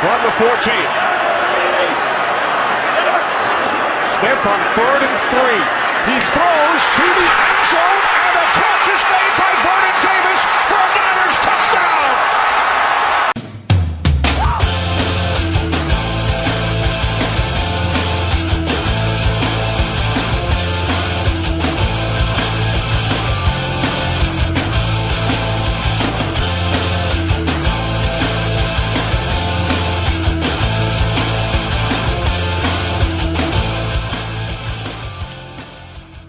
from the 14. Smith on third and three. He throws to the end zone,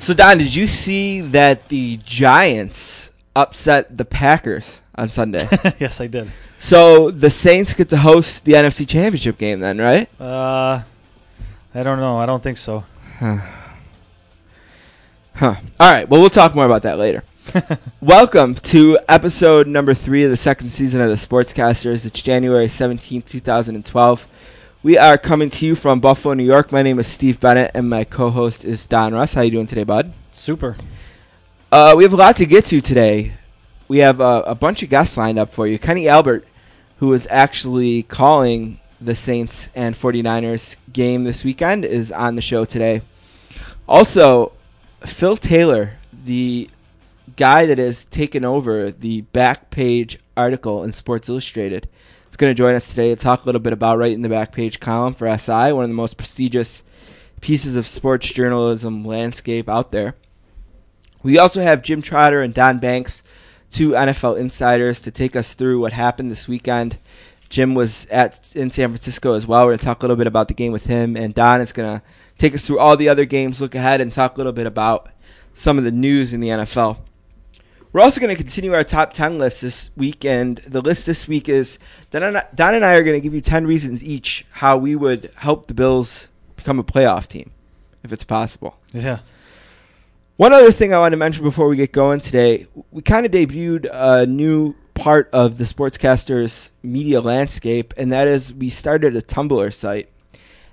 So Don, did you see that the Giants upset the Packers on Sunday? yes, I did. so the Saints get to host the NFC Championship game then, right? Uh, I don't know. I don't think so. Huh. All right. Well, we'll talk more about that later. Welcome to episode number three of the second season of the Sportscasters. It's January 17th, 2012. We are coming to you from Buffalo, New York. My name is Steve Bennett, and my co-host is Don Russ. How you doing today, bud? Super. Uh, we have a lot to get to today. We have a, a bunch of guests lined up for you. Kenny Albert, who is actually calling the Saints and 49ers game this weekend, is on the show today. Also, Phil Taylor, the guy that has taken over the back page article in Sports Illustrated, going to join us today to talk a little bit about writing the back page column for SI, one of the most prestigious pieces of sports journalism landscape out there. We also have Jim Trotter and Don Banks, two NFL insiders, to take us through what happened this weekend. Jim was at in San Francisco as well. We're going to talk a little bit about the game with him, and Don is going to take us through all the other games, look ahead, and talk a little bit about some of the news in the NFL. We're also going to continue our top 10 list this week, and the list this week is Don and I, Don and I are going to give you 10 reasons each how we would help the Bills become a playoff team, if it's possible. Yeah. One other thing I want to mention before we get going today, we kind of debuted a new part of the Sportscasters media landscape, and that is we started a Tumblr site.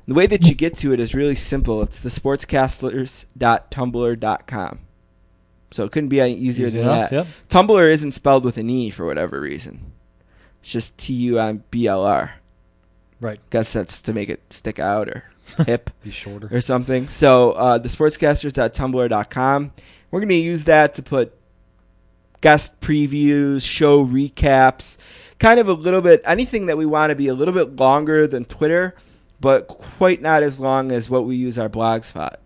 The way that you get to it is really simple. It's the sportscasters.tumblr.com. So it couldn't be any easier Easy than enough, that. yep. Tumblr isn't spelled with an E for whatever reason. It's just T U M B L R. Right. Guess that's to make it stick out or hip Be shorter. or something. So uh, the sportscasters.tumblr.com. We're going to use that to put guest previews, show recaps, kind of a little bit anything that we want to be a little bit longer than Twitter, but quite not as long as what we use our blog spot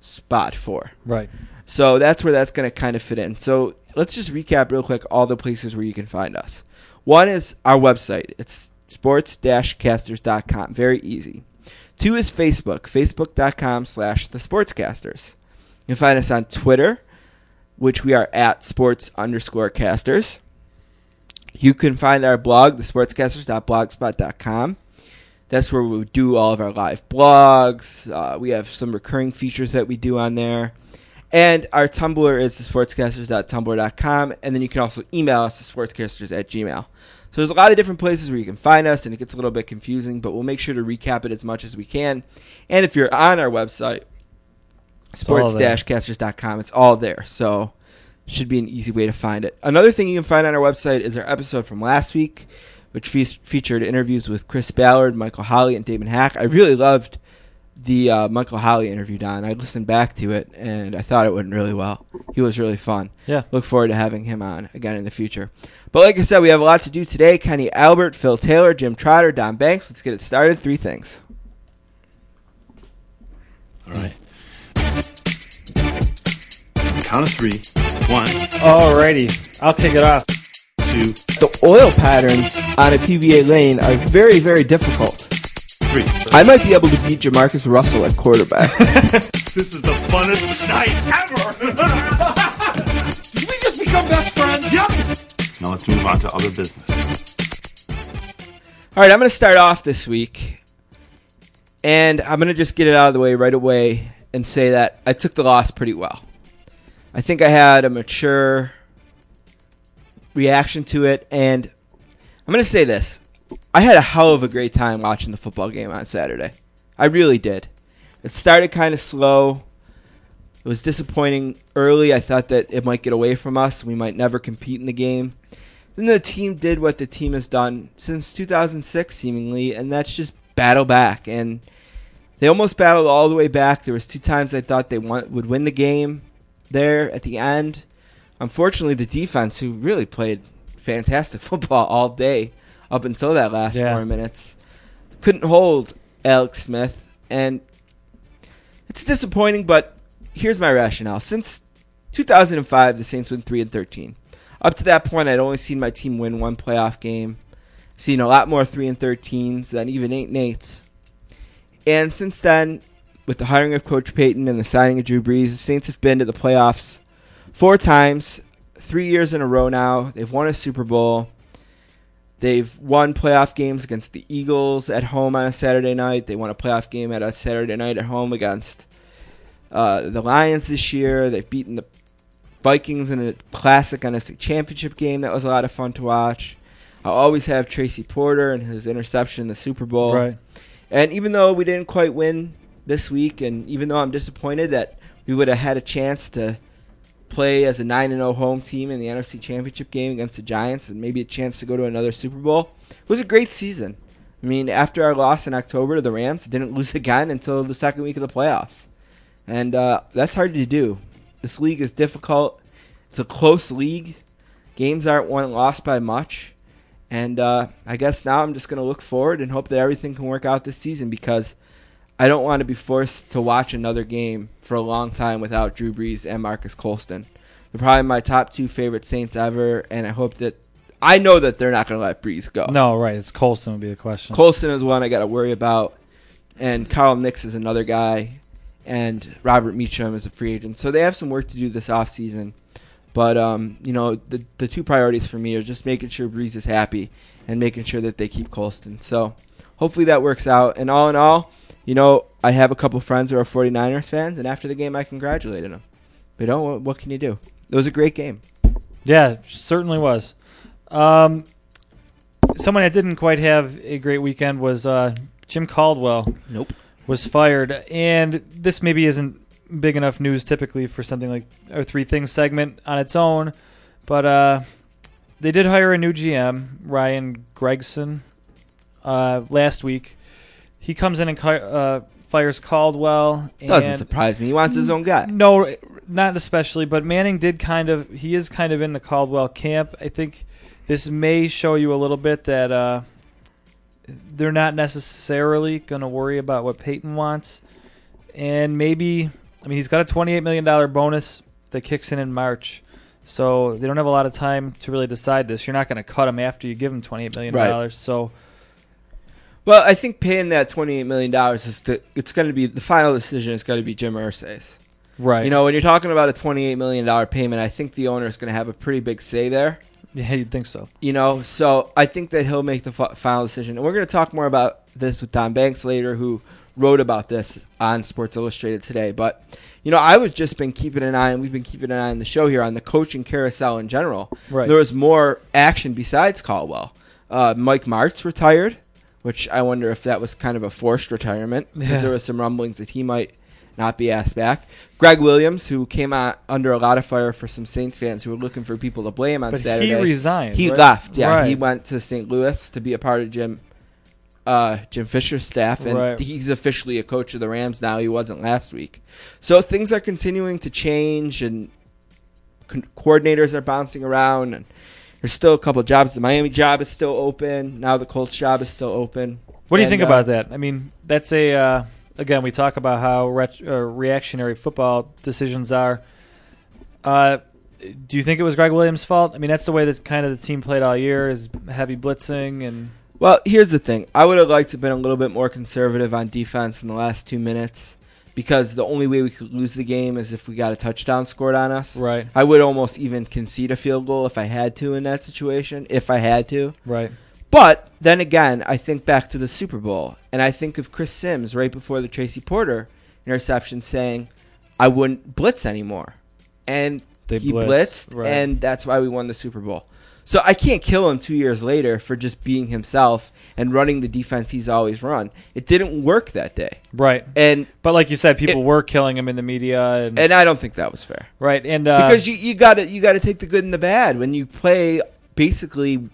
spot for. Right. So that's where that's going to kind of fit in. So let's just recap real quick all the places where you can find us. One is our website. It's sports-casters.com. Very easy. Two is Facebook, facebook.com slash the sportscasters. You can find us on Twitter, which we are at sports underscore casters. You can find our blog, thesportscasters.blogspot.com. That's where we do all of our live blogs. Uh, we have some recurring features that we do on there. And our Tumblr is thesportscasters.tumblr.com. And then you can also email us, thesportscasters at gmail. So there's a lot of different places where you can find us, and it gets a little bit confusing, but we'll make sure to recap it as much as we can. And if you're on our website, sports-casters.com, it's all there. So should be an easy way to find it. Another thing you can find on our website is our episode from last week, which fe- featured interviews with Chris Ballard, Michael Holley, and Damon Hack. I really loved the uh, Michael Holley interview, Don. I listened back to it, and I thought it went really well. He was really fun. Yeah. Look forward to having him on again in the future. But like I said, we have a lot to do today. Kenny Albert, Phil Taylor, Jim Trotter, Don Banks. Let's get it started. Three things. All right. Count of three. One, Alrighty. I'll kick it off. two, The oil patterns on a PBA lane are very, very difficult. Three. I might be able to beat Jamarcus Russell at quarterback. This is the funnest night ever. Did we just become best friends? Yep. now let's move on to other business. All right, I'm going to start off this week, and I'm going to just get it out of the way right away and say that I took the loss pretty well. I think I had a mature reaction to it, and I'm going to say this. I had a hell of a great time watching the football game on Saturday. I really did. It started kind of slow. It was disappointing early. I thought that it might get away from us. We might never compete in the game. then the team did what the team has done since 2006, seemingly, and that's just battle back. And they almost battled all the way back. There was two times I thought they won, would win the game there at the end. Unfortunately, the defense, who really played fantastic football all day up until that last Yeah. four minutes, couldn't hold Alex Smith, and it's disappointing. But here's my rationale: since 2005, the Saints went three and 13. Up to that point, I'd only seen my team win one playoff game, seen a lot more three and 13s than even eight and eights. And since then, with the hiring of Coach Payton and the signing of Drew Brees, the Saints have been to the playoffs four times, three years in a row now. They've won a Super Bowl. They've won playoff games against the Eagles at home on a Saturday night. They won a playoff game at a Saturday night at home against uh, the Lions this year. They've beaten the Vikings in a classic NFC championship game that was a lot of fun to watch. I'll always have Tracy Porter and his interception in the Super Bowl. Right. And even though we didn't quite win this week, and even though I'm disappointed that we would have had a chance to play as a 9 0 home team in the NFC Championship game against the Giants and maybe a chance to go to another Super Bowl, it was a great season. I mean, after our loss in October to the Rams, didn't lose again until the second week of the playoffs. And uh, that's hard to do. This league is difficult. It's a close league. Games aren't won lost by much. And uh, I guess now I'm just going to look forward and hope that everything can work out this season because I don't want to be forced to watch another game for a long time without Drew Brees and Marques Colston. They're probably my top two favorite Saints ever, and I hope that I know that they're not going to let Brees go. No, right. It's Colston would be the question. Colston is one I got to worry about, and Carl Nicks is another guy, and Robert Meacham is a free agent. So they have some work to do this offseason. But um, you know, the the two priorities for me are just making sure Brees is happy and making sure that they keep Colston. So hopefully that works out. And all in all, you know, I have a couple friends who are 49ers fans, and after the game, I congratulated them. But you know, what, what can you do? It was a great game. Yeah, certainly was. Um, someone that didn't quite have a great weekend was uh, Jim Caldwell. Nope. Was fired, and this maybe isn't big enough news typically for something like our three things segment on its own, but uh, they did hire a new GM, Ryan Grigson, uh, last week. He comes in and uh, fires Caldwell. Doesn't surprise me. He wants his own guy. no, not especially, but Manning did kind of. He is kind of in the Caldwell camp. I think this may show you a little bit that uh, they're not necessarily going to worry about what Peyton wants, and maybe. I mean, he's got a twenty-eight million dollar bonus that kicks in in March, so they don't have a lot of time to really decide this. You're not going to cut him after you give him twenty-eight million dollars. Right. So Well, I think paying that $28 million is to, it's going to be the final decision is going to be Jim Irsay's. right, You know, when you're talking about a $28 million payment, I think the owner is going to have a pretty big say there. yeah, you'd think so. You know, so I think that he'll make the fi- final decision. And we're going to talk more about this with Don Banks later, who wrote about this on Sports Illustrated today. But, you know, I was just been keeping an eye, and we've been keeping an eye on the show here on the coaching carousel in general. Right. There was more action besides Caldwell. Uh, Mike Martz retired, which I wonder if that was kind of a forced retirement because Yeah. there was some rumblings that he might not be asked back. Gregg Williams, who came out under a lot of fire for some Saints fans who were looking for people to blame on But Saturday. he resigned. He right? left. Yeah, Right. he went to St. Louis to be a part of Jim uh, Jim Fisher's staff, and Right. he's officially a coach of the Rams now. He wasn't last week, so things are continuing to change, and con- coordinators are bouncing around, and there's still a couple jobs. The Miami job is still open. Now the Colts job is still open. What do you And, think uh, about that? I mean, that's a uh, again we talk about how ret- uh, reactionary football decisions are. Uh, do you think it was Gregg Williams' fault? I mean, that's the way that kind of the team played all year is heavy blitzing and Well, here's the thing. I would have liked to have been a little bit more conservative on defense in the last two minutes because the only way we could lose the game is if we got a touchdown scored on us. right, I would almost even concede a field goal if I had to in that situation, if I had to. right, But then again, I think back to the Super Bowl, and I think of Chris Sims right before the Tracy Porter interception saying, I wouldn't blitz anymore. And They he blitzed, blitzed, right. and that's why we won the Super Bowl. So I can't kill him two years later for just being himself and running the defense he's always run. It didn't work that day. right. And But like you said, people were killing him in the media and, and I don't think that was fair. right and uh, because you, you gotta you gotta take the good and the bad when you play basically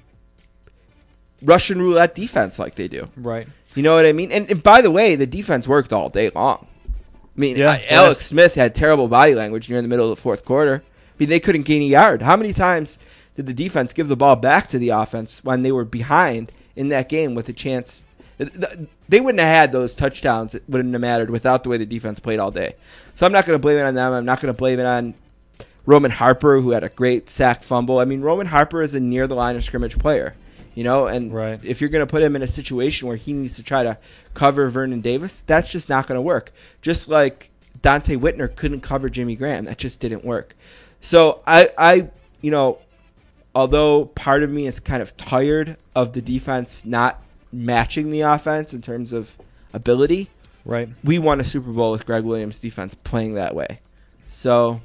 Russian roulette defense like they do. Right. You know what I mean? And, and by the way, the defense worked all day long. I mean, Yeah, Alex yes. Smith had terrible body language near the middle of the fourth quarter. I mean, they couldn't gain a yard. How many times did the defense give the ball back to the offense when they were behind in that game with a chance? th- th- They wouldn't have had those touchdowns. It wouldn't have mattered without the way the defense played all day. So I'm not going to blame it on them. I'm not going to blame it on Roman Harper, who had a great sack fumble. I mean, Roman Harper is a near the line of scrimmage player, you know, and Right. if you're going to put him in a situation where he needs to try to cover Vernon Davis, that's just not going to work. Just like Donte Whitner couldn't cover Jimmy Graham, that just didn't work. So I, I, you know, although part of me is kind of tired of the defense not matching the offense in terms of ability, Right. we won a Super Bowl with Gregg Williams' defense playing that way. So,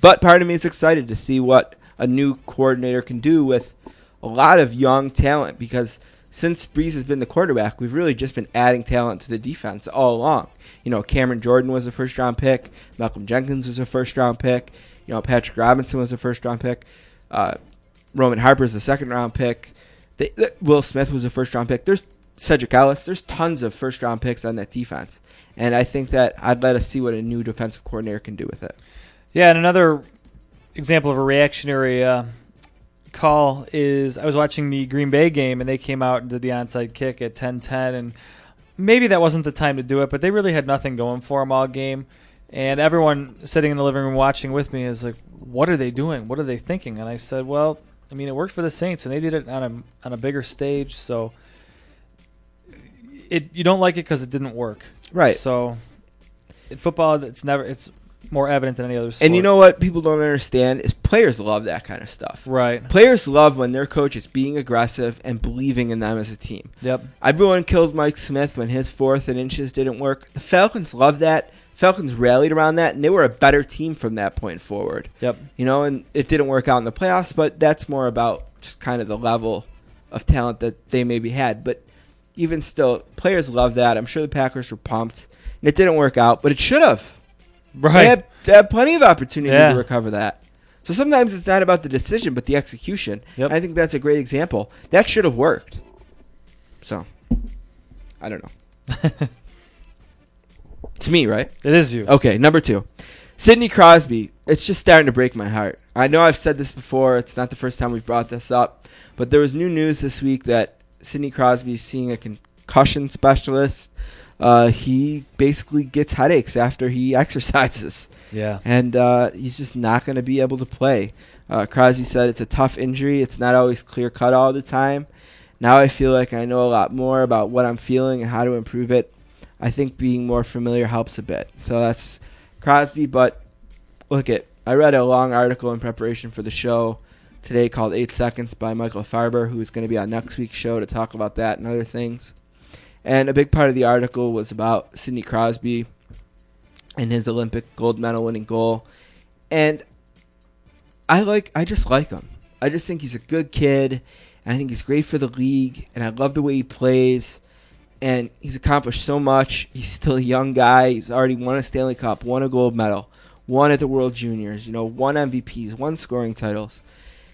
but part of me is excited to see what a new coordinator can do with a lot of young talent because since Brees has been the quarterback, we've really just been adding talent to the defense all along. You know, Cameron Jordan was a first round pick, Malcolm Jenkins was a first round pick, you know, Patrick Robinson was a first round pick, uh, Roman Harper's a second round pick, they, th- Will Smith was a first round pick. There's Sedrick Ellis. There's tons of first round picks on that defense, and I think that I'd let us see what a new defensive coordinator can do with it. Yeah, and another example of a reactionary uh, call is I was watching the Green Bay game and they came out and did the onside kick at 10-10 and maybe that wasn't the time to do it, but they really had nothing going for them all game. And everyone sitting in the living room watching with me is like, "What are they doing? What are they thinking?" And I said, "Well, I mean, it worked for the Saints, and they did it on a on a bigger stage, so it you don't like it because it didn't work, Right. So in football, it's never it's more evident than any other sport. And you know what people don't understand is players love that kind of stuff. right? Players love when their coach is being aggressive and believing in them as a team. Yep. Everyone killed Mike Smith when his fourth and inches didn't work. The Falcons love that. Falcons rallied around that, and they were a better team from that point forward. Yep. You know, and it didn't work out in the playoffs, but that's more about just kind of the level of talent that they maybe had. But even still, players love that. I'm sure the Packers were pumped, and it didn't work out, but it should have. Right. They had, they had plenty of opportunity Yeah. to recover that. So sometimes it's not about the decision, but the execution. Yep. I think that's a great example. That should have worked. So, I don't know. it's me, right? It is you. Okay, number two. Sidney Crosby. It's just starting to break my heart. I know I've said this before. It's not the first time we've brought this up. But there was new news this week that Sidney Crosby is seeing a concussion specialist. Uh, he basically gets headaches after he exercises Yeah. and uh, he's just not going to be able to play. Uh, Crosby said it's a tough injury. It's not always clear cut all the time. Now I feel like I know a lot more about what I'm feeling and how to improve it. I think being more familiar helps a bit. So that's Crosby. But look at I read a long article in preparation for the show today called Eight Seconds by Michael Farber, who's going to be on next week's show to talk about that and other things. And a big part of the article was about Sidney Crosby and his Olympic gold medal winning goal. And I like I just like him. I just think he's a good kid I think he's great for the league and I love the way he plays and he's accomplished so much. He's still a young guy. He's already won a Stanley Cup, won a gold medal, won at the World Juniors, you know, won MVPs, won scoring titles.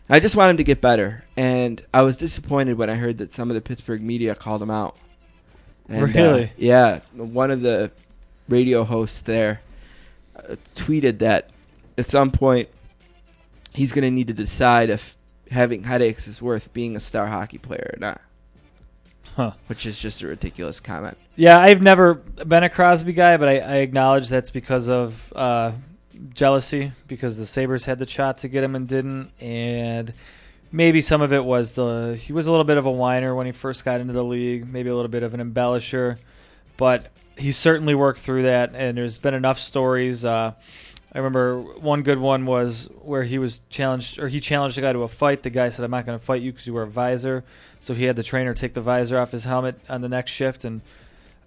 I just want him to get better. And I was disappointed when I heard that some of the Pittsburgh media called him out. And, uh, Really? yeah. One of the radio hosts there uh, tweeted that at some point he's going to need to decide if having headaches is worth being a star hockey player or not, Huh. which is just a ridiculous comment. Yeah, I've never been a Crosby guy, but I, I acknowledge that's because of uh, jealousy, because the Sabres had the shot to get him and didn't, and maybe some of it was the he was a little bit of a whiner when he first got into the league, maybe a little bit of an embellisher, but he certainly worked through that, and there's been enough stories. Uh, I remember one good one was where he was challenged, or he challenged the guy to a fight. The guy said, "I'm not going to fight you because you wear a visor." So he had the trainer take the visor off his helmet on the next shift, and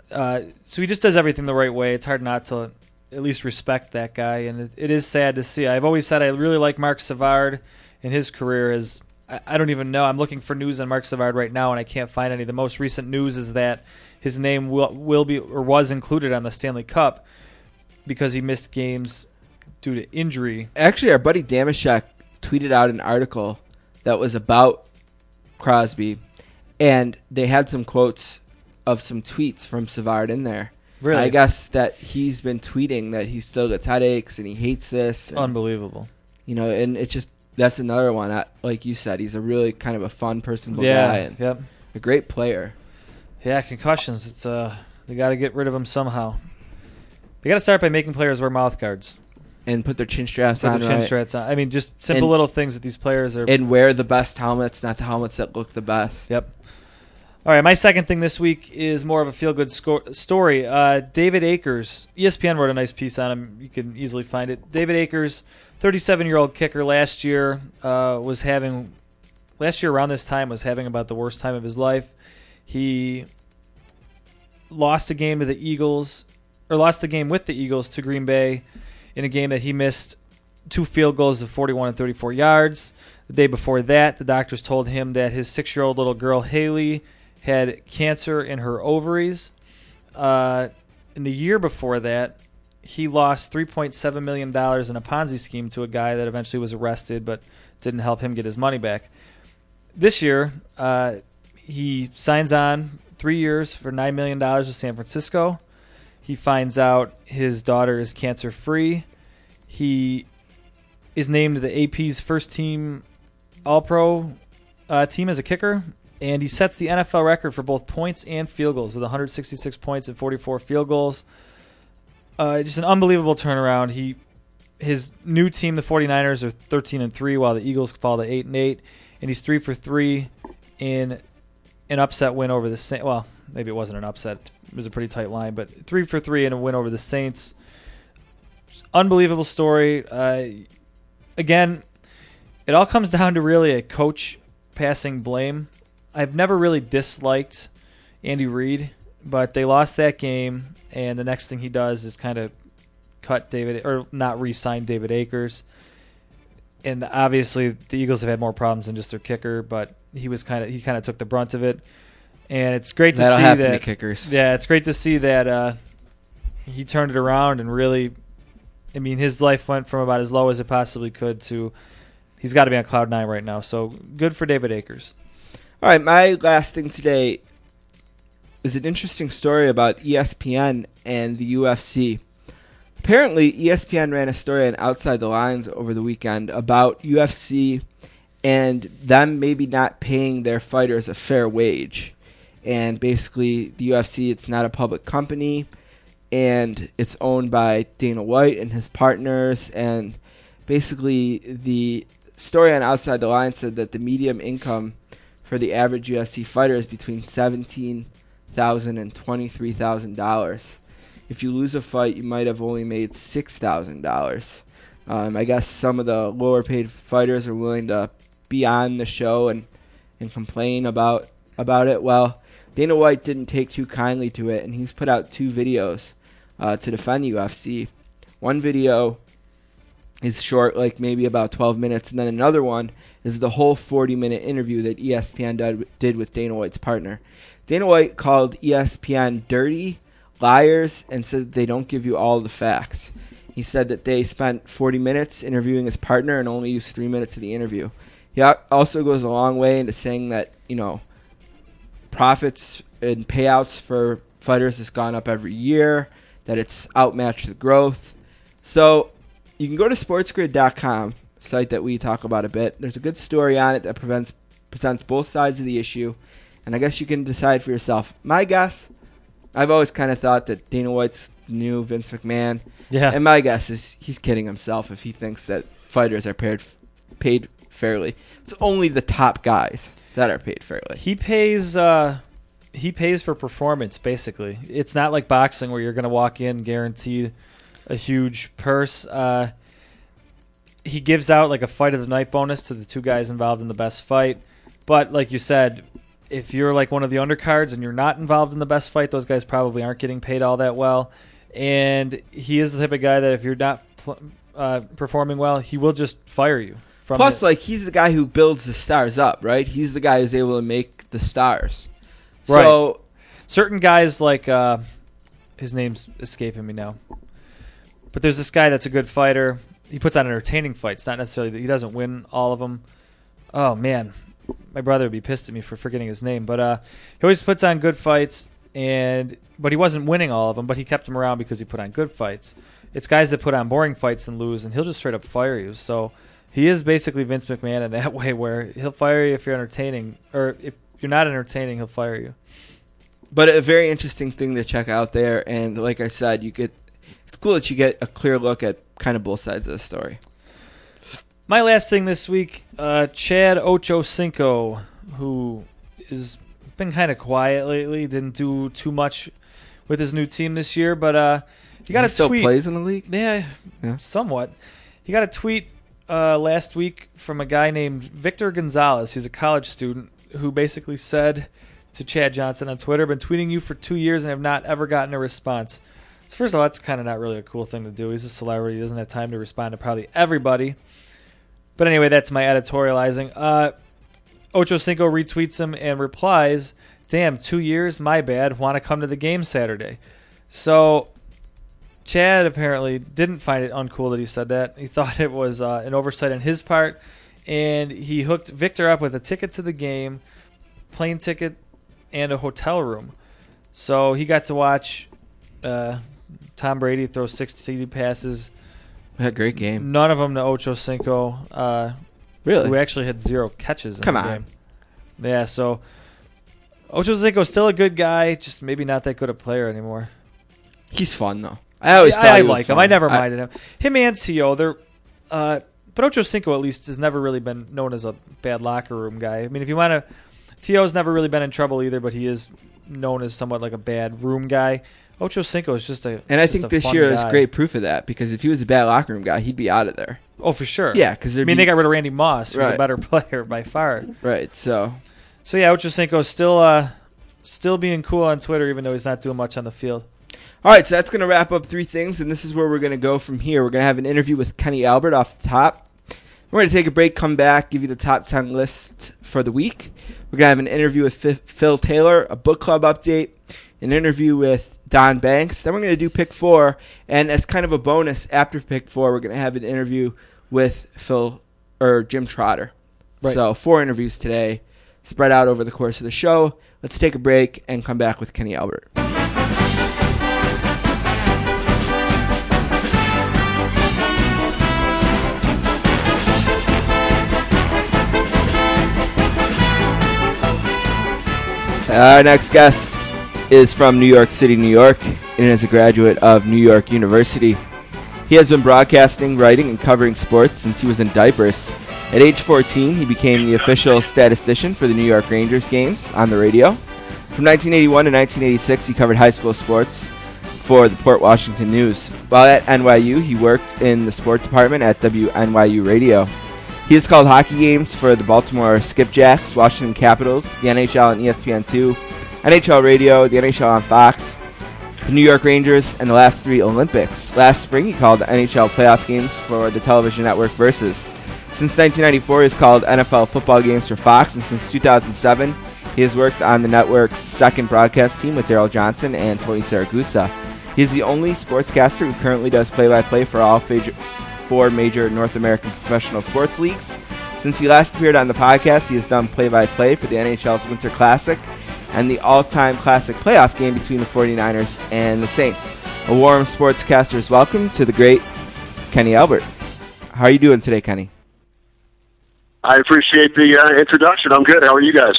uh, so he just does everything the right way. It's hard not to at least respect that guy, and it, it is sad to see. I've always said I really like Marc Savard, and his career is. I, I don't even know. I'm looking for news on Marc Savard right now, and I can't find any. The most recent news is that his name will will be or was included on the Stanley Cup because he missed games due to injury. Actually, our buddy Damashek tweeted out an article that was about Crosby, and they had some quotes of some tweets from Savard in there. Really? I guess that he's been tweeting that he still gets headaches and he hates this. and, Unbelievable. you know, and it just that's another one. Like you said, he's a really kind of a fun, personable guy and Yep. a great player. Yeah. Concussions. It's uh, they got to get rid of them somehow. They got to start by making players wear mouth guards. And put their chin straps Put on, the chin right? straps on. I mean, just simple And- little things that these players are. and wear the best helmets, not the helmets that look the best. Yep. All right, my second thing this week is more of a feel good sco- story. Uh, David Akers, ESPN wrote a nice piece on him. You can easily find it. David Akers, 37 year old kicker, last year uh, was having, last year around this time, was having about the worst time of his life. He lost a game to the Eagles, or lost the game with the Eagles to Green Bay in a game that he missed two field goals of 41 and 34 yards. The day before that, the doctors told him that his six year old little girl, Haley, had cancer in her ovaries. Uh, in the year before that, he lost $3.7 million in a Ponzi scheme to a guy that eventually was arrested but didn't help him get his money back. This year, uh, he signs on three years for $9 million with San Francisco. He finds out his daughter is cancer free. He is named the AP's first team All Pro uh, team as a kicker, and he sets the NFL record for both points and field goals with 166 points and 44 field goals. Uh, just an unbelievable turnaround. He his new team, the 49ers, are 13 and 3, while the Eagles fall to 8 and 8, and he's 3 for 3 in an upset win over the Saints. Well, maybe it wasn't an upset. It was a pretty tight line, but 3 for 3 in a win over the Saints. Unbelievable story. Uh, again, it all comes down to really a coach passing blame. I've never really disliked Andy Reid, but they lost that game, and the next thing he does is kind of cut David or not re-sign David Akers. And obviously, the Eagles have had more problems than just their kicker, but he was kind of he kind of took the brunt of it. And it's great to That'll see happen to that kickers. yeah, it's great to see that uh, he turned it around and really. I mean, his life went from about as low as it possibly could to he's got to be on cloud nine right now. So good for David Akers. All right, my last thing today is an interesting story about ESPN and the UFC. Apparently, ESPN ran a story on Outside the Lines over the weekend about UFC and them maybe not paying their fighters a fair wage. And basically, the UFC, it's not a public company, and it's owned by Dana White and his partners. And basically, the story on Outside the Lines said that the medium income for the average UFC fighter is between seventeen thousand and twenty three thousand dollars. If you lose a fight, you might have only made six thousand dollars. Um, I guess some of the lower paid fighters are willing to be on the show and and complain about about it. Well, Dana White didn't take too kindly to it, and he's put out two videos uh, to defend the UFC. One video is short, like maybe about 12 minutes, and then another one is the whole 40 minute interview that ESPN did, did with Dana White's partner. Dana White called ESPN dirty, liars, and said they don't give you all the facts. He said that they spent 40 minutes interviewing his partner and only used three minutes of the interview. He also goes a long way into saying that, you know, profits and payouts for fighters has gone up every year, that it's outmatched the growth. So you can go to sportsgrid.com, site that we talk about a bit. There's a good story on it that prevents, presents both sides of the issue, and I guess you can decide for yourself. My guess, I've always kind of thought that Dana White's new Vince McMahon, Yeah. and my guess is he's kidding himself if he thinks that fighters are paid paid fairly. It's only the top guys that are paid fairly. He pays uh he pays for performance basically. It's not like boxing where you're going to walk in guaranteed a huge purse. Uh he gives out like a fight of the night bonus to the two guys involved in the best fight. But like you said, if you're like one of the undercards and you're not involved in the best fight, those guys probably aren't getting paid all that well. And he is the type of guy that if you're not uh, performing well, he will just fire you. From Plus, the- like he's the guy who builds the stars up, right? He's the guy who's able to make the stars. Right. So certain guys like uh, his name's escaping me now, but there's this guy that's a good fighter. He puts on entertaining fights, not necessarily that he doesn't win all of them, oh man, my brother would be pissed at me for forgetting his name, but uh, he always puts on good fights, and but he wasn't winning all of them, but he kept him around because he put on good fights. It's guys that put on boring fights and lose, and he'll just straight up fire you. So he is basically Vince McMahon in that way, where he'll fire you if you're entertaining, or if you're not entertaining, he'll fire you. But a very interesting thing to check out there, and like I said, you get it's cool that you get a clear look at kind of both sides of the story. My last thing this week, uh, Chad Ocho Cinco, who has been kind of quiet lately, didn't do too much with his new team this year, but uh, he got he a still tweet. plays in the league. Yeah, Yeah. somewhat. He got a tweet uh, last week from a guy named Victor Gonzalez. He's a college student who basically said to Chad Johnson on Twitter, "Been tweeting you for two years and have not ever gotten a response." So first of all, that's kind of not really a cool thing to do. He's a celebrity; he doesn't have time to respond to probably everybody. But anyway, that's my editorializing. Uh, Ocho Cinco retweets him and replies, "Damn, two years, my bad. Want to come to the game Saturday?" So Chad apparently didn't find it uncool that he said that. He thought it was uh, an oversight on his part, and he hooked Victor up with a ticket to the game, plane ticket, and a hotel room. So he got to watch uh, Tom Brady throw six TD passes. Yeah, great game. None of them to Ocho Cinco, uh, Really? actually had zero catches. In Come the on. Game. Yeah, so Ocho Cinco's still a good guy, just maybe not that good a player anymore. He's fun though. I always I, he like him. I never minded him. Him and T.O. They're, uh, but Ocho Cinco at least has never really been known as a bad locker room guy. I mean, if you want to, T.O.'s never really been in trouble either, but he is known as somewhat like a bad room guy. Ocho Cinco is just a And I think this year is great proof of that because if he was a bad locker room guy, he'd be out of there. Oh, for sure. Yeah, because I mean, they got rid of Randy Moss, who's a better player by far. right. So So yeah, Ocho Cinco still uh, still being cool on Twitter, even though he's not doing much on the field. All right, so that's going to wrap up three things, and this is where we're going to go from here. We're going to have an interview with Kenny Albert off the top. We're going to take a break, come back, give you the top 10 list for the week. We're going to have an interview with Phil Taylor, a book club update, an interview with Don Banks. Then we're going to do pick four, and as kind of a bonus after pick four, we're going to have an interview with Phil or Jim Trotter. Right. So four interviews today, spread out over the course of the show. Let's take a break and come back with Kenny Albert. Our next guest is from New York City, New York, and is a graduate of New York University. He has been broadcasting, writing, and covering sports since he was in diapers. At age 14, he became the official statistician for the New York Rangers games on the radio. From 1981 to 1986, he covered high school sports for the Port Washington News. While at NYU, he worked in the sport department at WNYU Radio. He has called hockey games for the Baltimore Skipjacks, Washington Capitals, the NHL on E ESPN2, NHL Radio, the NHL on Fox, the New York Rangers, and the last three Olympics. Last spring, he called the NHL playoff games for the television network Versus. Since 1994, he's called NFL football games for Fox, and since 2007, he has worked on the network's second broadcast team with Daryl Johnston and Tony Siragusa. He is the only sportscaster who currently does play-by-play for all faj- four major North American professional sports leagues. Since he last appeared on the podcast, he has done play-by-play for the NHL's Winter Classic and the all-time classic playoff game between the 49ers and the Saints. A warm sportscaster's welcome to the great Kenny Albert. How are you doing today, Kenny? I appreciate the uh, introduction. I'm good. How are you guys?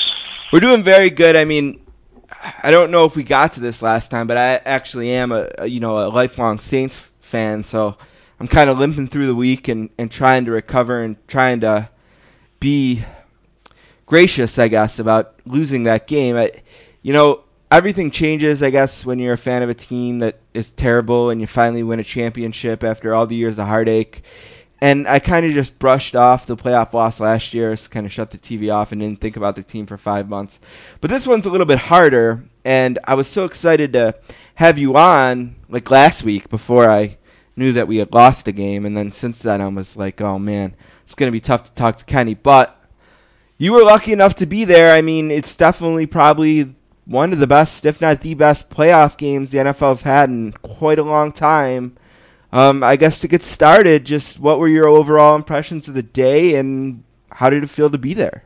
We're doing very good. I mean, I don't know if we got to this last time, but I actually am a, a you know a lifelong Saints fan, so I'm kind of limping through the week and, and trying to recover and trying to be gracious, I guess, about losing that game. I, you know, everything changes, I guess, when you're a fan of a team that is terrible and you finally win a championship after all the years of heartache. And I kind of just brushed off the playoff loss last year, kind of shut the TV off and didn't think about the team for five months. But this one's a little bit harder, and I was so excited to have you on like last week before I knew that we had lost the game, and then since then I was like, oh man, it's gonna be tough to talk to Kenny. But you were lucky enough to be there. I mean, it's definitely probably one of the best, if not the best, playoff games the NFL's had in quite a long time. Um, I guess to get started, just what were your overall impressions of the day, and how did it feel to be there?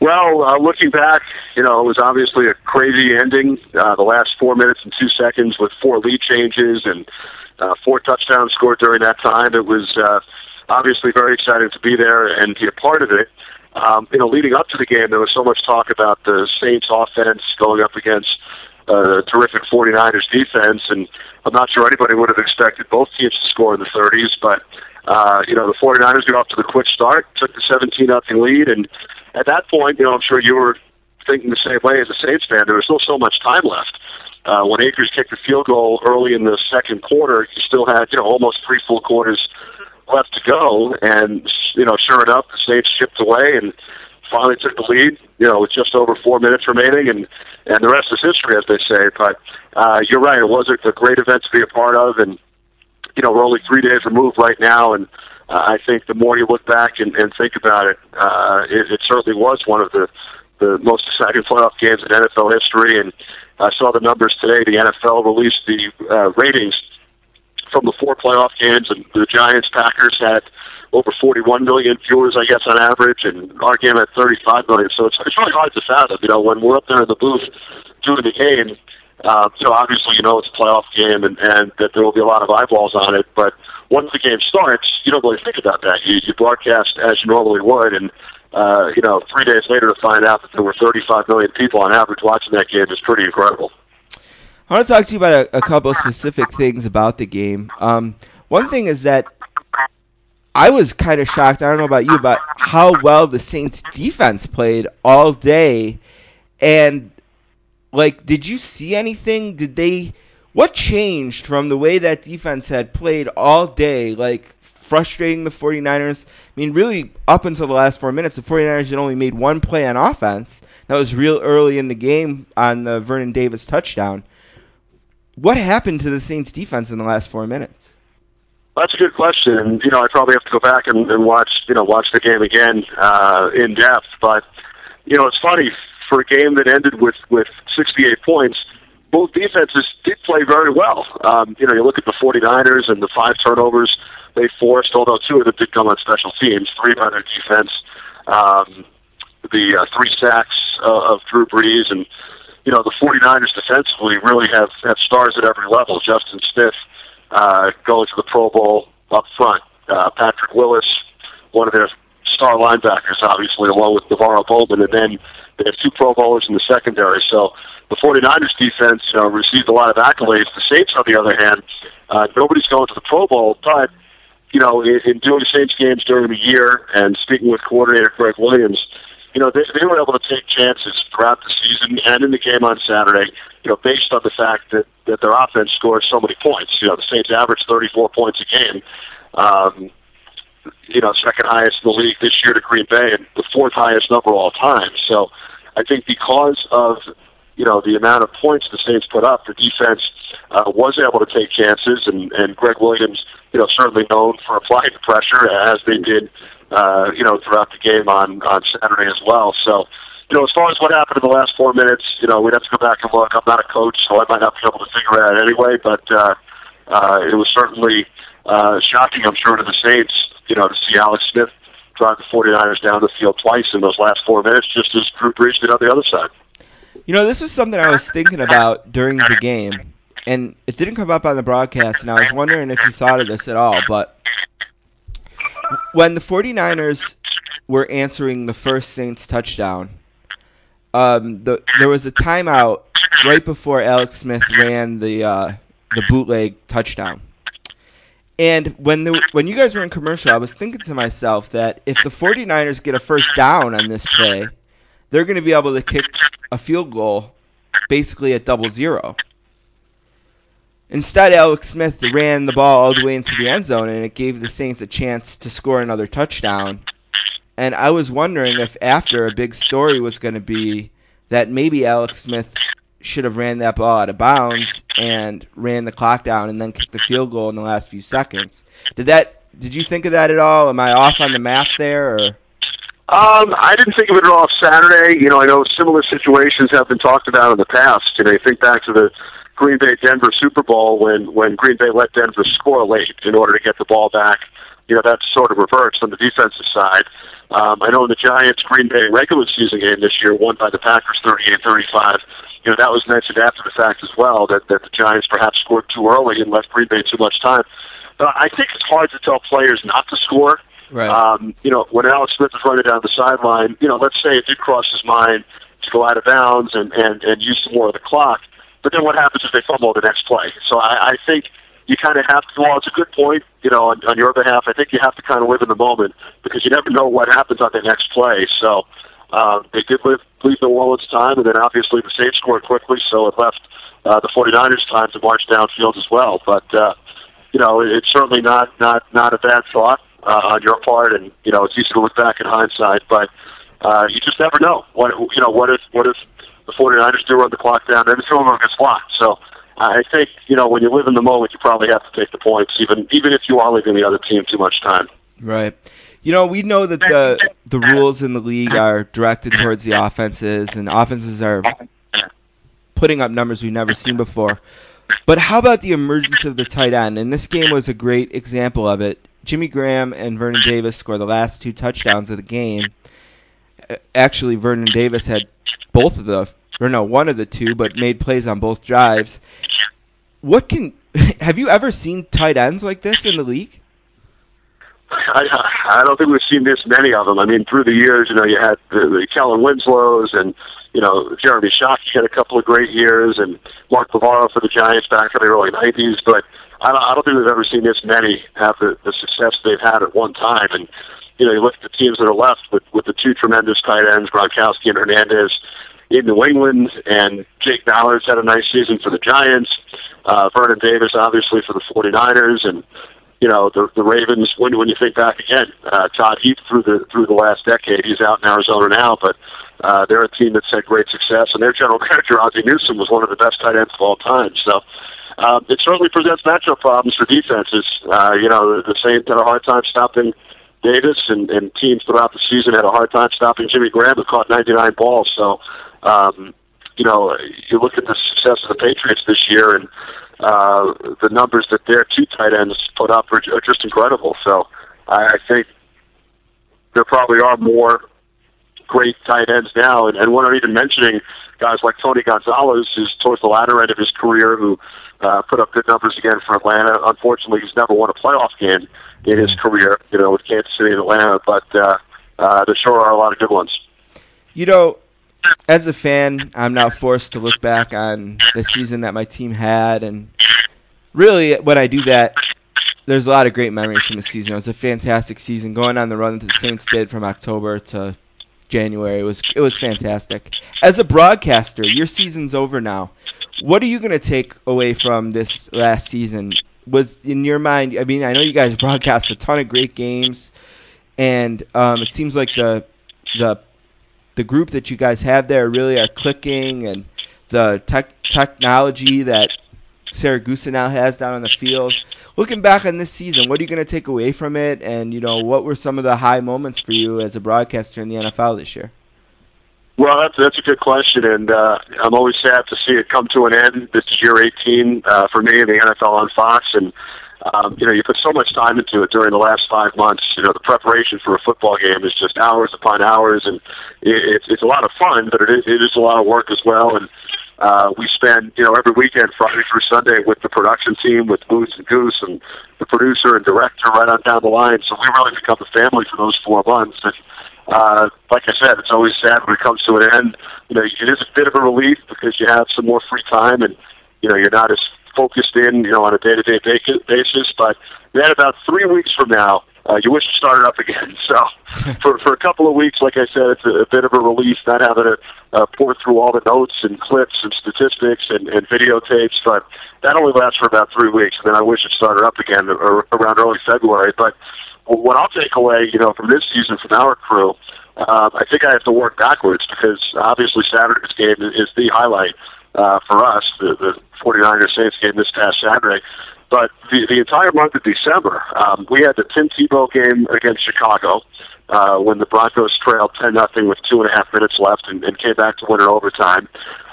Well, uh, looking back, you know, it was obviously a crazy ending. Uh, the last four minutes and two seconds with four lead changes and uh, four touchdowns scored during that time. It was uh, obviously very exciting to be there and be a part of it. Um, you know, leading up to the game, there was so much talk about the Saints offense going up against uh, terrific 49ers defense, and I'm not sure anybody would have expected both teams to score in the 30s, but uh, you know, the 49ers got off to the quick start, took the 17 nothing lead, and at that point, you know, I'm sure you were thinking the same way as a Saints fan. There was still so much time left. Uh, when Akers kicked the field goal early in the second quarter, you still had you know almost three full quarters left to go, and you know, sure enough, the Saints chipped away and finally took the lead. You know, with just over four minutes remaining, and and the rest is history, as they say. But uh, you're right; it was a, a great event to be a part of, and you know, we're only three days removed right now, and uh, I think the more you look back and, and think about it, uh, it, it certainly was one of the the most exciting playoff games in NFL history. And I saw the numbers today. The NFL released the uh, ratings from the four playoff games, and the Giants Packers had over 41 million viewers, I guess, on average, and our game had 35 million. So it's, it's really hard to fathom. You know, when we're up there in the booth doing the game, uh, so obviously you know it's a playoff game, and, and that there will be a lot of eyeballs on it. But once the game starts, you don't really think about that. You, you broadcast as you normally would, and uh, you know, three days later to find out that there were 35 million people on average watching that game is pretty incredible. I want to talk to you about a, a couple of specific things about the game. Um, one thing is that I was kind of shocked. I don't know about you, about how well the Saints defense played all day. And like, did you see anything? Did they? What changed from the way that defense had played all day? Like frustrating the 49ers. I mean, really, up until the last four minutes, the 49ers had only made one play on offense. That was real early in the game on the Vernon Davis touchdown. What happened to the Saints defense in the last four minutes? That's a good question. You know, I probably have to go back and, and watch, you know, watch the game again uh, in depth. But, you know, it's funny for a game that ended with with 68 points. Both defenses did play very well. Um, you know, you look at the 49ers and the five turnovers they forced, although two of them did come on special teams, three by their defense. Um, the uh, three sacks uh, of Drew Brees and you know the 49ers defensively really have have stars at every level. Justin Smith uh, going to the Pro Bowl up front. Uh, Patrick Willis, one of their star linebackers, obviously, along with NaVorro Bowman, and then they have two Pro Bowlers in the secondary. So the 49ers defense know, received a lot of accolades. The Saints, on the other hand, uh, nobody's going to the Pro Bowl, but you know, in, in doing Saints games during the year and speaking with coordinator Gregg Williams, you know, they, they were able to take chances throughout the season and in the game on Saturday, you know, based on the fact that, that their offense scored so many points. You know, the Saints averaged 34 points a game. Um, you know, second highest in the league this year to Green Bay and the fourth highest number all time. So I think because of, you know, the amount of points the Saints put up, the defense uh, was able to take chances and, and Gregg Williams, you know, certainly known for applying the pressure as they did uh, you know, throughout the game on on Saturday as well. So, you know, as far as what happened in the last four minutes, you know, we'd have to go back and look. I'm not a coach, so I might not be able to figure it out anyway. But uh, uh, it was certainly uh, shocking, I'm sure, to the Saints, you know, to see Alex Smith drive the 49ers down the field twice in those last four minutes, just as Drew Brees did on the other side. You know, this was something I was thinking about during the game, and it didn't come up on the broadcast, and I was wondering if you thought of this at all, but when the 49ers were answering the first Saints touchdown, um, the, there was a timeout right before Alex Smith ran the uh, the bootleg touchdown. And when the when you guys were in commercial, I was thinking to myself that if the 49ers get a first down on this play, they're going to be able to kick a field goal basically at double zero. Instead, Alex Smith ran the ball all the way into the end zone, and it gave the Saints a chance to score another touchdown. And I was wondering if after a big story was going to be that maybe Alex Smith should have ran that ball out of bounds and ran the clock down and then kicked the field goal in the last few seconds. Did that? Did you think of that at all? Am I off on the math there? Or? Um, I didn't think of it at all Saturday. You know, I know similar situations have been talked about in the past. You know, you think back to the Green Bay Denver Super Bowl when when Green Bay let Denver score late in order to get the ball back you know that's sort of reversed on the defensive side. Um, I know in the Giants Green Bay regular season game this year, won by the Packers 38-35. You know that was mentioned after the fact as well that that the Giants perhaps scored too early and left Green Bay too much time. But I think it's hard to tell players not to score. Right. Um, you know, when Alex Smith is running down the sideline, you know, let's say it did cross his mind to go out of bounds and and and use some more of the clock. But then what happens if they fumble the next play? So I, I think you kind of have to. Well, it's a good point, you know, on, on your behalf. I think you have to kind of live in the moment because you never know what happens on the next play. So uh, they did live, leave New Orleans time, and then obviously the Saints scored quickly, so it left uh, the 49ers time to march downfield as well. But uh, you know, it's certainly not not not a bad thought uh, on your part, and you know, it's easy to look back in hindsight, but uh, you just never know. What you know, what if what if the 49ers do run the clock down, the field gets blocked. So I think you know when you live in the moment, you probably have to take the points, even even if you are leaving the other team too much time. Right. You know, we know that the the rules in the league are directed towards the offenses, and offenses are putting up numbers we've never seen before. But how about the emergence of the tight end? And this game was a great example of it. Jimmy Graham and Vernon Davis scored the last two touchdowns of the game. Actually, Vernon Davis had both of the, or no, one of the two, but made plays on both drives. What can have you ever seen tight ends like this in the league? I, I don't think we've seen this many of them. I mean, through the years, you know, you had the, the Kellen Winslows and you know Jeremy Shockey had a couple of great years, and Mark Bavaro for the Giants back in the early '90s. But I don't, I don't think we've ever seen this many have the, the success they've had at one time. And you know, you look at the teams that are left with with the two tremendous tight ends, Gronkowski and Hernandez in New England, and Jake Ballard's had a nice season for the Giants. Uh, Vernon Davis, obviously, for the 49ers, and you know the the Ravens. When when you think back again, uh, Todd Heap through the through the last decade, he's out in Arizona now, but uh, they're a team that's had great success, and their general manager Ozzie Newsome was one of the best tight ends of all time. So. Um, it certainly presents matchup problems for defenses. Uh, you know, the, the Saints had a hard time stopping Davis, and, and teams throughout the season had a hard time stopping Jimmy Graham, who caught 99 balls. So, um, you know, you look at the success of the Patriots this year, and uh, the numbers that their two tight ends put up are, are just incredible. So, I, I think there probably are more great tight ends now, and, and we're not even mentioning guys like Tony Gonzalez, who's towards the latter end of his career, who uh, put up good numbers again for Atlanta. Unfortunately, he's never won a playoff game in his career, you know, with Kansas City and Atlanta, but uh, uh, there sure are a lot of good ones. You know, as a fan, I'm now forced to look back on the season that my team had, and really, when I do that, there's a lot of great memories from the season. It was a fantastic season, going on the run that the Saints did from October to January. It was it was fantastic. As a broadcaster, your season's over now. What are you going to take away from this last season? Was in your mind? I mean, I know you guys broadcast a ton of great games, and um, it seems like the the the group that you guys have there really are clicking, and the tech technology that Siragusa now has down on the field. Looking back on this season, what are you going to take away from it? And you know, what were some of the high moments for you as a broadcaster in the NFL this year? Well, that's that's a good question, and uh, I'm always sad to see it come to an end. This is year 18 uh, for me in the NFL on Fox, and um, you know you put so much time into it during the last five months. You know the preparation for a football game is just hours upon hours, and it, it's it's a lot of fun, but it is, it is a lot of work as well. And uh, we spend you know every weekend, Friday through Sunday, with the production team, with Moose and Goose, and the producer and director right on down the line. So we really become a family for those four months. And, uh, like I said, it's always sad when it comes to an end. You know, it is a bit of a relief because you have some more free time and, you know, you're not as focused in, you know, on a day-to-day basis. But then about three weeks from now, uh, you wish to start it up again. So for, for a couple of weeks, like I said, it's a, a bit of a relief not having to uh, pour through all the notes and clips and statistics and, and videotapes. But that only lasts for about three weeks, and then I wish it started up again or, around early February. But what I'll take away, you know, from this season from our crew, um, I think I have to work backwards because obviously Saturday's game is the highlight uh, for us, the, the 49ers Saints game this past Saturday. But the, the entire month of December, um, we had the Tim Tebow game against Chicago uh, when the Broncos trailed 10 nothing with two and a half minutes left and, and came back to win in overtime.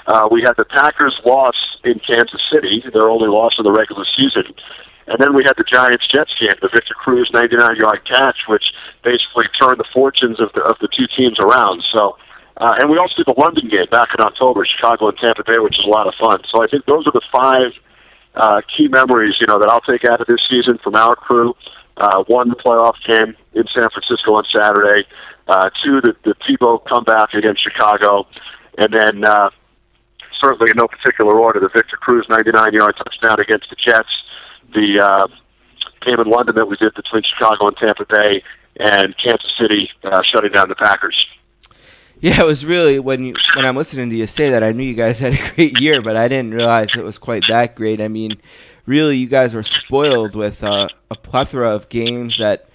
Uh, we had the Packers loss in Kansas City, their only loss in the regular season. And then we had the Giants Jets game, the Victor Cruz 99 yard catch, which basically turned the fortunes of the of the two teams around. So. Uh, and we also did the London game back in October, Chicago and Tampa Bay, which is a lot of fun. So I think those are the five uh, key memories, you know, that I'll take out of this season from our crew. Uh, one, the playoff game in San Francisco on Saturday. Uh, two, the, the Tebow comeback against Chicago. And then, uh, certainly in no particular order, the Victor Cruz 99-yard touchdown against the Jets. The uh, game in London that we did between Chicago and Tampa Bay, and Kansas City uh, shutting down the Packers. Yeah, it was really when you when I'm listening to you say that I knew you guys had a great year, but I didn't realize it was quite that great. I mean, really, you guys were spoiled with uh, a plethora of games that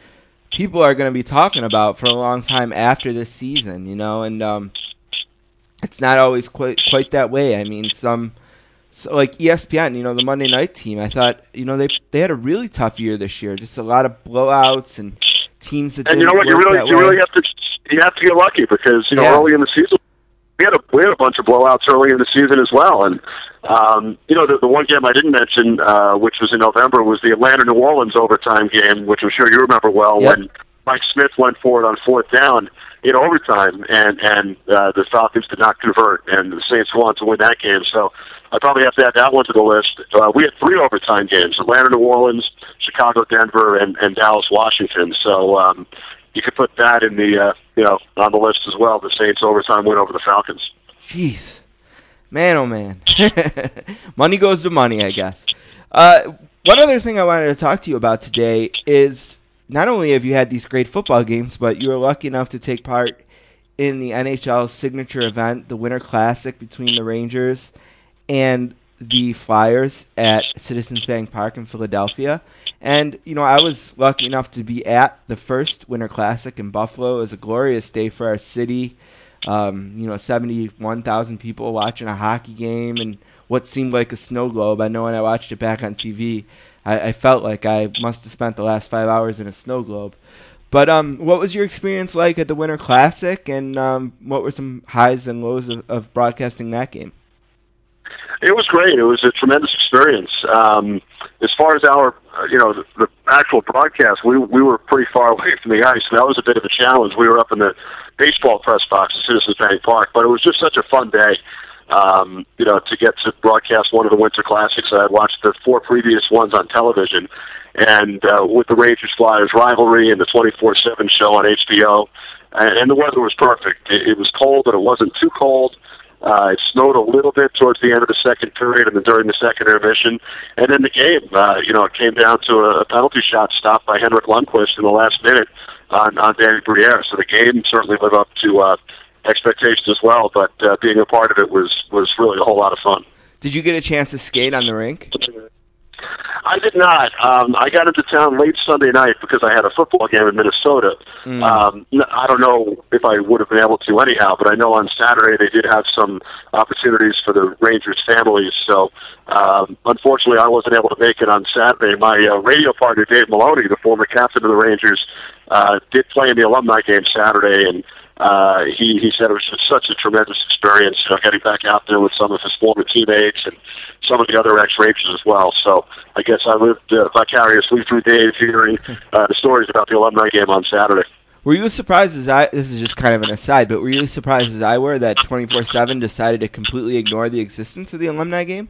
people are going to be talking about for a long time after this season. You know, and um, it's not always quite quite that way. I mean, some so like ESPN, you know, the Monday night team. I thought, you know, they they had a really tough year this year. Just a lot of blowouts and teams that And didn't you know what? You really, you way. really have to, you have to get lucky because you know Yeah. early in the season we had a we had a bunch of blowouts early in the season as well. And um, you know, the, the one game I didn't mention, uh, which was in November, was the Atlanta New Orleans overtime game, which I'm sure you remember well Yep. when Mike Smith went for it on fourth down in overtime, and and uh, the Falcons did not convert, and the Saints went on to win that game. So I probably have to add that one to the list. Uh, we had three overtime games: Atlanta, New Orleans, Chicago, Denver, and, and Dallas, Washington. So um, you could put that in the uh, you know on the list as well. The Saints overtime win over the Falcons. Jeez, man, oh man, money goes to money, I guess. Uh, one other thing I wanted to talk to you about today is not only have you had these great football games, but you were lucky enough to take part in the NHL's signature event, the Winter Classic between the Rangers and the Flyers at Citizens Bank Park in Philadelphia. And, you know, I was lucky enough to be at the first Winter Classic in Buffalo. It was a glorious day for our city. Um, you know, 71,000 people watching a hockey game and what seemed like a snow globe. I know when I watched it back on TV, I, I felt like I must have spent the last five hours in a snow globe. But um, what was your experience like at the Winter Classic, and um, what were some highs and lows of, of broadcasting that game? It was great. It was a tremendous experience. Um, as far as our, uh, you know, the, the actual broadcast, we we were pretty far away from the ice, and that was a bit of a challenge. We were up in the baseball press box at Citizens Bank Park, but it was just such a fun day. Um, you know, to get to broadcast one of the Winter Classics. I had watched the four previous ones on television, and uh, with the Rangers Flyers rivalry and the 24/7 show on HBO, and, and the weather was perfect. It, it was cold, but it wasn't too cold. It snowed a little bit towards the end of the second period and then during the second intermission. And then the game, uh, you know, it came down to a, a penalty shot stopped by Henrik Lundqvist in the last minute on, on Danny Briere. So the game certainly lived up to uh, expectations as well. But uh, being a part of it was, was really a whole lot of fun. Did you get a chance to skate on the rink? I did not. Um, I got into town late Sunday night because I had a football game in Minnesota. Mm. Um, I don't know if I would have been able to anyhow, but I know on Saturday they did have some opportunities for the Rangers families. So um, unfortunately, I wasn't able to make it on Saturday. My uh, radio partner Dave Maloney, the former captain of the Rangers, uh, did play in the alumni game Saturday, and uh, he he said it was such a tremendous experience. You know, getting back out there with some of his former teammates and some of the other ex-Rangers as well. So I guess I lived uh, vicariously through Dave hearing uh, the stories about the alumni game on Saturday. Were you as surprised as I? This is just kind of an aside, but were you as surprised as I were that 24/7 decided to completely ignore the existence of the alumni game?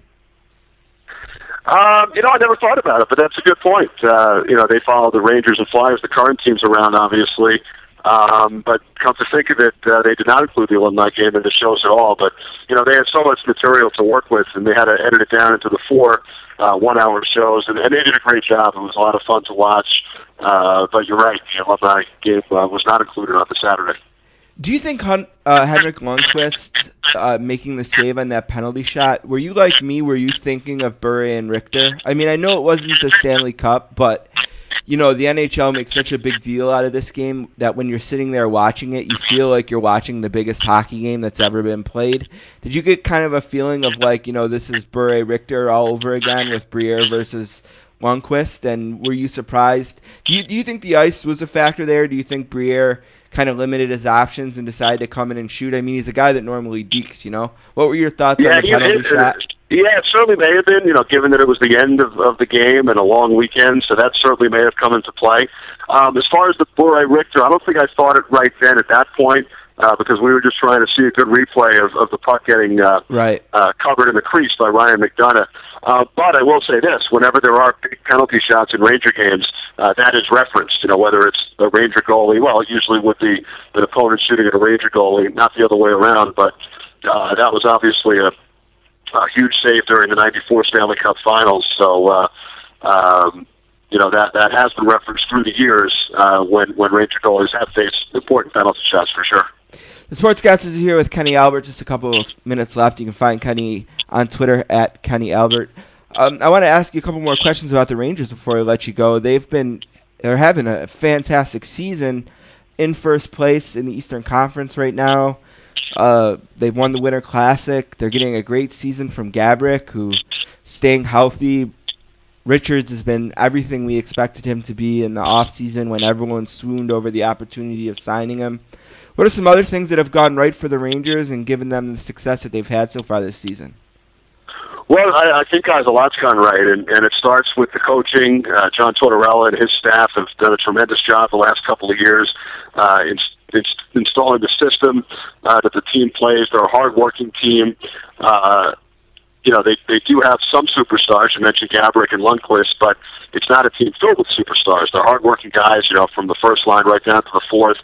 Um, you know, I never thought about it, but that's a good point. Uh, you know, they follow the Rangers and Flyers, the current teams around, obviously. Um, but come to think of it, uh, they did not include the alumni game in the shows at all. But you know, they had so much material to work with, and they had to edit it down into the four uh, one-hour shows, and, and they did a great job. It was a lot of fun to watch. Uh, but you're right, the alumni game uh, was not included on the Saturday. Do you think Hun- uh, Henrik Lundqvist uh, making the save on that penalty shot? Were you like me? Were you thinking of Bure and Richter? I mean, I know it wasn't the Stanley Cup, but you know the NHL makes such a big deal out of this game that when you're sitting there watching it, you feel like you're watching the biggest hockey game that's ever been played. Did you get kind of a feeling of like, you know, this is Bure Richter all over again with Briere versus Lundqvist? And were you surprised? Do you do you think the ice was a factor there? Do you think Briere kind of limited his options and decided to come in and shoot? I mean, he's a guy that normally dekes, you know. What were your thoughts on the penalty shot? Yeah, it certainly may have been, you know, given that it was the end of, of the game and a long weekend, so that certainly may have come into play. Um, as far as the Bure Richter, I don't think I thought it right then at that point uh, because we were just trying to see a good replay of, of the puck getting uh, Right. uh, covered in the crease by Ryan McDonagh. Uh, but I will say this: whenever there are big penalty shots in Ranger games, uh, that is referenced. You know, whether it's a Ranger goalie, well, usually with the the opponent shooting at a Ranger goalie, not the other way around. But uh, that was obviously a, a huge save during the '94 Stanley Cup Finals. So. Uh, um, you know that that has been referenced through the years uh, when when Ranger goalies have faced important penalty shots for sure. The Sportscasters is here with Kenny Albert. Just a couple of minutes left. You can find Kenny on Twitter at Kenny Albert. Um, I want to ask you a couple more questions about the Rangers before I let you go. They've been they're having a fantastic season in first place in the Eastern Conference right now. Uh, they've won the Winter Classic. They're getting a great season from Gaborik, who staying healthy. Richards has been everything we expected him to be in the offseason when everyone swooned over the opportunity of signing him. What are some other things that have gone right for the Rangers and given them the success that they've had so far this season? Well, I, I think guys, a lot's gone right, and, and it starts with the coaching. Uh, John Tortorella and his staff have done a tremendous job the last couple of years uh, in, installing the system uh, that the team plays. They're a hardworking team. Uh, you know, they they do have some superstars. You mentioned Gaborik and Lundqvist, but it's not a team filled with superstars. They're hardworking guys. You know, from the first line right down to the fourth.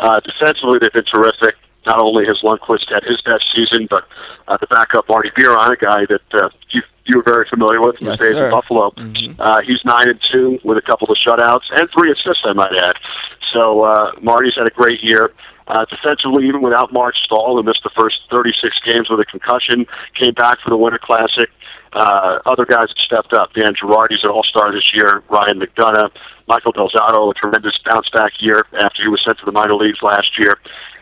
Uh, defensively, they've been terrific. Not only has Lundqvist had his best season, but uh, the backup Marty Biron, a guy that uh, you you were very familiar with from Yes, his days sir. in Buffalo. Mhm. Uh, he's nine and two with a couple of shutouts and three assists, I might add. So uh, Marty's had a great year. Uh, defensively, even without Marc Staal, who missed the first 36 games with a concussion, came back for the Winter Classic. Uh, other guys have stepped up. Dan Girardi's an all-star this year. Ryan McDonagh, Michael Del Zotto, a tremendous bounce-back year after he was sent to the minor leagues last year.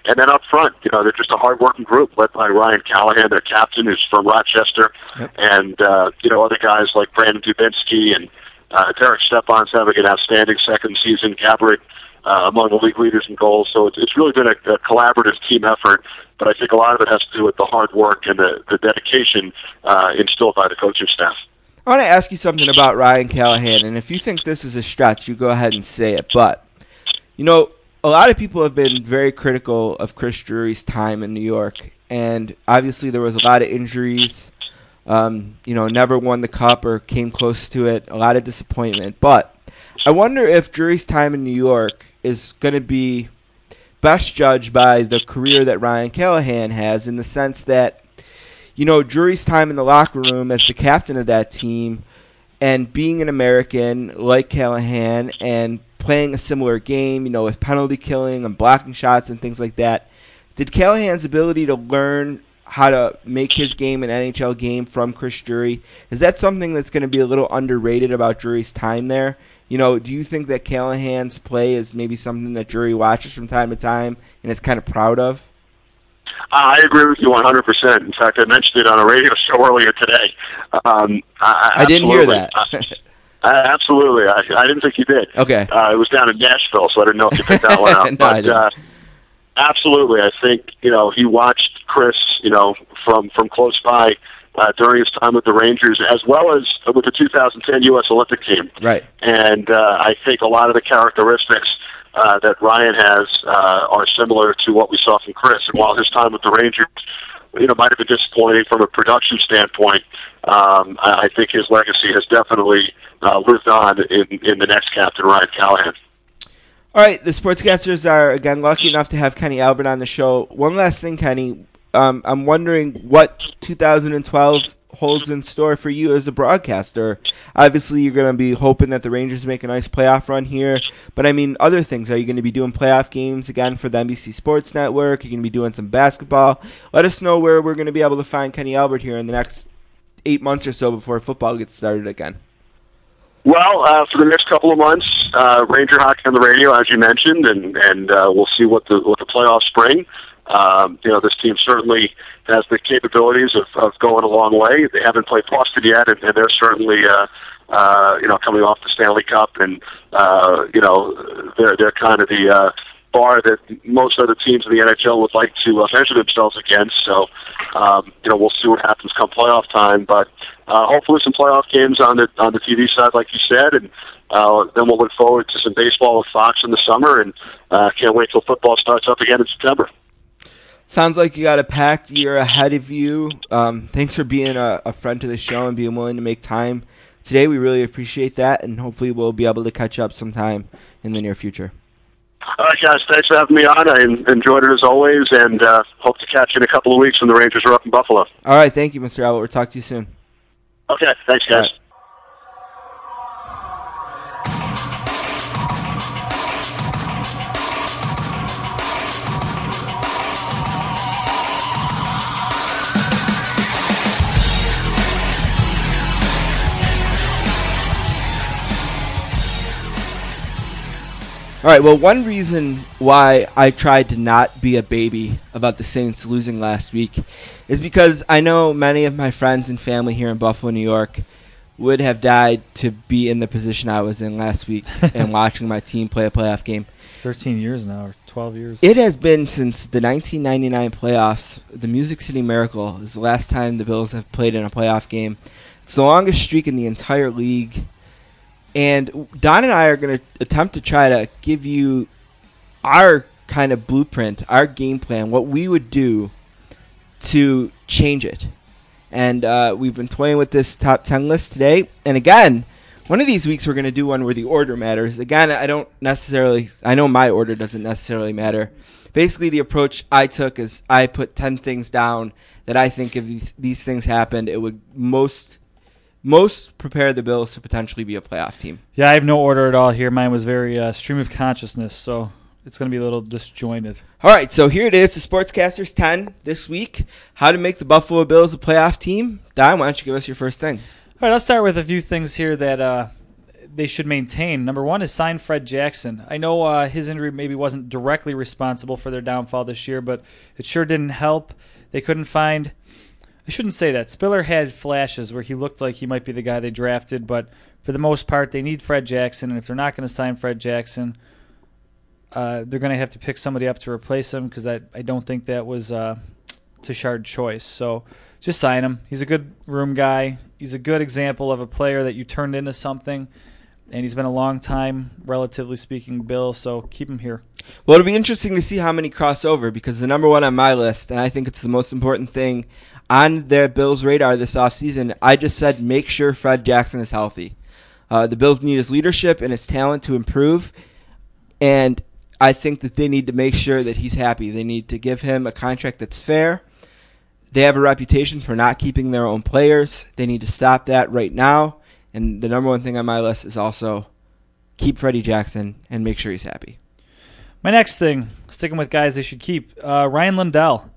And then up front, you know, they're just a hard-working group led by Ryan Callahan, their captain, who's from Rochester, Yep. and uh, you know other guys like Brandon Dubinsky and uh, Derek Stepan's having an outstanding second season. Gaborik uh, among the league leaders in goals. So it's, it's really been a, a collaborative team effort. But I think a lot of it has to do with the hard work and the, the dedication uh, instilled by the coaching staff. I want to ask you something about Ryan Callahan, and if you think this is a stretch, you go ahead and say it. But, you know, a lot of people have been very critical of Chris Drury's time in New York, and obviously there was a lot of injuries. Um, you know, never won the cup or came close to it. A lot of disappointment. But I wonder if Drury's time in New York is going to be best judged by the career that Ryan Callahan has, in the sense that you know, Drury's time in the locker room as the captain of that team and being an American like Callahan and playing a similar game, you know, with penalty killing and blocking shots and things like that. Did Callahan's ability to learn how to make his game an NHL game from Chris Drury, is that something that's going to be a little underrated about Drury's time there? You know, do you think that Callahan's play is maybe something that Drury watches from time to time and is kind of proud of? I agree with you 100%. In fact, I mentioned it on a radio show earlier today. Um, I, I didn't hear that. Uh, absolutely. I, I didn't think you did. Okay. Uh, it was down in Nashville, so I didn't know if you picked that one up. No, I but uh, absolutely, I think you know he watched Chris, you know, from from close by uh, during his time with the Rangers, as well as with the 2010 U.S. Olympic team. Right. And uh, I think a lot of the characteristics uh, that Ryan has uh, are similar to what we saw from Chris. And while his time with the Rangers, you know, might have been disappointing from a production standpoint, um, I, think his legacy has definitely uh, lived on in, in the next captain, Ryan Callahan. All right, the sportscasters are again lucky enough to have Kenny Albert on the show. One last thing, Kenny. Um, I'm wondering what 2012 holds in store for you as a broadcaster. Obviously, you're going to be hoping that the Rangers make a nice playoff run here. But I mean, other things. Are you going to be doing playoff games again for the NBC Sports Network? Are you going to be doing some basketball? Let us know where we're going to be able to find Kenny Albert here in the next eight months or so before football gets started again. Well, uh, for the next couple of months, uh, Ranger hockey on the radio, as you mentioned, and and uh, we'll see what the what the playoffs bring. Um, you know, this team certainly has the capabilities of, of going a long way. They haven't played Boston yet, and, and they're certainly uh, uh, you know coming off the Stanley Cup, and uh, you know they're they're kind of the uh, bar that most other teams in the NHL would like to uh, measure themselves against. So, um, you know, we'll see what happens come playoff time. But uh, hopefully, some playoff games on the on the TV side, like you said, and uh, then we'll look forward to some baseball with Fox in the summer, and uh, can't wait till football starts up again in September. Sounds like you got a packed year ahead of you. Um, thanks for being a, a friend to the show and being willing to make time today. We really appreciate that, and hopefully, we'll be able to catch up sometime in the near future. All right, guys. Thanks for having me on. I enjoyed it as always, and uh, hope to catch you in a couple of weeks when the Rangers are up in Buffalo. All right, thank you, Mr. Albert. We'll talk to you soon. Okay. Thanks, guys. All right. Well, one reason why I tried to not be a baby about the Saints losing last week is because I know many of my friends and family here in Buffalo, New York, would have died to be in the position I was in last week and watching my team play a playoff game. 13 years now, or 12 years. It has been since the 1999 playoffs. The Music City Miracle is the last time the Bills have played in a playoff game. It's the longest streak in the entire league. And Don and I are going to attempt to try to give you our kind of blueprint, our game plan, what we would do to change it. And uh, we've been toying with this top 10 list today. And again, one of these weeks we're going to do one where the order matters. Again, I don't necessarily, I know my order doesn't necessarily matter. Basically, the approach I took is I put 10 things down that I think if these, these things happened, it would most most prepare the Bills to potentially be a playoff team. Yeah, I have no order at all here. Mine was very uh, stream of consciousness, so it's going to be a little disjointed. All right, so here it is, the Sportscasters 10 this week. How to make the Buffalo Bills a playoff team. Don, why don't you give us your first thing? All right, I'll start with a few things here that uh, they should maintain. Number one is sign Fred Jackson. I know uh, his injury maybe wasn't directly responsible for their downfall this year, but it sure didn't help. They couldn't find. I shouldn't say that. Spiller had flashes where he looked like he might be the guy they drafted, but for the most part, they need Fred Jackson, and if they're not going to sign Fred Jackson, uh, they're going to have to pick somebody up to replace him because I, don't think that was uh, Tashard Choice. So just sign him. He's a good room guy. He's a good example of a player that you turned into something, and he's been a long time, relatively speaking, Bill. So keep him here. Well, it'll be interesting to see how many cross over because the number one on my list, and I think it's the most important thing on their Bills' radar this offseason, I just said make sure Fred Jackson is healthy. Uh, the Bills need his leadership and his talent to improve, and I think that they need to make sure that he's happy. They need to give him a contract that's fair. They have a reputation for not keeping their own players. They need to stop that right now. And the number one thing on my list is also keep Freddie Jackson and make sure he's happy. My next thing, sticking with guys they should keep, uh, Rian Lindell.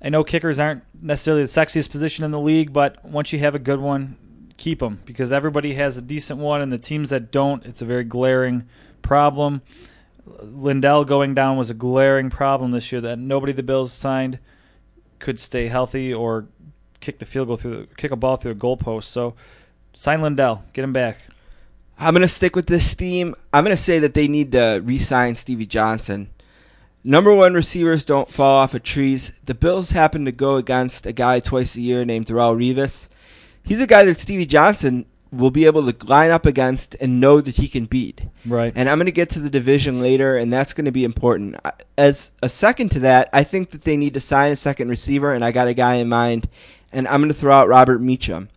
I know kickers aren't necessarily the sexiest position in the league, but once you have a good one, keep them because everybody has a decent one, and the teams that don't, it's a very glaring problem. Lindell going down was a glaring problem this year that nobody the Bills signed could stay healthy or kick the field goal through, the, kick a ball through a goalpost. So sign Lindell, get him back. I'm to stick with this theme. I'm to say that they need to re sign Stevie Johnson. Number one receivers don't fall off of trees. The Bills happen to go against a guy twice a year named Darrelle Revis. He's a guy that Stevie Johnson will be able to line up against and know that he can beat. Right. And I'm going to get to the division later, and that's going to be important. As a second to that, I think that they need to sign a second receiver, and I got a guy in mind, and I'm going to throw out Robert Meacham.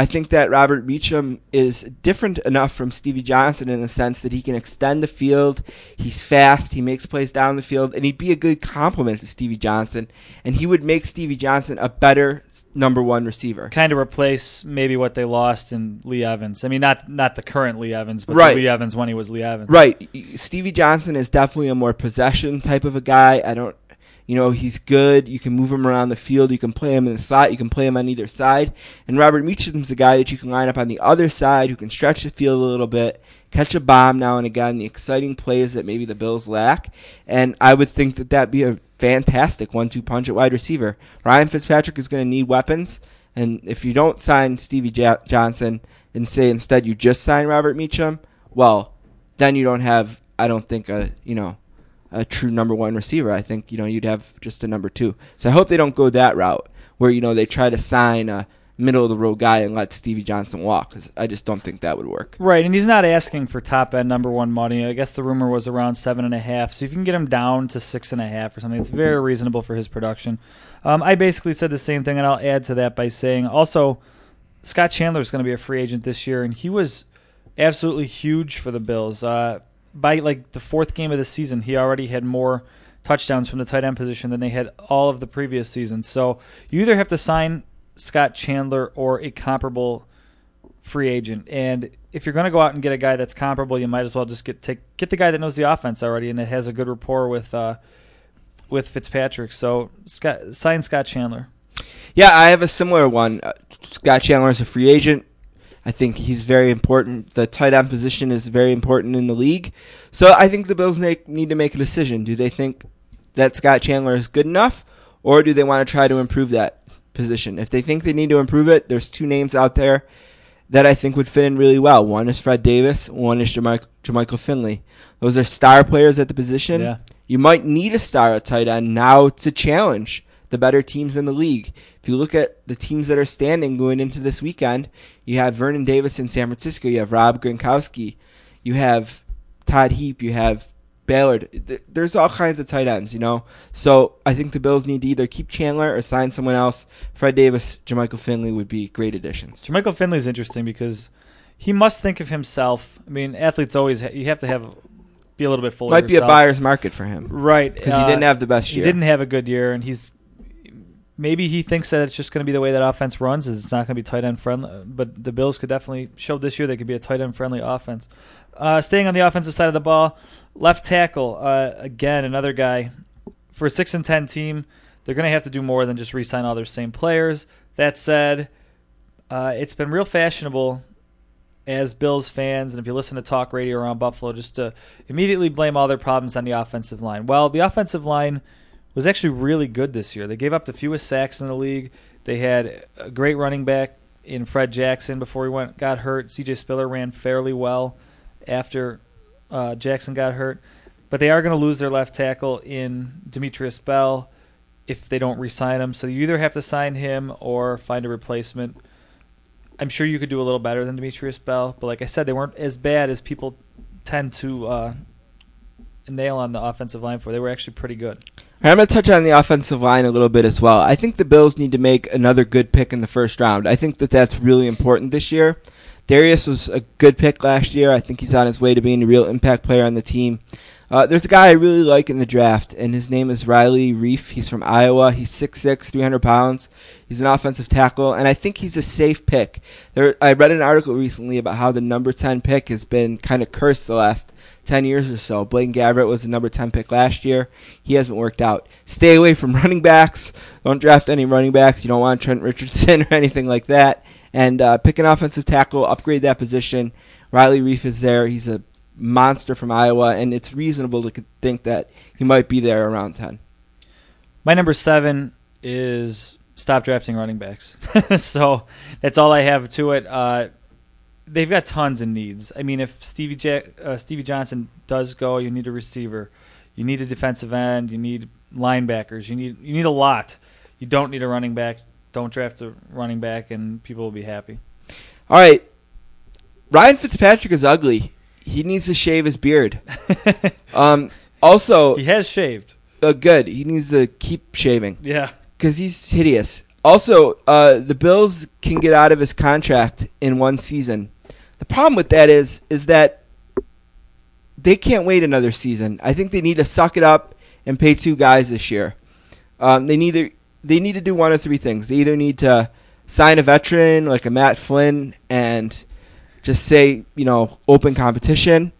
I think that Robert Meacham is different enough from Stevie Johnson in the sense that he can extend the field. He's fast. He makes plays down the field, and he'd be a good complement to Stevie Johnson. And he would make Stevie Johnson a better number one receiver. Kind of replace maybe what they lost in Lee Evans. I mean, not not the current Lee Evans, but Right. Lee Evans when he was Lee Evans. Right. Stevie Johnson is definitely a more possession type of a guy. I don't, you know, he's good. You can move him around the field. You can play him in the slot. You can play him on either side. And Robert Meacham's a guy that you can line up on the other side who can stretch the field a little bit, catch a bomb now and again, the exciting plays that maybe the Bills lack. And I would think that that'd be a fantastic one-two punch at wide receiver. Ryan Fitzpatrick is going to need weapons. And if you don't sign Stevie Ja- Johnson and say instead you just sign Robert Meacham, well, then you don't have, I don't think, a you know, a true number one receiver. I think you know you'd have just a number two. So I hope they don't go that route where you know they try to sign a middle of the road guy and let Stevie Johnson walk because I just don't think that would work. Right, and he's not asking for top end number one money. I guess the rumor was around seven and a half. So if you can get him down to six and a half or something, it's very reasonable for his production. Um, I basically said the same thing, and I'll add to that by saying also Scott Chandler is going to be a free agent this year, and he was absolutely huge for the Bills. Uh, by like the fourth game of the season, he already had more touchdowns from the tight end position than they had all of the previous seasons. So you either have to sign Scott Chandler or a comparable free agent. And if you're going to go out and get a guy that's comparable, you might as well just get take get the guy that knows the offense already and it has a good rapport with uh, with Fitzpatrick. So Scott, sign Scott Chandler. Yeah, I have a similar one. Uh, Scott Chandler is a free agent. I think he's very important. The tight end position is very important in the league. So I think the Bills make, need to make a decision. Do they think that Scott Chandler is good enough, or do they want to try to improve that position? If they think they need to improve it, there's two names out there that I think would fit in really well. One is Fred Davis, one is Jermichael, Jermichael Finley. Those are star players at the position. Yeah. You might need a star at tight end now to challenge the better teams in the league. If you look at the teams that are standing going into this weekend, you have Vernon Davis in San Francisco, you have Rob Gronkowski, you have Todd Heap, you have Ballard. There's all kinds of tight ends, you know. So I think the Bills need to either keep Chandler or sign someone else. Fred Davis, Jermichael Finley would be great additions. Jermichael Finley is interesting because he must think of himself. I mean, athletes always you have to have be a little bit full. Might be a buyer's market for him right? because uh, he didn't have the best year. He didn't have a good year, and he's maybe he thinks that it's just going to be the way that offense runs. Is it's not going to be tight end friendly. But the Bills could definitely show this year they could be a tight end friendly offense. Uh, staying on the offensive side of the ball, left tackle uh, again another guy for a six and ten team. They're going to have to do more than just re-sign all their same players. That said, uh, it's been real fashionable as Bills fans, and if you listen to talk radio around Buffalo, just to immediately blame all their problems on the offensive line. Well, the offensive line was actually really good this year. They gave up the fewest sacks in the league. They had a great running back in Fred Jackson before he went got hurt. C.J. Spiller ran fairly well after uh, Jackson got hurt, but they are going to lose their left tackle in Demetrius Bell if they don't re-sign him. So you either have to sign him or find a replacement. I'm sure you could do a little better than Demetrius Bell, but like I said, they weren't as bad as people tend to uh, nail on the offensive line for. They were actually pretty good. I'm going to touch on the offensive line a little bit as well. I think the Bills need to make another good pick in the first round. I think that that's really important this year. Dareus was a good pick last year. I think he's on his way to being a real impact player on the team. Uh, there's a guy I really like in the draft, and his name is Riley Reiff. He's from Iowa. He's 6'6", 300 pounds. He's an offensive tackle, and I think he's a safe pick. There, I read an article recently about how the number 10 pick has been kind of cursed the last 10 years or so. Blaine Gabbert was the number 10 pick last year. He hasn't worked out. Stay away from running backs. Don't draft any running backs. You don't want Trent Richardson or anything like that. And uh, pick an offensive tackle, upgrade that position. Riley Reiff is there. He's a monster from Iowa, and it's reasonable to think that he might be there around 10. My number seven is stop drafting running backs. so that's all I have to it. Uh, they've got tons of needs. I mean, if Stevie Jack, uh, Stevie Johnson does go, you need a receiver, you need a defensive end, you need linebackers, you need you need a lot. You don't need a running back. Don't draft a running back, and people will be happy. All right. Ryan Fitzpatrick is ugly. He needs to shave his beard. Um, also, He has shaved. uh, good. He needs to keep shaving Yeah. Because he's hideous. Also, uh, the Bills can get out of his contract in one season. The problem with that is, is that they can't wait another season. I think they need to suck it up and pay two guys this year. Um, they neither they need to do one of three things. They either need to sign a veteran like a Matt Flynn and just say you know open competition,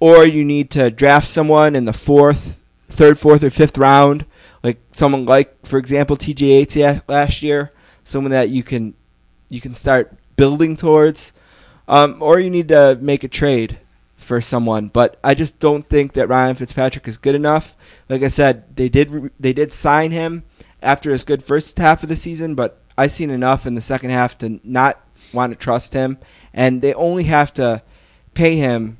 or you need to draft someone in the fourth, third, fourth, or fifth round, like someone like for example T.J. Yates last year, someone that you can you can start building towards, um, or you need to make a trade for someone. But I just don't think that Ryan Fitzpatrick is good enough. Like I said, they did they did sign him after his good first half of the season, but I seen enough in the second half to not want to trust him, and they only have to pay him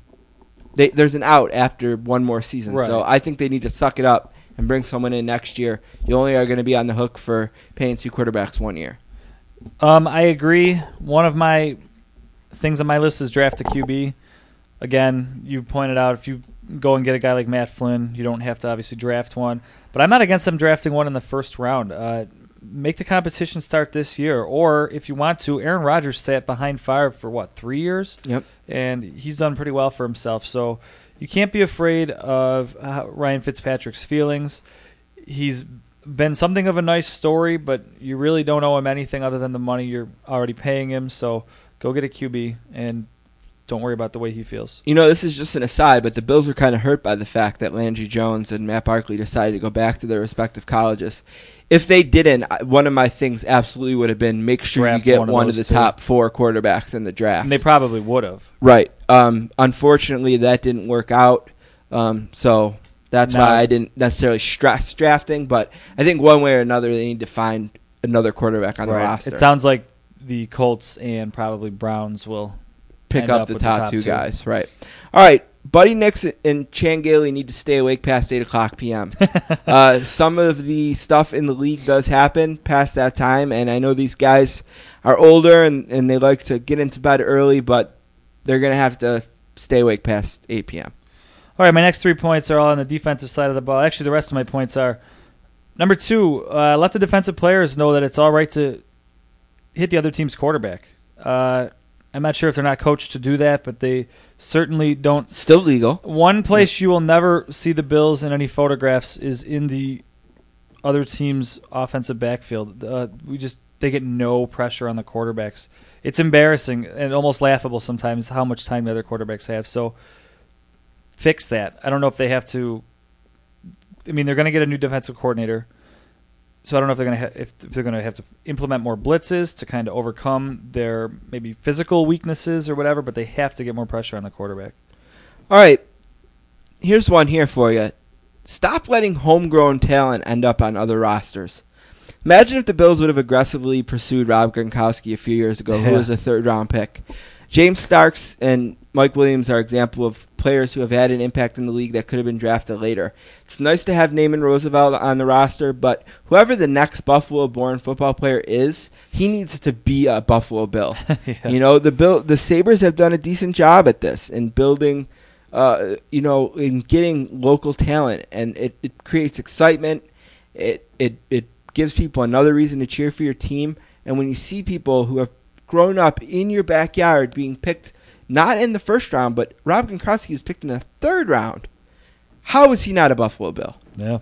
they, there's an out after one more season. So I think they need to suck it up and bring someone in next year. You only are going to be on the hook for paying two quarterbacks one year. Um, I agree. One of my things on my list is draft a QB. Again, you pointed out if you go and get a guy like Matt Flynn, you don't have to obviously draft one. But I'm not against them drafting one in the first round. Uh, make the competition start this year, or if you want to, Aaron Rodgers sat behind Favre for what three years, Yep. and he's done pretty well for himself. So you can't be afraid of uh, Ryan Fitzpatrick's feelings. He's been something of a nice story, but you really don't owe him anything other than the money you're already paying him. So go get a QB and don't worry about the way he feels. You know, this is just an aside, but the Bills were kind of hurt by the fact that Landry Jones and Matt Barkley decided to go back to their respective colleges. If they didn't, one of my things absolutely would have been make sure Draft you get one one, of of, the two. top four quarterbacks in the draft. And they probably would have. Right. Um, unfortunately, that didn't work out. Um, so that's No. why I didn't necessarily stress drafting. But I think one way or another, they need to find another quarterback on the roster. It sounds like the Colts and probably Browns will pick up, up the with the top, top two two. guys. Right. All right. Buddy Nix and Chan Gailey need to stay awake past 8 o'clock p.m. uh, some of the stuff in the league does happen past that time, and I know these guys are older and, and they like to get into bed early, but they're going to have to stay awake past 8 p.m. All right, my next three points are all on the defensive side of the ball. Actually, the rest of my points are number two. Uh, let the defensive players know that it's all right to hit the other team's quarterback. Uh, I'm not sure if they're not coached to do that, but they certainly don't. Still legal. One place you will never see the Bills in any photographs is in the other team's offensive backfield. Uh, we just they get no pressure on the quarterbacks. It's embarrassing and almost laughable sometimes how much time the other quarterbacks have. So fix that. I don't know if they have to. I mean, they're going to get a new defensive coordinator, so I don't know if they're going to ha- if, if they're going to have to implement more blitzes to kind of overcome their maybe physical weaknesses or whatever. But they have to get more pressure on the quarterback. All right. Here's one here for you. Stop letting homegrown talent end up on other rosters. Imagine if the Bills would have aggressively pursued Rob Gronkowski a few years ago, who was a third round pick. James Starks and Mike Williams are example of players who have had an impact in the league that could have been drafted later. It's nice to have Naaman Roosevelt on the roster, but whoever the next Buffalo-born football player is, he needs to be a Buffalo Bill. Yeah. You know, the Bill, the Sabres have done a decent job at this in building, uh, you know, in getting local talent, and it, it creates excitement. It it it gives people another reason to cheer for your team. And when you see people who have grown up in your backyard being picked not in the first round, but Rob Gronkowski was picked in the third round, how is he not a Buffalo Bill? Yeah.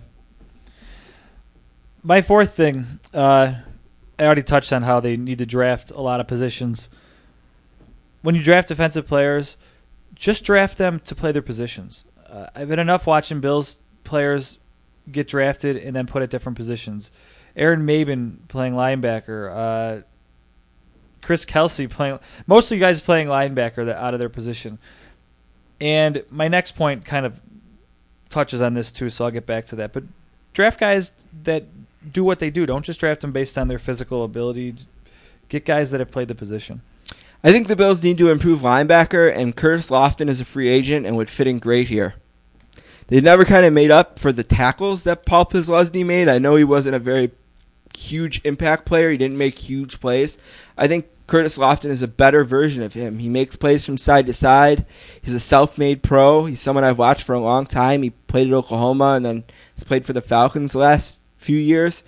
My fourth thing, uh, I already touched on how they need to draft a lot of positions. When you draft defensive players, just draft them to play their positions. Uh, I've been enough watching Bills players get drafted and then put at different positions. Aaron Maybin playing linebacker. Uh, Chris Kelsay playing. Mostly guys playing linebacker that out of their position. And my next point kind of touches on this too, so I'll get back to that. But draft guys that do what they do. Don't just draft them based on their physical ability. Get guys that have played the position. I think the Bills need to improve linebacker, and Curtis Lofton is a free agent and would fit in great here. They never kind of made up for the tackles that Paul Posluszny made. I know he wasn't a very huge impact player. He didn't make huge plays. I think Curtis Lofton is a better version of him. He makes plays from side to side. He's a self-made pro. He's someone I've watched for a long time. He played at Oklahoma and then has played for the Falcons the last few years.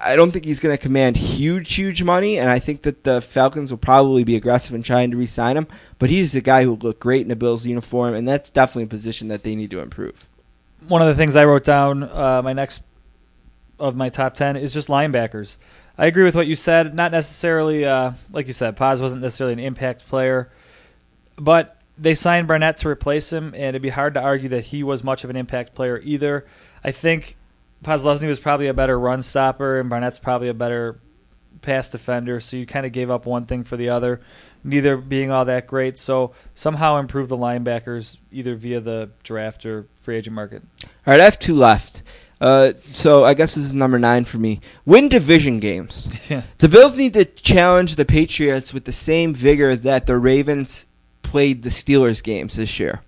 I don't think he's going to command huge, huge money, and I think that the Falcons will probably be aggressive in trying to re-sign him. But he's a guy who will look great in a Bills uniform, and that's definitely a position that they need to improve. One of the things I wrote down, uh, my next of my top 10 is just linebackers. I agree with what you said. Not necessarily, uh, like you said, Poz wasn't necessarily an impact player, but they signed Barnett to replace him, and it'd be hard to argue that he was much of an impact player either. I think Posluszny was probably a better run stopper, and Barnett's probably a better pass defender, so you kind of gave up one thing for the other, neither being all that great. So somehow improve the linebackers either via the draft or free agent market. All right, I have two left. Uh, so I guess this is number nine for me. Win division games. Yeah. The Bills need to challenge the Patriots with the same vigor that the Ravens played the Steelers games this year.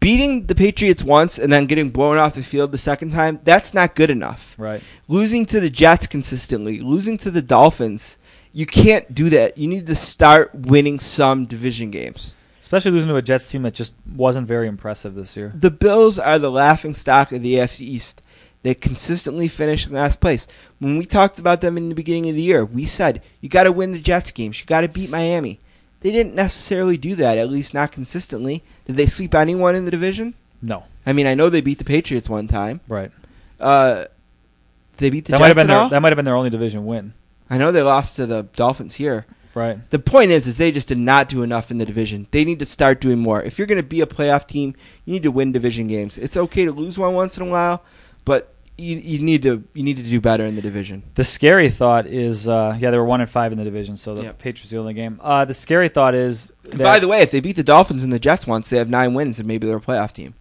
beating the Patriots once and then getting blown off the field the second time, that's not good enough. Right. Losing to the Jets consistently, losing to the Dolphins, you can't do that. You need to start winning some division games. Especially losing to a Jets team that just wasn't very impressive this year. The Bills are the laughing stock of the AFC East. They consistently finish in last place. When we talked about them in the beginning of the year, we said, you got to win the Jets games. You got to beat Miami. They didn't necessarily do that, at least not consistently. Did they sweep anyone in the division? No. I mean, I know they beat the Patriots one time. Right. Uh, they beat the that Jets might have been their all? that might have been their only division win. I know they lost to the Dolphins here. Right. The point is, is they just did not do enough in the division. They need to start doing more. If you're going to be a playoff team, you need to win division games. It's okay to lose one once in a while, but you, you need to you need to do better in the division. The scary thought is, uh, yeah, they were one and five in the division, so the Yep. Patriots the only game. Uh, the scary thought is, that- by the way, if they beat the Dolphins and the Jets once, they have nine wins and maybe they're a playoff team.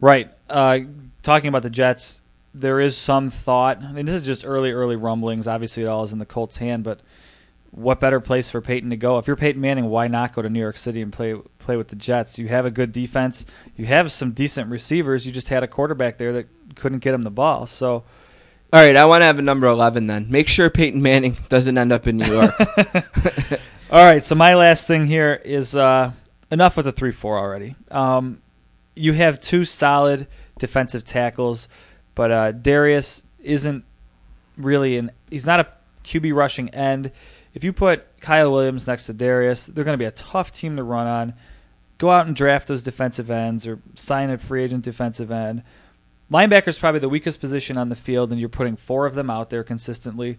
right? Uh, talking about the Jets, there is some thought. I mean, this is just early, early rumblings. Obviously, it all is in the Colts' hand, but what better place for Peyton to go? If you're Peyton Manning, why not go to New York City and play play with the Jets? You have a good defense. You have some decent receivers. You just had a quarterback there that couldn't get him the ball. So All right, I want to have a number 11 then. Make sure Peyton Manning doesn't end up in New York. All right, so my last thing here is uh, enough with the three four already. Um, you have two solid defensive tackles, but uh, Dareus isn't really an. He's not a QB rushing end. If you put Kyle Williams next to Dareus, they're going to be a tough team to run on. Go out and draft those defensive ends or sign a free agent defensive end. Linebacker is probably the weakest position on the field, and you're putting four of them out there consistently.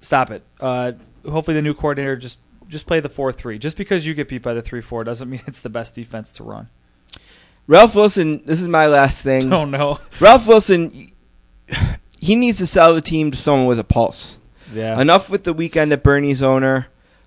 Stop it. Uh, hopefully, the new coordinator just just play the four three. Just because you get beat by the three four doesn't mean it's the best defense to run. Ralph Wilson, this is my last thing. Oh no. Ralph Wilson, he needs to sell the team to someone with a pulse. Yeah. Enough with the weekend at Bernie's owner.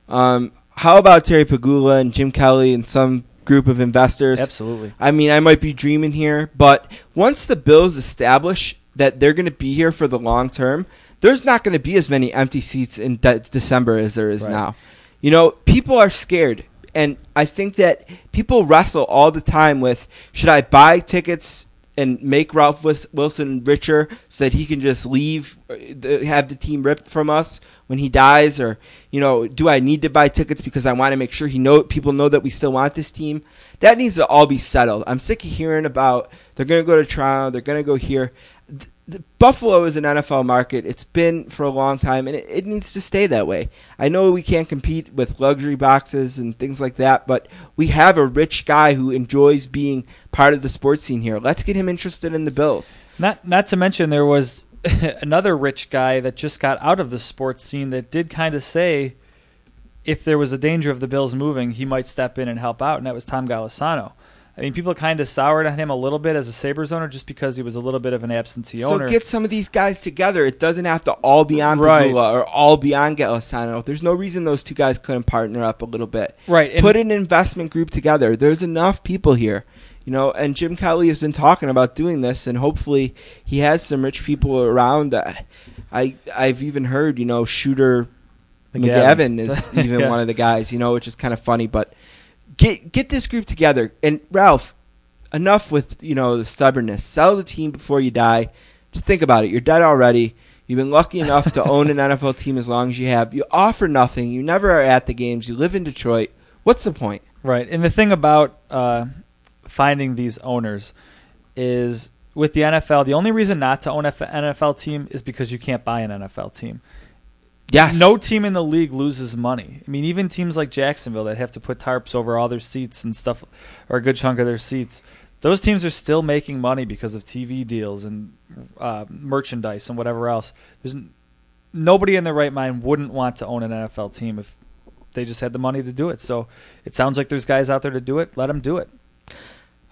Um, how about Terry Pegula and Jim Kelly and some group of investors? Absolutely. I mean, I might be dreaming here, but once the Bills establish that they're going to be here for the long term, there's not going to be as many empty seats in de- December as there is Right. now. You know, people are scared, and I think that people wrestle all the time with should I buy tickets and make Ralph Wilson richer so that he can just leave, uh, have the team ripped from us when he dies, or you know, do I need to buy tickets because I want to make sure he know people know that we still want this team? That needs to all be settled. I'm sick of hearing about they're going to go to Toronto, they're going to go here. Buffalo is an NFL market. It's been for a long time, and it, it needs to stay that way. I know we can't compete with luxury boxes and things like that, but we have a rich guy who enjoys being part of the sports scene here. Let's get him interested in the Bills. Not not to mention there was another rich guy that just got out of the sports scene that did kind of say if there was a danger of the Bills moving, he might step in and help out, and that was Tom Golisano. I mean, people kind of soured on him a little bit as a Sabres owner just because he was a little bit of an absentee So owner. So get some of these guys together. It doesn't have to all be on Right. Pegula or all be on Golisano. There's no reason those two guys couldn't partner up a little bit. right. And Put an investment group together. There's enough people here. You know, and Jim Kelly has been talking about doing this, and hopefully he has some rich people around. Uh, I I've even heard, you know, Shooter McGavin is even Yeah. one of the guys. You know, which is kind of funny. But get get this group together. And Ralph, enough with you know the stubbornness. Sell the team before you die. Just think about it. You're dead already. You've been lucky enough to own an NFL team as long as you have. You offer nothing. You never are at the games. You live in Detroit. What's the point? Right. And the thing about uh, finding these owners is with the NFL, the only reason not to own an NFL team is because you can't buy an NFL team. Yes. No team in the league loses money. I mean, even teams like Jacksonville that have to put tarps over all their seats and stuff, or a good chunk of their seats, those teams are still making money because of TV deals and uh, merchandise and whatever else. There's n- nobody in their right mind wouldn't want to own an NFL team if they just had the money to do it. So it sounds like there's guys out there to do it. Let them do it.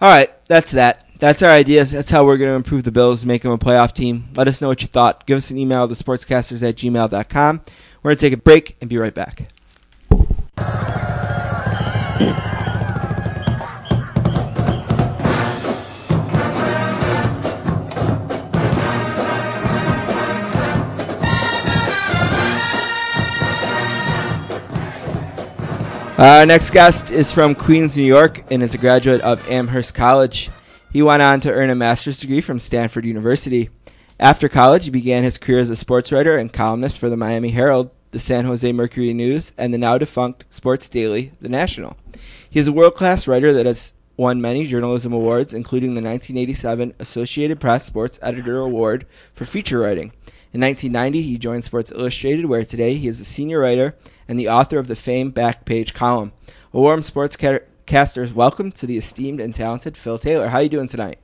All right, that's that. That's our ideas. That's how we're going to improve the Bills, make them a playoff team. Let us know what you thought. Give us an email, thesportscasters at gmail.com. We're going to take a break and be right back. Our next guest is from Queens, New York, and is a graduate of Amherst College. He went on to earn a master's degree from Stanford University. After college, he began his career as a sports writer and columnist for the Miami Herald, the San Jose Mercury News, and the now defunct Sports Daily, The National. He is a world class writer that has won many journalism awards, including the 1987 Associated Press Sports Editor Award for feature writing. In 1990, he joined Sports Illustrated, where today he is a senior writer and the author of the famed Backpage column. A warm sportscasters, welcome to the esteemed and talented Phil Taylor. How are you doing tonight?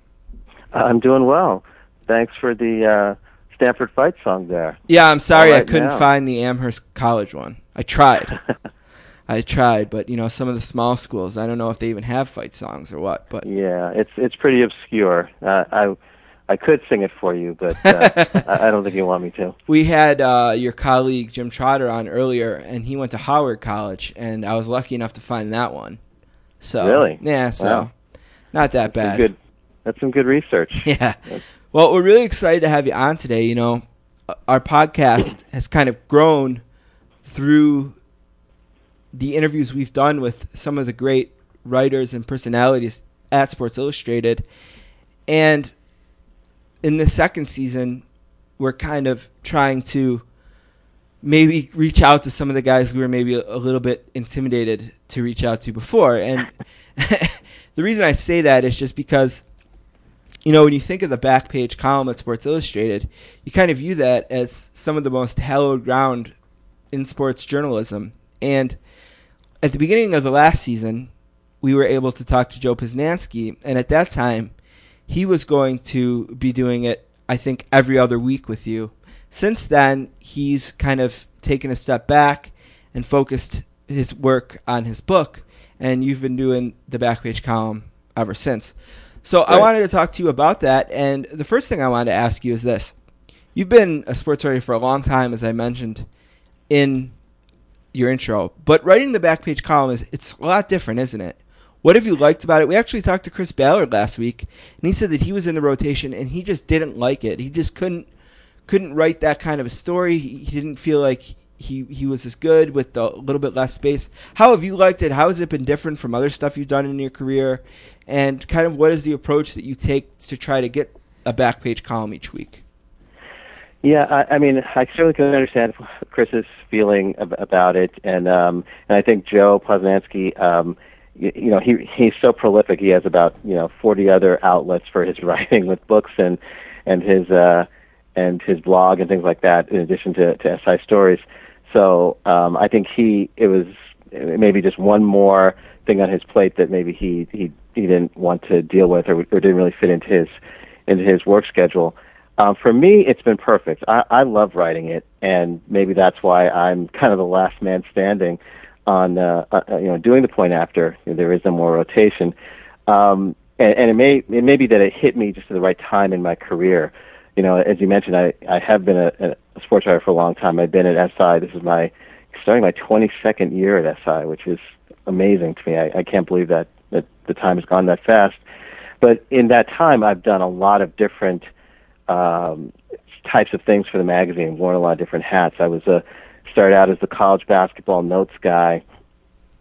I'm doing well. Thanks for the uh, Stanford fight song there. Yeah, I'm sorry right I couldn't now. find the Amherst College one. I tried. I tried, but you know, some of the small schools, I don't know if they even have fight songs or what. But Yeah, it's it's pretty obscure. Uh, I I could sing it for you, but uh, I I don't think you want me to. we had uh, your colleague Jim Trotter on earlier, and he went to Howard College, and I was lucky enough to find that one. So Really? yeah, so Wow. not that bad. Good. That's some good research. Yeah. Well, we're really excited to have you on today. You know, our podcast has kind of grown through the interviews we've done with some of the great writers and personalities at Sports Illustrated. And in the second season, we're kind of trying to maybe reach out to some of the guys we were maybe a, a little bit intimidated to reach out to before. And the reason I say that is just because you know, when you think of the back page column at Sports Illustrated, you kind of view that as some of the most hallowed ground in sports journalism. And at the beginning of the last season, we were able to talk to Joe Posnanski, and at that time, he was going to be doing it, I think, every other week with you. Since then, he's kind of taken a step back and focused his work on his book, and you've been doing the back page column ever since. So I wanted to talk to you about that, and the first thing I wanted to ask you is this: You've been a sports writer for a long time, as I mentioned in your intro, but writing the back page column is it's a lot different, isn't it? What have you liked about it? We actually talked to Chris Ballard last week, and he said that he was in the rotation and he just didn't like it. He just couldn't couldn't write that kind of a story. He, he didn't feel like he he was as good with a little bit less space. How have you liked it? How has it been different from other stuff you've done in your career? And kind of what is the approach that you take to try to get a back page column each week? Yeah, I, I mean, I certainly can understand Chris's feeling ab- about it, and um, and I think Joe Posnanski, um, you, you know, he he's so prolific. He has about you know 40 other outlets for his writing with books and and his uh, and his blog and things like that, in addition to to SI stories. So um, I think he it was maybe just one more thing on his plate that maybe he he he didn't want to deal with or, or didn't really fit into his into his work schedule. Um, for me, it's been perfect. I, I love writing it, and maybe that's why I'm kind of the last man standing on uh, uh, you know doing the point after there is no more rotation. Um, and, and it may it may be that it hit me just at the right time in my career. You know, as you mentioned, I I have been a, a sports writer for a long time. I've been at SI. This is my starting my 22nd year at SI, which is amazing to me. I, I can't believe that that the time has gone that fast. But in that time, I've done a lot of different um, types of things for the magazine. Worn a lot of different hats. I was a started out as the college basketball notes guy.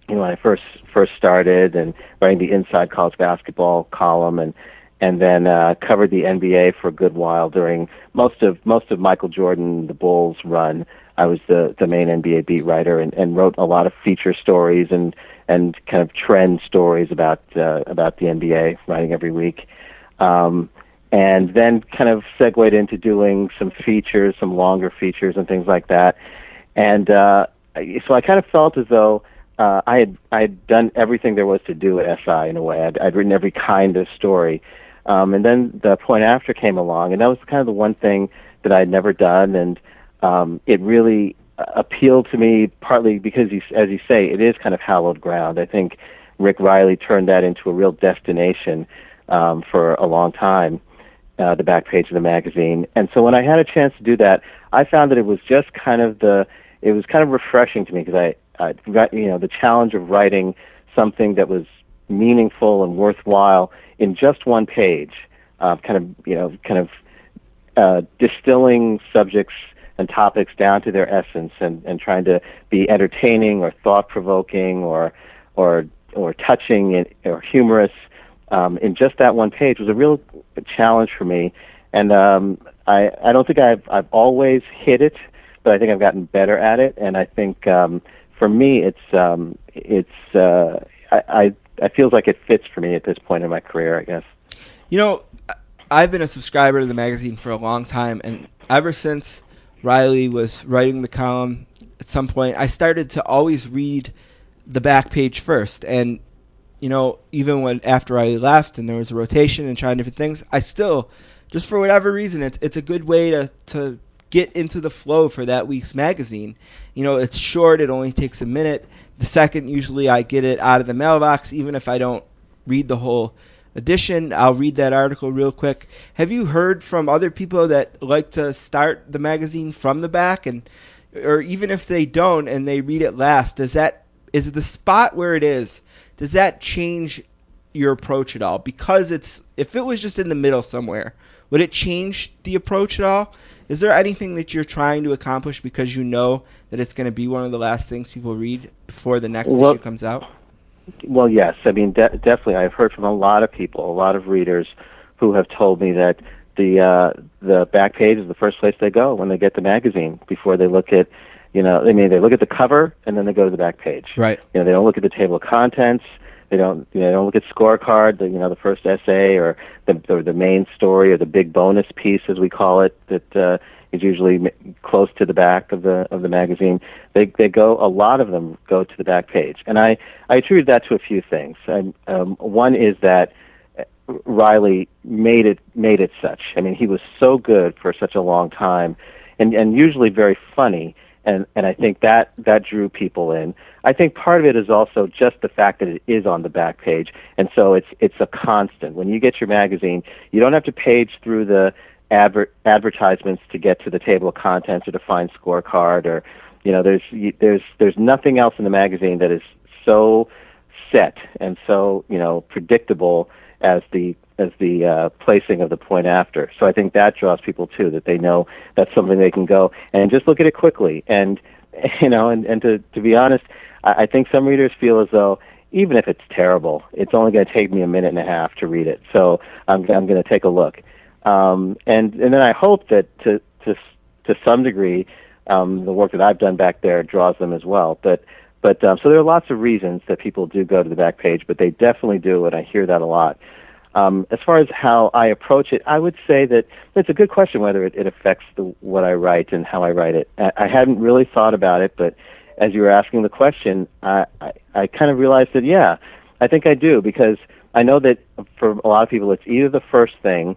You know, when I first first started and writing the Inside College Basketball column, and and then uh, covered the NBA for a good while during most of most of Michael Jordan, the Bulls run. I was the the main NBA beat writer and, and wrote a lot of feature stories and and kind of trend stories about uh, about the NBA, writing every week. Um, and then kind of segued into doing some features, some longer features and things like that. And uh, so I kind of felt as though uh, I had I had done everything there was to do at SI in a way. I'd, I'd written every kind of story. Um, and then the point after came along, and that was kind of the one thing that I had never done, and um, it really uh, appealed to me partly because, you, as you say, it is kind of hallowed ground. I think Rick Reilly turned that into a real destination um, for a long time uh, the back page of the magazine. And so when I had a chance to do that, I found that it was just kind of the it was kind of refreshing to me because I, I you know the challenge of writing something that was meaningful and worthwhile in just one page, uh, kind of you know kind of uh, distilling subjects and topics down to their essence and, and trying to be entertaining or thought provoking or or or touching or humorous um, in just that one page was a real challenge for me. And um, I I don't think I've I've always hit it, but I think I've gotten better at it. And I think um, for me it's um, it's uh, I, I I feels like it fits for me at this point in my career. I guess. You know, I've been a subscriber to the magazine for a long time, and ever since Reilly was writing the column, at some point I started to always read the back page first. And you know, even when after I left and there was a rotation and trying different things, I still, just for whatever reason, it's it's a good way to to get into the flow for that week's magazine. You know, it's short; it only takes a minute. The second, usually, I get it out of the mailbox, even if I don't read the whole edition. I'll read that article real quick. Have you heard from other people that like to start the magazine from the back and or even if they don't and they read it last, does that is the spot where it is, does that change your approach at all? Because it's if it was just in the middle somewhere, would it change the approach at all? Is there anything that you're trying to accomplish because you know that it's going to be one of the last things people read before the next Well- issue comes out? Well, yes. I mean, de- definitely. I've heard from a lot of people, a lot of readers, who have told me that the uh, the back page is the first place they go when they get the magazine before they look at, you know, I mean, they look at the cover and then they go to the back page. Right. You know, they don't look at the table of contents. They don't, you know, they don't look at scorecard. The, you know, the first essay or the or the main story or the big bonus piece, as we call it, that uh, is usually close to the back of the of the magazine. They they go. A lot of them go to the back page, and I I attribute that to a few things. And um, one is that uh, Reilly made it made it such. I mean, he was so good for such a long time, and and usually very funny. And and I think that that drew people in. I think part of it is also just the fact that it is on the back page, and so it's it's a constant. When you get your magazine, you don't have to page through the adver- advertisements to get to the table of contents or to find scorecard or you know there's there's there's nothing else in the magazine that is so set and so you know predictable as the as the uh, placing of the point after. So I think that draws people too that they know that's something they can go and just look at it quickly and you know and and to to be honest, I, I think some readers feel as though even if it's terrible, it's only going to take me a minute and a half to read it. So I'm I'm going to take a look. Um, and and then I hope that to to to some degree, um, the work that I've done back there draws them as well. But but um, so there are lots of reasons that people do go to the back page, but they definitely do, and I hear that a lot. Um, as far as how I approach it, I would say that it's a good question whether it, it affects the, what I write and how I write it. I, I hadn't really thought about it, but as you were asking the question, I, I, I kind of realized that yeah, I think I do because I know that for a lot of people it's either the first thing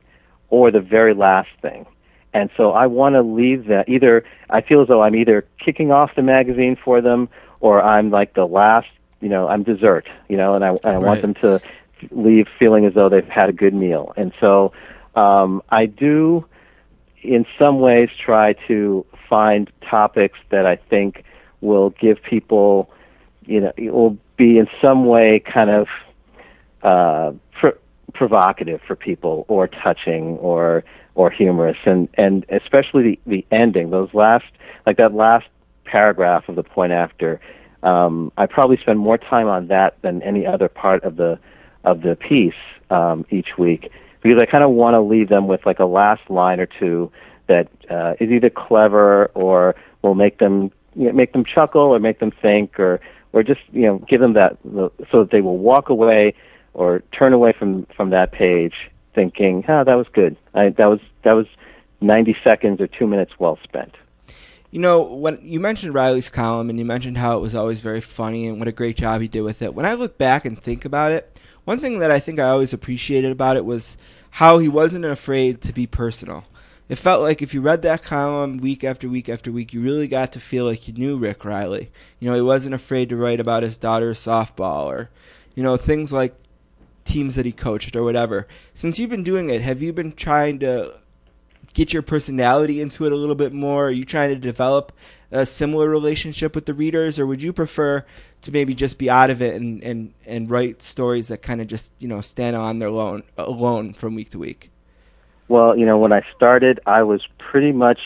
or the very last thing. And so I want to leave that either I feel as though I'm either kicking off the magazine for them or I'm like the last, you know, I'm dessert, you know, and I, and I Right. want them to leave feeling as though they've had a good meal. And so um, I do, in some ways, try to find topics that I think will give people, you know, it will be in some way kind of uh, pr- provocative for people, or touching, or or humorous, and and especially the the ending, those last like that last paragraph of the point after. Um, I probably spend more time on that than any other part of the of the piece um, each week because I kind of want to leave them with like a last line or two that uh, is either clever or will make them you know, make them chuckle or make them think or or just you know give them that so that they will walk away or turn away from from that page thinking, "Ah, that was good. I, that was that was 90 seconds or 2 minutes well spent." You know, when you mentioned Reilly's column and you mentioned how it was always very funny and what a great job he did with it. When I look back and think about it, one thing that I think I always appreciated about it was how he wasn't afraid to be personal. It felt like if you read that column week after week after week, you really got to feel like you knew Rick Reilly. You know, he wasn't afraid to write about his daughter's softball or, you know, things like teams that he coached or whatever. Since you've been doing it, have you been trying to get your personality into it a little bit more? Are you trying to develop a similar relationship with the readers, or would you prefer to maybe just be out of it and, and, and write stories that kind of just you know stand on their own alone from week to week? Well, you know, when I started, I was pretty much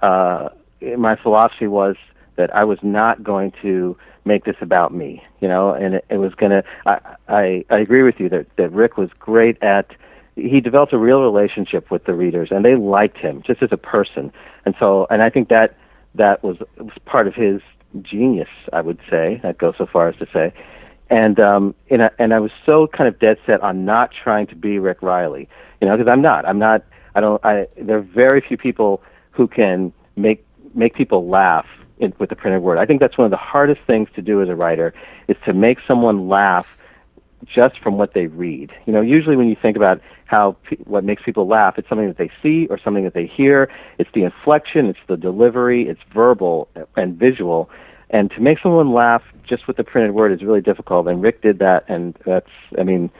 uh, my philosophy was that I was not going to make this about me, you know, and it, it was to. I, I I agree with you that that Rick was great at. He developed a real relationship with the readers, and they liked him just as a person. And so, and I think that that was was part of his genius. I would say I'd go so far as to say. And um, and I, and I was so kind of dead set on not trying to be Rick Reilly, you know, because I'm not. I'm not. I don't. I there are very few people who can make make people laugh in, with the printed word. I think that's one of the hardest things to do as a writer is to make someone laugh just from what they read. You know, usually when you think about how what makes people laugh, it's something that they see or something that they hear. It's the inflection, it's the delivery, it's verbal and visual. And to make someone laugh just with the printed word is really difficult. And Rick did that, and that's, I mean,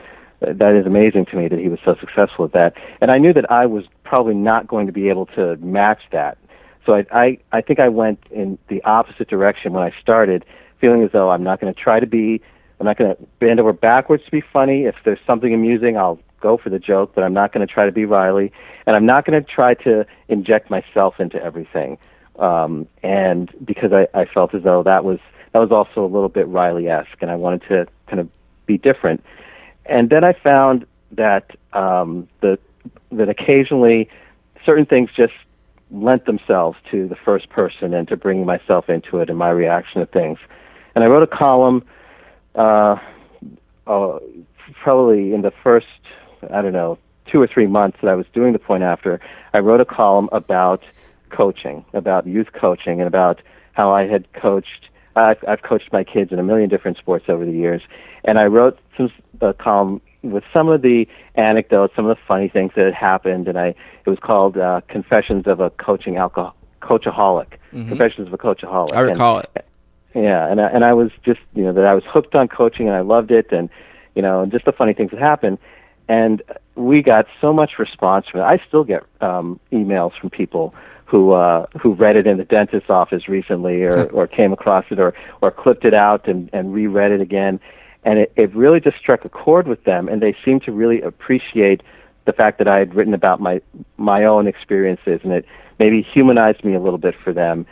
that is amazing to me that he was so successful at that. And I knew that I was probably not going to be able to match that. So I, I, I think I went in the opposite direction when I started, feeling as though I'm not going to try to be, I'm not going to bend over backwards to be funny. If there's something amusing, I'll go for the joke, but I'm not going to try to be Reilly, and I'm not going to try to inject myself into everything. Um, and because I, I felt as though that was that was also a little bit Reilly-esque, and I wanted to kind of be different. And then I found that um, the that occasionally certain things just lent themselves to the first person and to bringing myself into it and my reaction to things. And I wrote a column, uh, uh, probably in the first, I don't know, two or three months that I was doing the point after. I wrote a column about coaching, about youth coaching, and about how I had coached. I've, I've coached my kids in a million different sports over the years, and I wrote some a column with some of the anecdotes, some of the funny things that had happened, and I it was called uh, Confessions of a Coaching Alcohol Coachaholic. Mhm. Confessions of a Coachaholic. I recall it. Yeah, and I, and I was just you know that I was hooked on coaching and I loved it, and you know and just the funny things that happened, and we got so much response from it. I still get um, emails from people who uh, who read it in the dentist's office recently, or or came across it, or or clipped it out and and reread it again, and it, it really just struck a chord with them, and they seemed to really appreciate the fact that I had written about my my own experiences, and it maybe humanized me a little bit for them,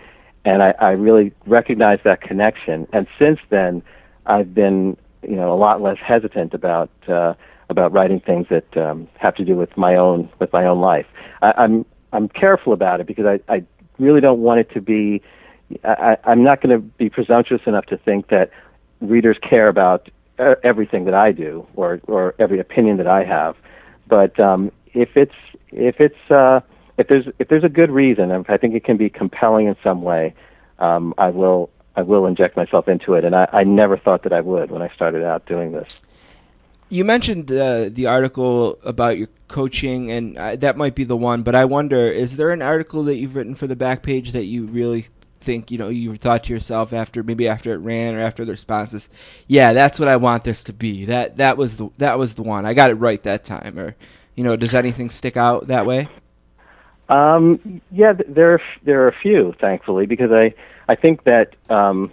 and I, I really recognized that connection. And since then, I've been you know a lot less hesitant about uh, about writing things that um, have to do with my own with my own life. I, I'm I'm careful about it because I, I really don't want it to be. I, I'm not going to be presumptuous enough to think that readers care about uh, everything that I do or or every opinion that I have. But um, if it's if it's uh, if there's if there's a good reason, if I think it can be compelling in some way, um, I will I will inject myself into it. And I, I never thought that I would when I started out doing this. You mentioned uh, the article about your coaching, and uh, that might be the one. But I wonder, is there an article that you've written for the back page that you really think you know you thought to yourself after maybe after it ran or after the responses, yeah, that's what I want this to be. That that was the that was the one. I got it right that time. Or you know, does anything stick out that way? Um, yeah, there are, there are a few, thankfully, because I I think that um,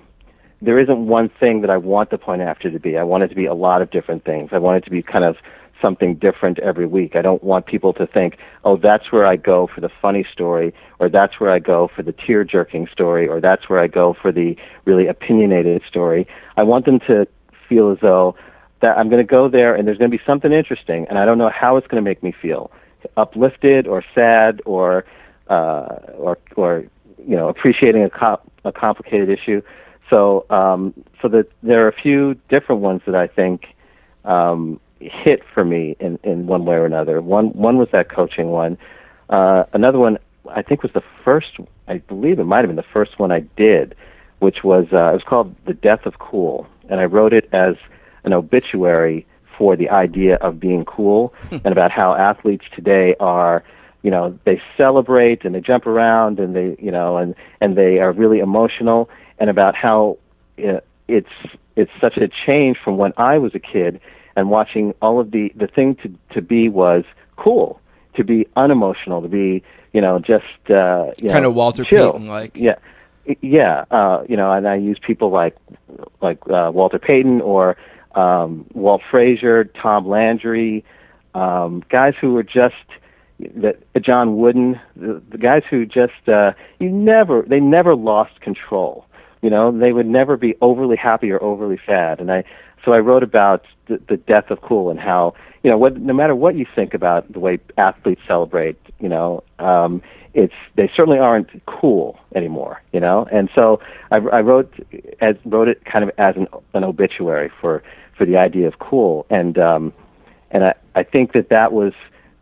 there isn't one thing that I want the point after to be. I want it to be a lot of different things. I want it to be kind of something different every week. I don't want people to think, oh, that's where I go for the funny story, or that's where I go for the tear jerking story, or that's where I go for the really opinionated story. I want them to feel as though that I'm going to go there and there's going to be something interesting, and I don't know how it's going to make me feel, uplifted or sad or uh, or or you know appreciating a, co- a complicated issue. So um, so that there are a few different ones that I think um, hit for me in, in one way or another. One one was that coaching one. Uh, another one I think was the first. I believe it might have been the first one I did, which was uh, it was called "The Death of Cool," and I wrote it as an obituary for the idea of being cool and about how athletes today are you know they celebrate and they jump around and they you know and and they are really emotional and about how uh, it's it's such a change from when I was a kid and watching all of the the thing to to be was cool to be unemotional to be you know just uh you Kind know, of Walter chill. Payton like. yeah yeah uh you know and I use people like like uh Walter Payton or um Walt Frazier Tom Landry um guys who were just that John Wooden, the, the guys who just uh, you never they never lost control. You know, they would never be overly happy or overly sad. And I so I wrote about the, the death of cool and how you know what no matter what you think about the way athletes celebrate, you know, um, it's they certainly aren't cool anymore. You know, and so I, I wrote as wrote it kind of as an, an obituary for for the idea of cool and um, and I I think that that was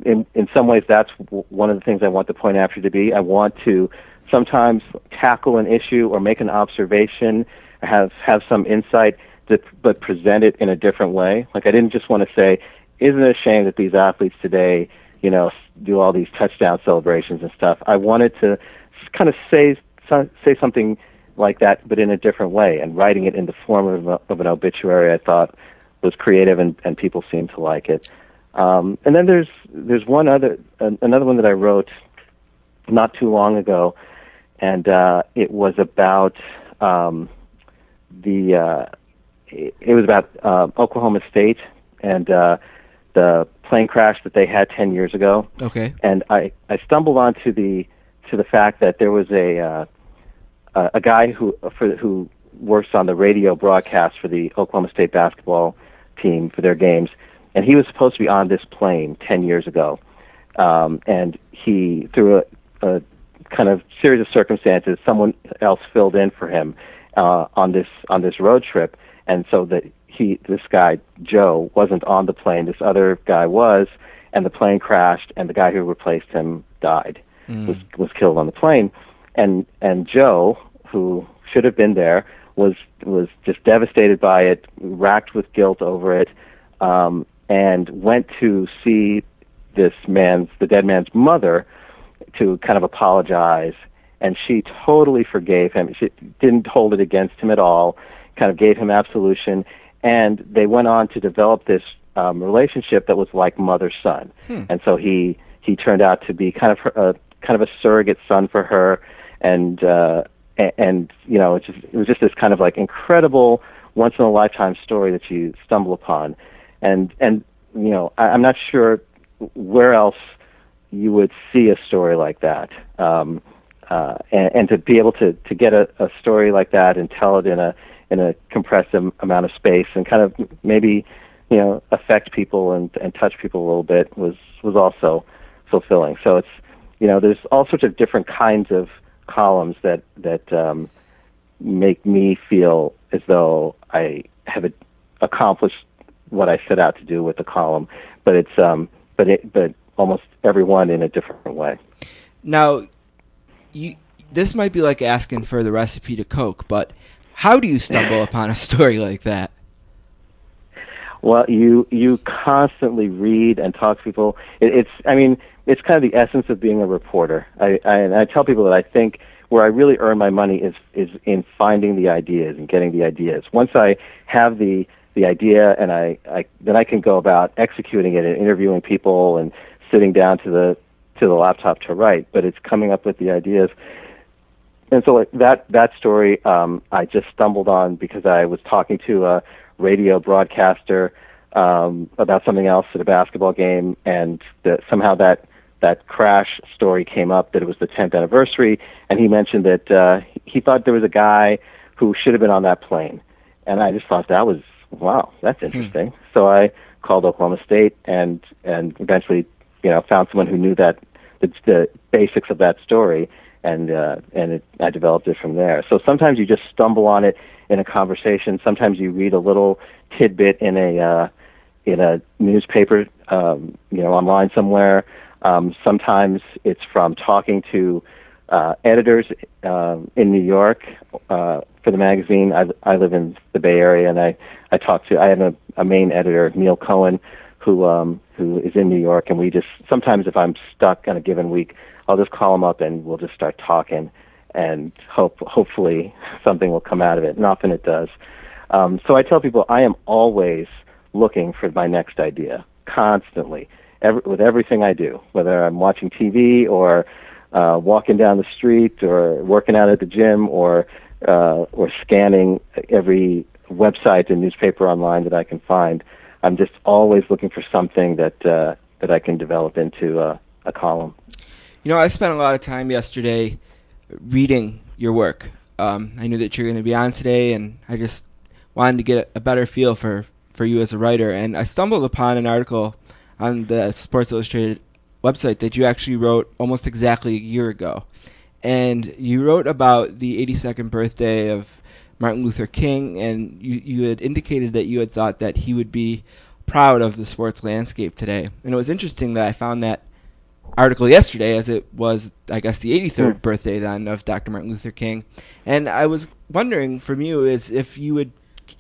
in in some ways that's w- one of the things I want the point after to be. I want to sometimes tackle an issue or make an observation, have have some insight, that, but present it in a different way. Like I didn't just want to say, "Isn't it a shame that these athletes today, you know, do all these touchdown celebrations and stuff?" I wanted to kind of say say something like that, but in a different way, and writing it in the form of, a, of an obituary. I thought was creative, and, and people seemed to like it. Um, and then there's there's one other another one that I wrote not too long ago, and uh, it was about um, the uh, it, it was about uh, Oklahoma State and uh, the plane crash that they had ten years ago. Okay. And I I stumbled onto the to the fact that there was a uh, a a guy who for who works on the radio broadcast for the Oklahoma State basketball team for their games and he was supposed to be on this plane 10 years ago. Um, and he, through a, a kind of series of circumstances, someone else filled in for him uh, on this on this road trip, and so that he, this guy Joe, wasn't on the plane. This other guy was, and the plane crashed, and the guy who replaced him died, was was killed on the plane, and and Joe, who should have been there, was was just devastated by it, racked with guilt over it. Um, and went to see this man's the dead man's mother to kind of apologize. And she totally forgave him. She didn't hold it against him at all kind of gave him absolution. And they went on to develop this um, relationship that was like mother son. And so he he turned out to be kind of her, a kind of a surrogate son for her and uh and, you know it, just, it was just this kind of like incredible once in a lifetime story that you stumble upon and and you know I, I'm not sure where else you would see a story like that. Um, uh, and, and to be able to to get a, a story like that and tell it in a in a compressed am, amount of space and kind of maybe you know affect people and and touch people a little bit was was also fulfilling. So it's you know there's all sorts of different kinds of columns that that um, make me feel as though I have a, accomplished what I set out to do with the column, but it's um, but it, but almost everyone in a different way. Now, you this might be like asking for the recipe to Coke, but how do you stumble upon a story like that? Well, you you constantly read and talk to people. It, it's I mean it's kind of the essence of being a reporter. I, I and I tell people that I think where I really earn my money is is in finding the ideas and getting the ideas. Once I have the the idea and I, I then I can go about executing it and interviewing people and sitting down to the to the laptop to write. But it's coming up with the ideas. And so like, that that story um, I just stumbled on because I was talking to a radio broadcaster um, about something else at a basketball game, and that somehow that that crash story came up that it was the 10th anniversary, and he mentioned that uh, he thought there was a guy who should have been on that plane, and I just thought that was wow, that's interesting. So I called Oklahoma State and and eventually, you know, found someone who knew that the, the basics of that story, and uh, and it, I developed it from there. So sometimes you just stumble on it in a conversation. Sometimes you read a little tidbit in a uh, in a newspaper, um, you know, online somewhere. Um, sometimes it's from talking to uh, editors um, in New York uh, for the magazine. I, I live in the Bay Area, and I I talk to I have a, a main editor, Neil Cohen, who um, who is in New York, and we just sometimes if I'm stuck on a given week, I'll just call him up and we'll just start talking, and hope hopefully something will come out of it, and often it does. Um, so I tell people I am always looking for my next idea, constantly, every, with everything I do, whether I'm watching TV or uh, walking down the street or working out at the gym or uh, or scanning every website and newspaper online that I can find. I'm just always looking for something that uh, that I can develop into uh, a column. You know, I spent a lot of time yesterday reading your work. Um, I knew that you're going to be on today, and I just wanted to get a better feel for, for you as a writer. And I stumbled upon an article on the Sports Illustrated website that you actually wrote almost exactly a year ago. And you wrote about the 82nd birthday of Martin Luther King, and you, you had indicated that you had thought that he would be proud of the sports landscape today. And it was interesting that I found that article yesterday, as it was, I guess, the 83rd Mm. birthday then of Dr. Martin Luther King. And I was wondering from you is if you would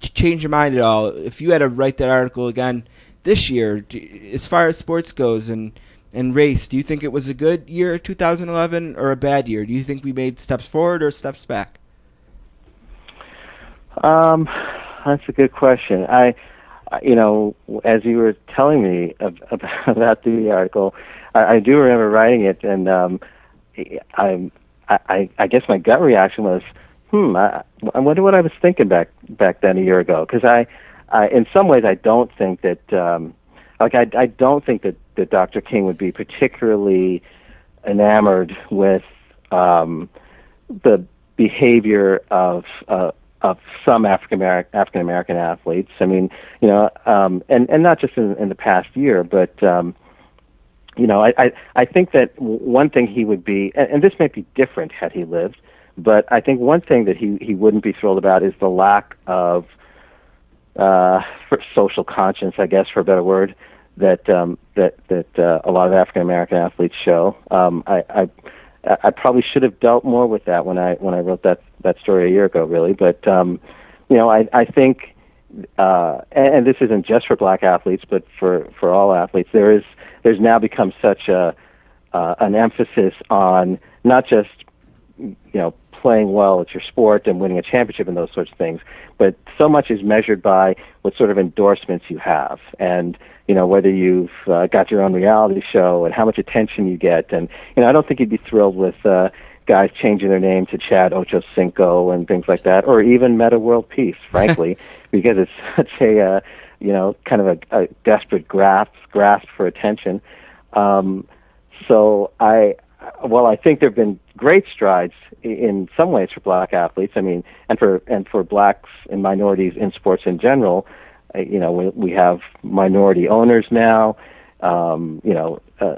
change your mind at all, if you had to write that article again this year, as far as sports goes and and race, do you think it was a good year, 2011, or a bad year? Do you think we made steps forward or steps back? Um, that's a good question. I, you know, as you were telling me ab- ab- about the article, I, I do remember writing it, and um, I, I, I guess my gut reaction was, hmm, I, I wonder what I was thinking back back then a year ago, because I, I, in some ways, I don't think that, um, like, I, I don't think that that Dr. King would be particularly enamored with um, the behavior of uh, of some African American African American athletes. I mean, you know, um, and and not just in, in the past year, but um, you know, I, I I think that one thing he would be, and, and this might be different had he lived, but I think one thing that he he wouldn't be thrilled about is the lack of uh, social conscience, I guess, for a better word, that um, that that uh, a lot of African American athletes show. Um, I, I I probably should have dealt more with that when I when I wrote that that story a year ago, really. But um, you know, I I think, uh, and, and this isn't just for black athletes, but for for all athletes, there is there's now become such a uh, an emphasis on not just you know playing well at your sport and winning a championship and those sorts of things, but so much is measured by what sort of endorsements you have. And you know whether you've uh, got your own reality show and how much attention you get. And you know I don't think you'd be thrilled with uh, guys changing their name to Chad Ochocinco and things like that or even Metta World Peace frankly because it's such a uh, you know kind of a, a desperate grasp grasp for attention. Um, so I well, I think there have been great strides in some ways for black athletes. I mean, and for and for blacks and minorities in sports in general. Uh, you know, we, we have minority owners now. Um, you know, uh,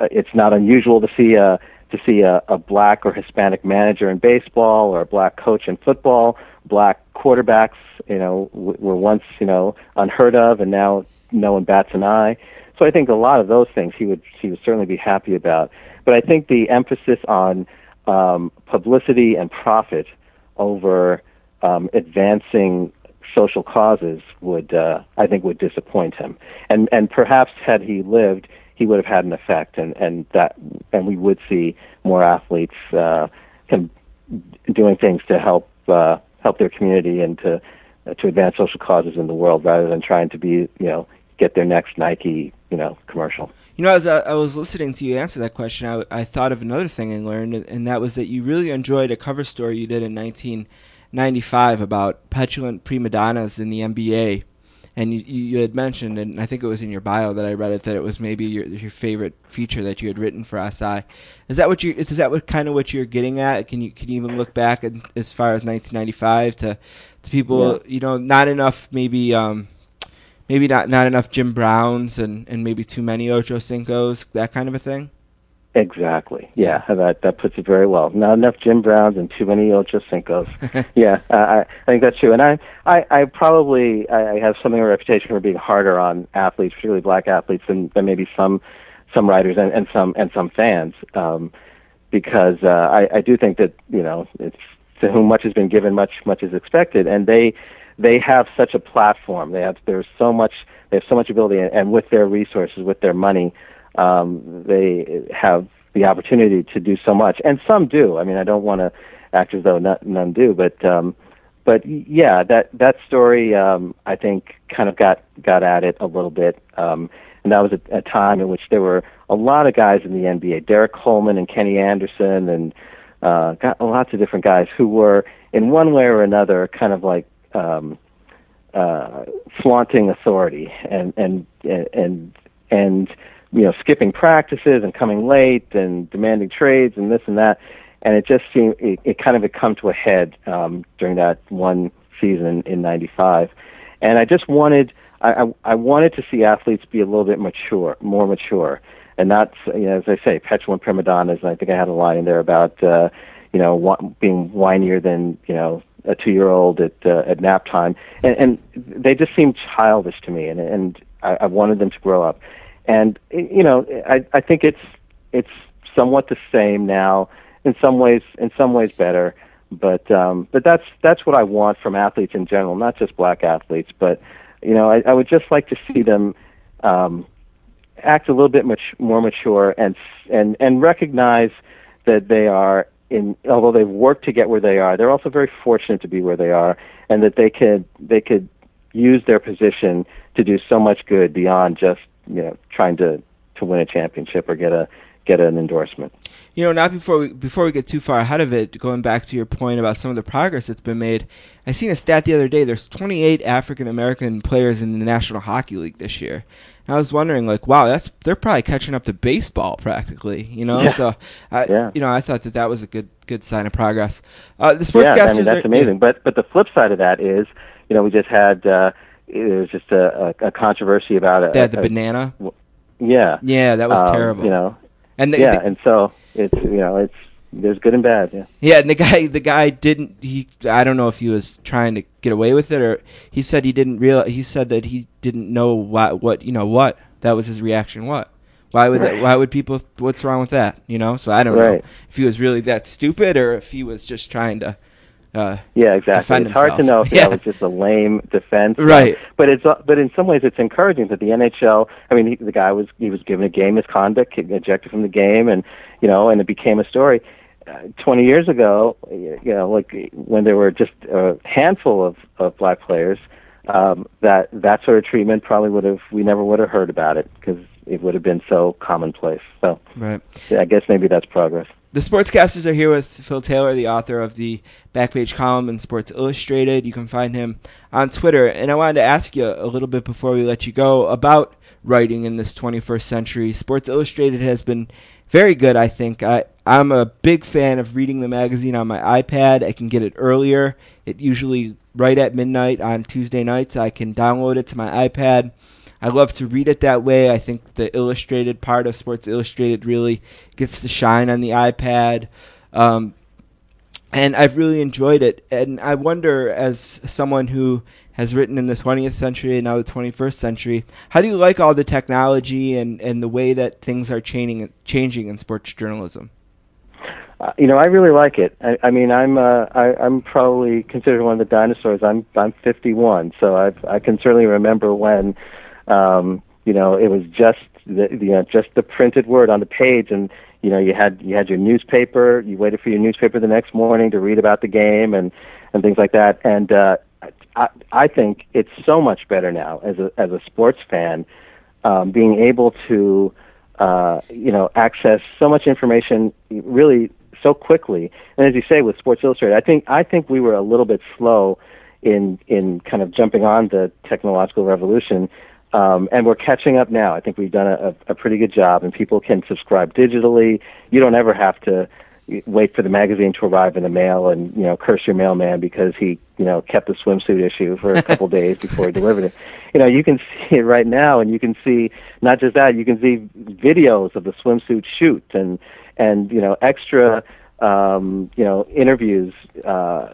uh, it's not unusual to see a to see a, a black or Hispanic manager in baseball or a black coach in football. Black quarterbacks, you know, were once you know unheard of, and now no one bats an eye. So I think a lot of those things he would he would certainly be happy about. But I think the emphasis on um, publicity and profit over um, advancing social causes would uh, I think would disappoint him. And and perhaps had he lived, he would have had an effect, and and that and we would see more athletes uh, doing things to help uh, help their community and to to advance social causes in the world rather than trying to be you know get their next Nike you know commercial. You know, as I, I was listening to you answer that question, I, I thought of another thing I learned, and- that was that you really enjoyed a cover story you did in 1995 about petulant prima donnas in the NBA. And you, you had mentioned, and I think it was in your bio that I read it, that it was maybe your, your favorite feature that you had written for SI. Is that what you? Is that what kind of what you're getting at? Can you can you even look back as far as 1995 to to people? Yeah. You know, not enough maybe. Um, maybe not not enough Jim Browns and, and maybe too many Ocho Cinco's, that kind of a thing. Exactly. Yeah, that that puts it very well. Not enough Jim Browns and too many Ocho Cinco's. yeah, uh, I I think that's true. And I I, I probably I I have something of a reputation for being harder on athletes, particularly black athletes, than, than maybe some some writers and, and some and some fans, um, because uh, I I do think that you know it's to whom much has been given, much much is expected, and they they have such a platform. They have there's so much they have so much ability, and, with their resources, with their money, um, they have the opportunity to do so much, and some do. I mean, I don't want to act as though none do, but um, but yeah, that that story um, I think kind of got got at it a little bit, um, and that was a, a time in which there were a lot of guys in the NBA, Derrick Coleman and Kenny Anderson, and uh, got lots of different guys who were in one way or another kind of like um, uh, flaunting authority and and and and you know, skipping practices and coming late and demanding trades and this and that. And it just seemed it, it kind of had come to a head um, during that one season in '95. And I just wanted I, I, I wanted to see athletes be a little bit mature, more mature, and not you know, as I say, petulant prima donnas. And I think I had a line in there about uh, you know wa- being whinier than you know a two-year-old at uh, at nap time, and, and they just seemed childish to me, and and I, I wanted them to grow up, and you know I I think it's it's somewhat the same now in some ways in some ways better, but um, but that's that's what I want from athletes in general, not just black athletes, but you know I, I would just like to see them. Um, act a little bit much more mature and and and recognize that they are in although they've worked to get where they are, they're also very fortunate to be where they are, and that they could they could use their position to do so much good beyond just you know trying to to win a championship or get a get an endorsement. You know, not before we before we get too far ahead of it, going back to your point about some of the progress that's been made. I seen a stat the other day. There's 28 African American players in the National Hockey League this year. And I was wondering, like, wow, that's they're probably catching up to baseball practically. You know, Yeah. so I, Yeah. you know, I thought that that was a good good sign of progress. Uh, the sportscasters yeah, I mean that's are, amazing. But but the flip side of that is, you know, we just had uh, it was just a, a, a controversy about it. They had the banana. Yeah, Yeah, that was Um, terrible. You know, and the, yeah, the- and so it's you know it's there's good and bad. Yeah. Yeah, and the guy, the guy didn't. He, I don't know if he was trying to get away with it or he said he didn't real. He said that he didn't know what, what you know, what that was his reaction. What? Why would that, why would people? What's wrong with that? You know. So I don't know if he was really that stupid or if he was just trying to. Uh, Yeah, exactly. it's hard to know if Yeah. that was just a lame defense, Right. But it's uh, but in some ways it's encouraging that the NHL. I mean, he, the guy was he was given a game misconduct, ejected from the game, and you know, and it became a story. Uh, Twenty years ago, you know, like when there were just a handful of of black players, um, that that sort of treatment probably would have we never would have heard about it because it would have been so commonplace. So right. yeah, I guess maybe that's progress. The sportscasters are here with Phil Taylor, the author of the Backpage column in Sports Illustrated. You can find him on Twitter. And I wanted to ask you a little bit before we let you go about writing in this 21st century. Sports Illustrated has been very good, I think. I, I'm a big fan of reading the magazine on my iPad. I can get it earlier. It usually right at midnight on Tuesday nights. I can download it to my iPad. I love to read it that way. I think the illustrated part of Sports Illustrated really gets to shine on the iPad. Um, and I've really enjoyed it. And I wonder, as someone who has written in the 20th century and now the 21st century, how do you like all the technology and, and the way that things are changing changing in sports journalism? Uh, you know, I really like it. I, I mean, I'm uh, I, I'm probably considered one of the dinosaurs. I'm I'm 51, so I I can certainly remember when, um, you know, it was just the you know just the printed word on the page, and you know you had you had your newspaper. You waited for your newspaper the next morning to read about the game and and things like that. And uh, I I think it's so much better now as a as a sports fan, um, being able to uh, you know, access so much information really so quickly. And as you say, with Sports Illustrated, I think I think we were a little bit slow in in kind of jumping on the technological revolution. Um, and we're catching up now. I think we've done a, a pretty good job, and people can subscribe digitally. You don't ever have to wait for the magazine to arrive in the mail and you know curse your mailman because he you know kept the swimsuit issue for a couple days before he delivered it. You know you can see it right now, and you can see not just that, you can see videos of the swimsuit shoot and and you know extra um, you know interviews uh,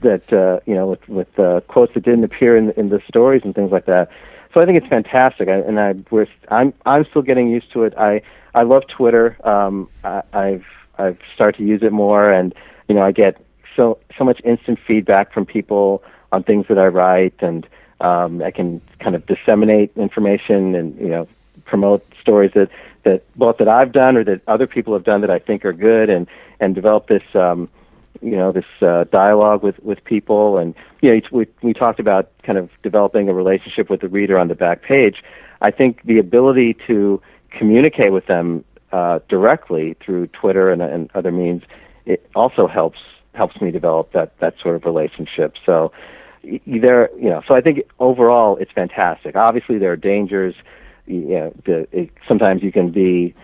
that uh, you know with with uh, quotes that didn't appear in in the stories and things like that. So I think it's fantastic, I, and I we're, I'm I'm still getting used to it. I I love Twitter. Um, I, I've I've started to use it more, and you know I get so so much instant feedback from people on things that I write, and um, I can kind of disseminate information and you know promote stories that that both that I've done or that other people have done that I think are good, and and develop this. Um, you know this uh, dialogue with with people. And you know we we talked about kind of developing a relationship with the reader on the back page. I think the ability to communicate with them uh, directly through twitter and, and other means it also helps helps me develop that that sort of relationship. So there you know so i think overall it's fantastic. Obviously there are dangers. You know, the, it, sometimes you can be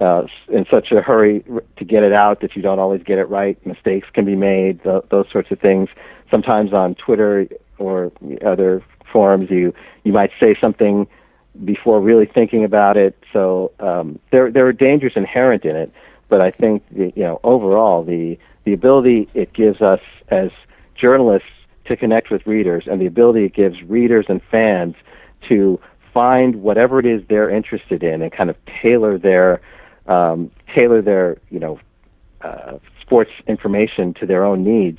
uh, in such a hurry to get it out that you don't always get it right. Mistakes can be made, th- those sorts of things. Sometimes on Twitter or other forums, you you might say something before really thinking about it. So um, there there are dangers inherent in it, but I think the, you know overall the the ability it gives us as journalists to connect with readers and the ability it gives readers and fans to find whatever it is they're interested in and kind of tailor their um, tailor their you know uh, sports information to their own needs.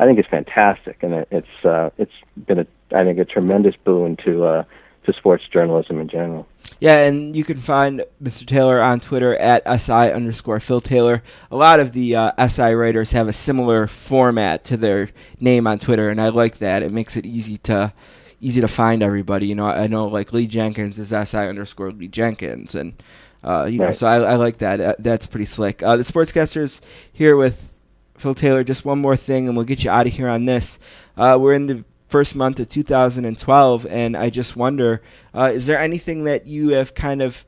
I think it's fantastic, and it, it's uh, it's been a I think a tremendous boon to uh, to sports journalism in general. Yeah, and you can find Mr. Taylor on Twitter at si underscore Phil Taylor. A lot of the uh, si writers have a similar format to their name on Twitter, and I like that. It makes it easy to easy to find everybody. You know, I know like Lee Jenkins is si underscore Lee Jenkins, and uh, you know, so I, I like that. Uh, that's pretty slick. Uh, the Sportscasters here with Phil Taylor. Just one more thing, and we'll get you out of here on this. Uh, we're in the first month of 2012, and I just wonder, uh, is there anything that you have kind of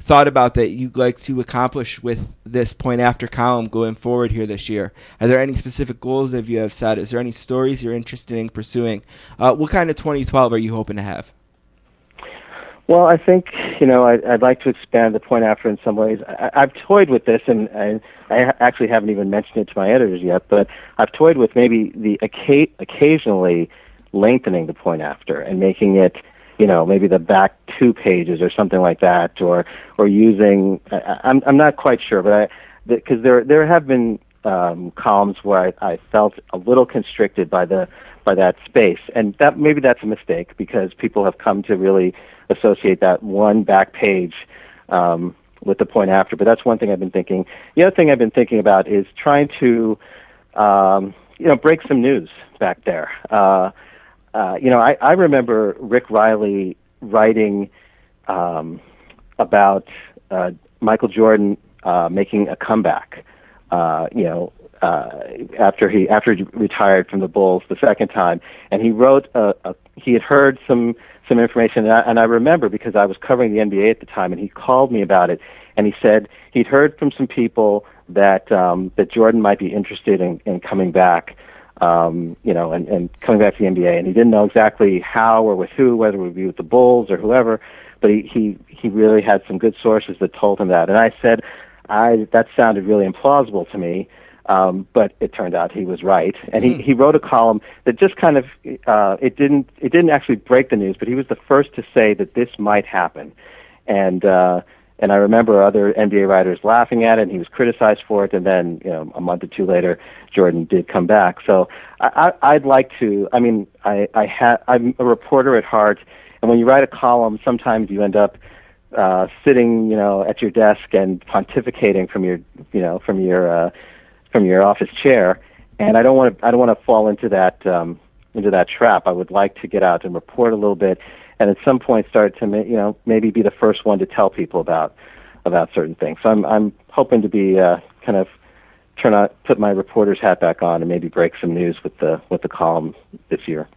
thought about that you'd like to accomplish with this point after column going forward here this year? Are there any specific goals that you have set? Is there any stories you're interested in pursuing? Uh, what kind of 2012 are you hoping to have? Well, I think you know I'd, I'd like to expand the point after in some ways. I, I've toyed with this, and I, I actually haven't even mentioned it to my editors yet. But I've toyed with maybe the occa- occasionally lengthening the point after and making it, you know, maybe the back two pages or something like that, or or using. I, I'm I'm not quite sure, but I because there there have been um, columns where I, I felt a little constricted by the by that space, and that maybe that's a mistake because people have come to really associate that one back page um, with the point after. But that's one thing I've been thinking. The other thing I've been thinking about is trying to, um, you know, break some news back there. Uh, uh, you know, I, I remember Rick Reilly writing um, about uh, Michael Jordan uh, making a comeback. Uh, you know, uh, after he after he retired from the Bulls the second time, and he wrote a, a he had heard some some information, and I, and I remember because I was covering the NBA at the time, and he called me about it, and he said he'd heard from some people that um, that Jordan might be interested in, in coming back, um, you know, and, and coming back to the NBA, and he didn't know exactly how or with who, whether it would be with the Bulls or whoever, but he he he really had some good sources that told him that, and I said, I that sounded really implausible to me. Um, but it turned out he was right, and he, he wrote a column that just kind of uh, it didn't it didn't actually break the news, but he was the first to say that this might happen, and uh, and I remember other NBA writers laughing at it, and he was criticized for it, and then you know a month or two later, Jordan did come back. So I, I, I'd like to. I mean, I I ha- I'm a reporter at heart, and when you write a column, sometimes you end up uh, sitting, you know, at your desk and pontificating from your, you know, from your uh, from your office chair. And I don't want to I don't want to fall into that um, into that trap. I would like to get out and report a little bit, and at some point start to, you know, maybe be the first one to tell people about about certain things. So I'm I'm hoping to be uh, kind of turn on put my reporter's hat back on and maybe break some news with the with the column this year.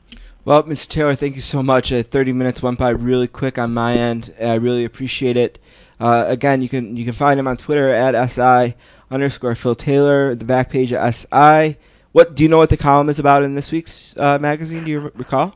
Well, Mr. Taylor, thank you so much. Uh, 30 minutes went by really quick on my end. I really appreciate it. Uh, again, you can you can find him on Twitter at si underscore Phil Taylor. The back page at si. What do you know what the column is about in this week's uh, magazine? Do you re- recall?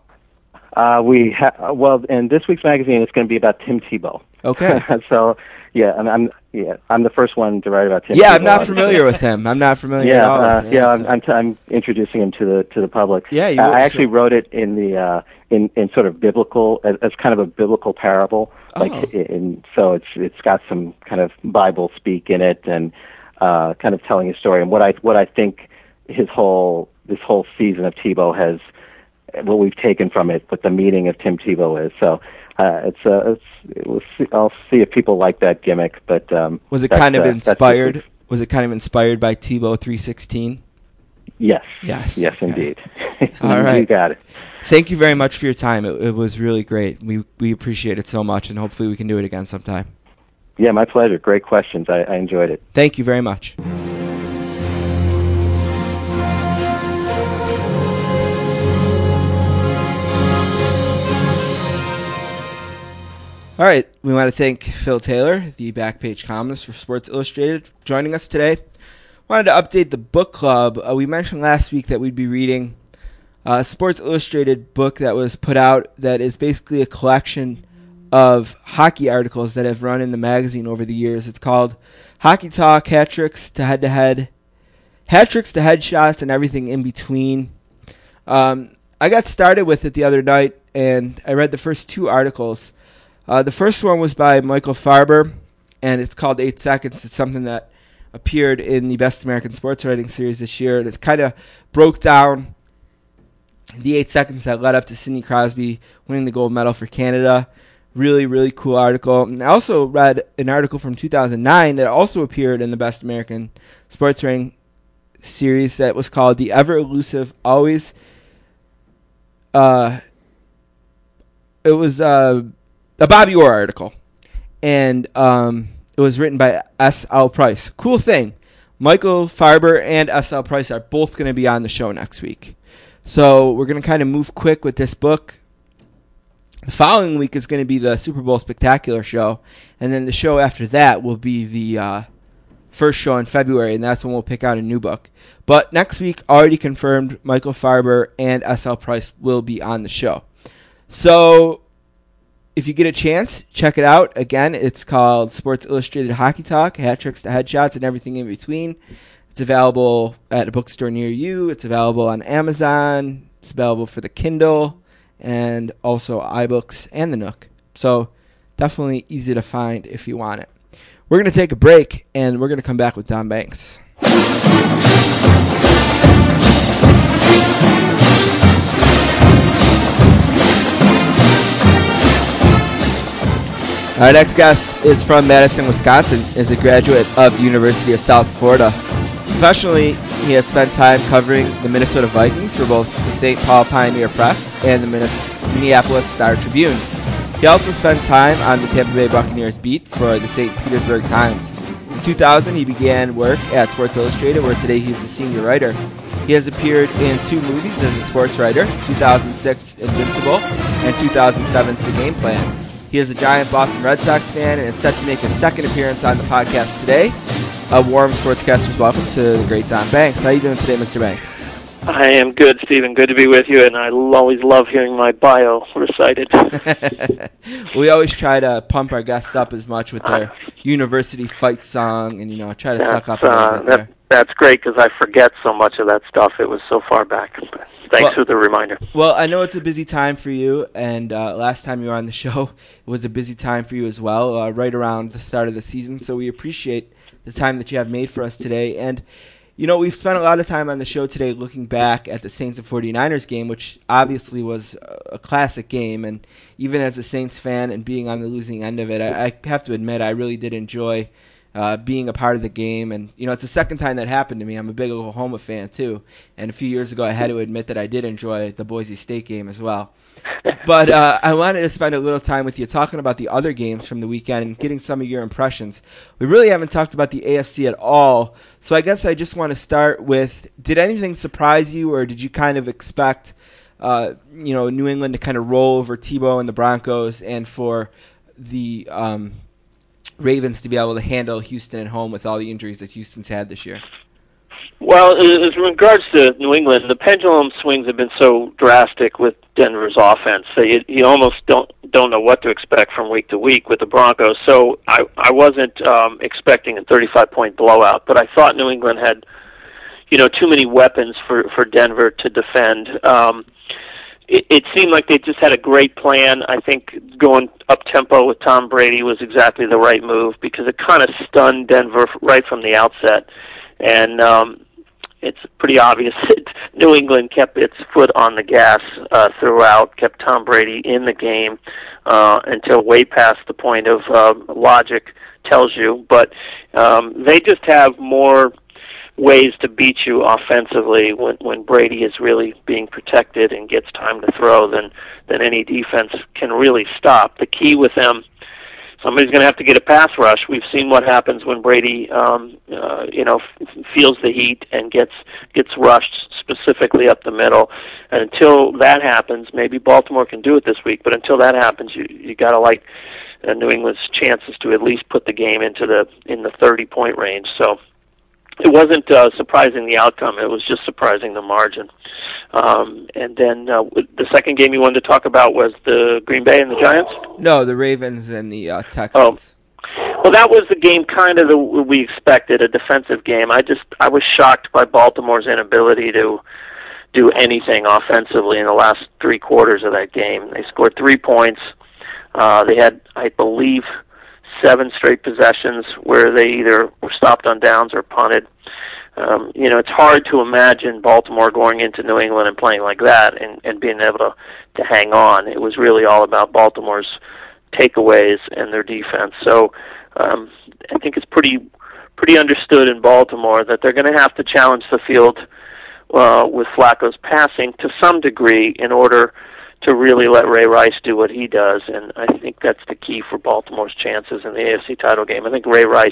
Uh, we ha- well, in this week's magazine, it's going to be about Tim Tebow. Okay. so yeah, I'm, I'm yeah I'm the first one to write about Tim. yeah, Tebow. I'm not familiar with him. I'm not familiar Yeah, uh, with him, yeah, I'm, I'm, t- I'm introducing him to the to the public. Yeah, you Uh, will- I actually so- wrote it in the uh, in in sort of biblical as, as kind of a biblical parable, like Oh. in so it's it's got some kind of Bible speak in it and uh, kind of telling his story and what I what I think his whole this whole season of Tebow has what we've taken from it, what the meaning of Tim Tebow is. So uh, it's uh, it's we'll see, I'll see if people like that gimmick, but um, was it kind of uh, inspired? Was it kind of inspired by Tebow 316? Yes. Yes, Yes, okay. indeed. All you got it. Thank you very much for your time. It, it was really great. We we appreciate it so much, and hopefully we can do it again sometime. Yeah, my pleasure. Great questions. I, I enjoyed it. Thank you very much. All right, we want to thank Phil Taylor, the back page columnist for Sports Illustrated, joining us today. Wanted to update the book club. Uh, we mentioned last week that we'd be reading a Sports Illustrated book that was put out that is basically a collection of hockey articles that have run in the magazine over the years. It's called Hockey Talk, Hat Tricks to Head to Head, Hat Tricks to Headshots, and everything in between. Um, I got started with it the other night, and I read the first two articles. Uh, the first one was by Michael Farber, and it's called Eight Seconds. It's something that appeared in the Best American Sports Writing Series this year, and it's kind of broke down the eight seconds that led up to Sidney Crosby winning the gold medal for Canada. Really, really cool article. And I also read an article from 2009 that also appeared in the Best American Sports Writing series that was called "The Ever Elusive, Always." Uh, it was uh, a Bobby Orr article, and um, it was written by S. L. Price. Cool thing, Michael Farber and S. L. Price are both going to be on the show next week. So we're going to kind of move quick with this book. The following week is going to be the Super Bowl Spectacular show, and then the show after that will be the uh, first show in February, and that's when we'll pick out a new book. But next week, already confirmed, Michael Farber and S.L. Price will be on the show. So if you get a chance, check it out. Again, it's called Sports Illustrated Hockey Talk, hat tricks to headshots, and everything in between. It's available at a bookstore near you. It's available on Amazon. It's available for the Kindle and also iBooks and the Nook. So definitely easy to find if you want it. We're going to take a break and we're going to come back with Don Banks. Our next guest is from Madison, Wisconsin, is a graduate of the University of South Florida. Professionally, he has spent time covering the Minnesota Vikings for both the St. Paul Pioneer Press and the Minneapolis Star Tribune. He also spent time on the Tampa Bay Buccaneers beat for the St. Petersburg Times. In 2000, he began work at Sports Illustrated, where today he's a senior writer. He has appeared in two movies as a sports writer 2006 Invincible and 2007's The Game Plan. He is a giant Boston Red Sox fan and is set to make a second appearance on the podcast today. A warm sportscasters welcome to the great Don Banks. How are you doing today, Mr. Banks? I am good, Stephen. Good to be with you, and I always love hearing my bio recited. we always try to pump our guests up as much with their university fight song, and you know, try to suck up a little uh, bit that, there. That's great because I forget so much of that stuff. It was so far back. But thanks Well- for the reminder. Well, I know it's a busy time for you, and uh, last time you were on the show, it was a busy time for you as well, uh, right around the start of the season. So we appreciate the time that you have made for us today. And, you know, we've spent a lot of time on the show today looking back at the Saints and 49ers game, which obviously was a- classic game. And even as a Saints fan and being on the losing end of it, I, I have to admit I really did enjoy uh, being a part of the game. And, you know, it's the second time that happened to me. I'm a big Oklahoma fan, too. And a few years ago, I had to admit that I did enjoy the Boise State game as well. But uh, I wanted to spend a little time with you talking about the other games from the weekend and getting some of your impressions. We really haven't talked about the AFC at all. So I guess I just want to start with did anything surprise you, or did you kind of expect. Uh, you know, New England to kind of roll over Tebow and the Broncos, and for the um, Ravens to be able to handle Houston at home with all the injuries that Houston's had this year. Well, as regards to New England, the pendulum swings have been so drastic with Denver's offense that you, you almost don't don't know what to expect from week to week with the Broncos. So I I wasn't um, expecting a 35 point blowout, but I thought New England had you know too many weapons for for Denver to defend. Um, it, it seemed like they just had a great plan. I think going up tempo with Tom Brady was exactly the right move because it kind of stunned Denver right from the outset, and um, it's pretty obvious that New England kept its foot on the gas uh, throughout, kept Tom Brady in the game uh, until way past the point of uh, logic tells you. But um, they just have more ways to beat you offensively when when Brady is really being protected and gets time to throw than than any defense can really stop. The key with them somebody's going to have to get a pass rush. We've seen what happens when Brady, um, uh, you know, f- feels the heat and gets gets rushed specifically up the middle. And until that happens, maybe Baltimore can do it this week. But until that happens, you you got to like uh, New England's chances to at least put the game into the in the 30 point range. So it wasn't uh, surprising the outcome; it was just surprising the margin. Um, and then uh, the second game you wanted to talk about was the Green Bay and the Giants. No, the Ravens and the uh, Texans. Well, that was the game kind of the we expected, a defensive game. I just I was shocked by Baltimore's inability to do anything offensively in the last three quarters of that game. They scored three points. Uh, they had, I believe, seven straight possessions where they either were stopped on downs or punted. Um, you know, it's hard to imagine Baltimore going into New England and playing like that and, and being able to, to hang on. It was really all about Baltimore's takeaways and their defense. So um, I think it's pretty pretty understood in Baltimore that they're going to have to challenge the field uh, with Flacco's passing to some degree in order to really let Ray Rice do what he does, and I think that's the key for Baltimore's chances in the AFC title game. I think Ray Rice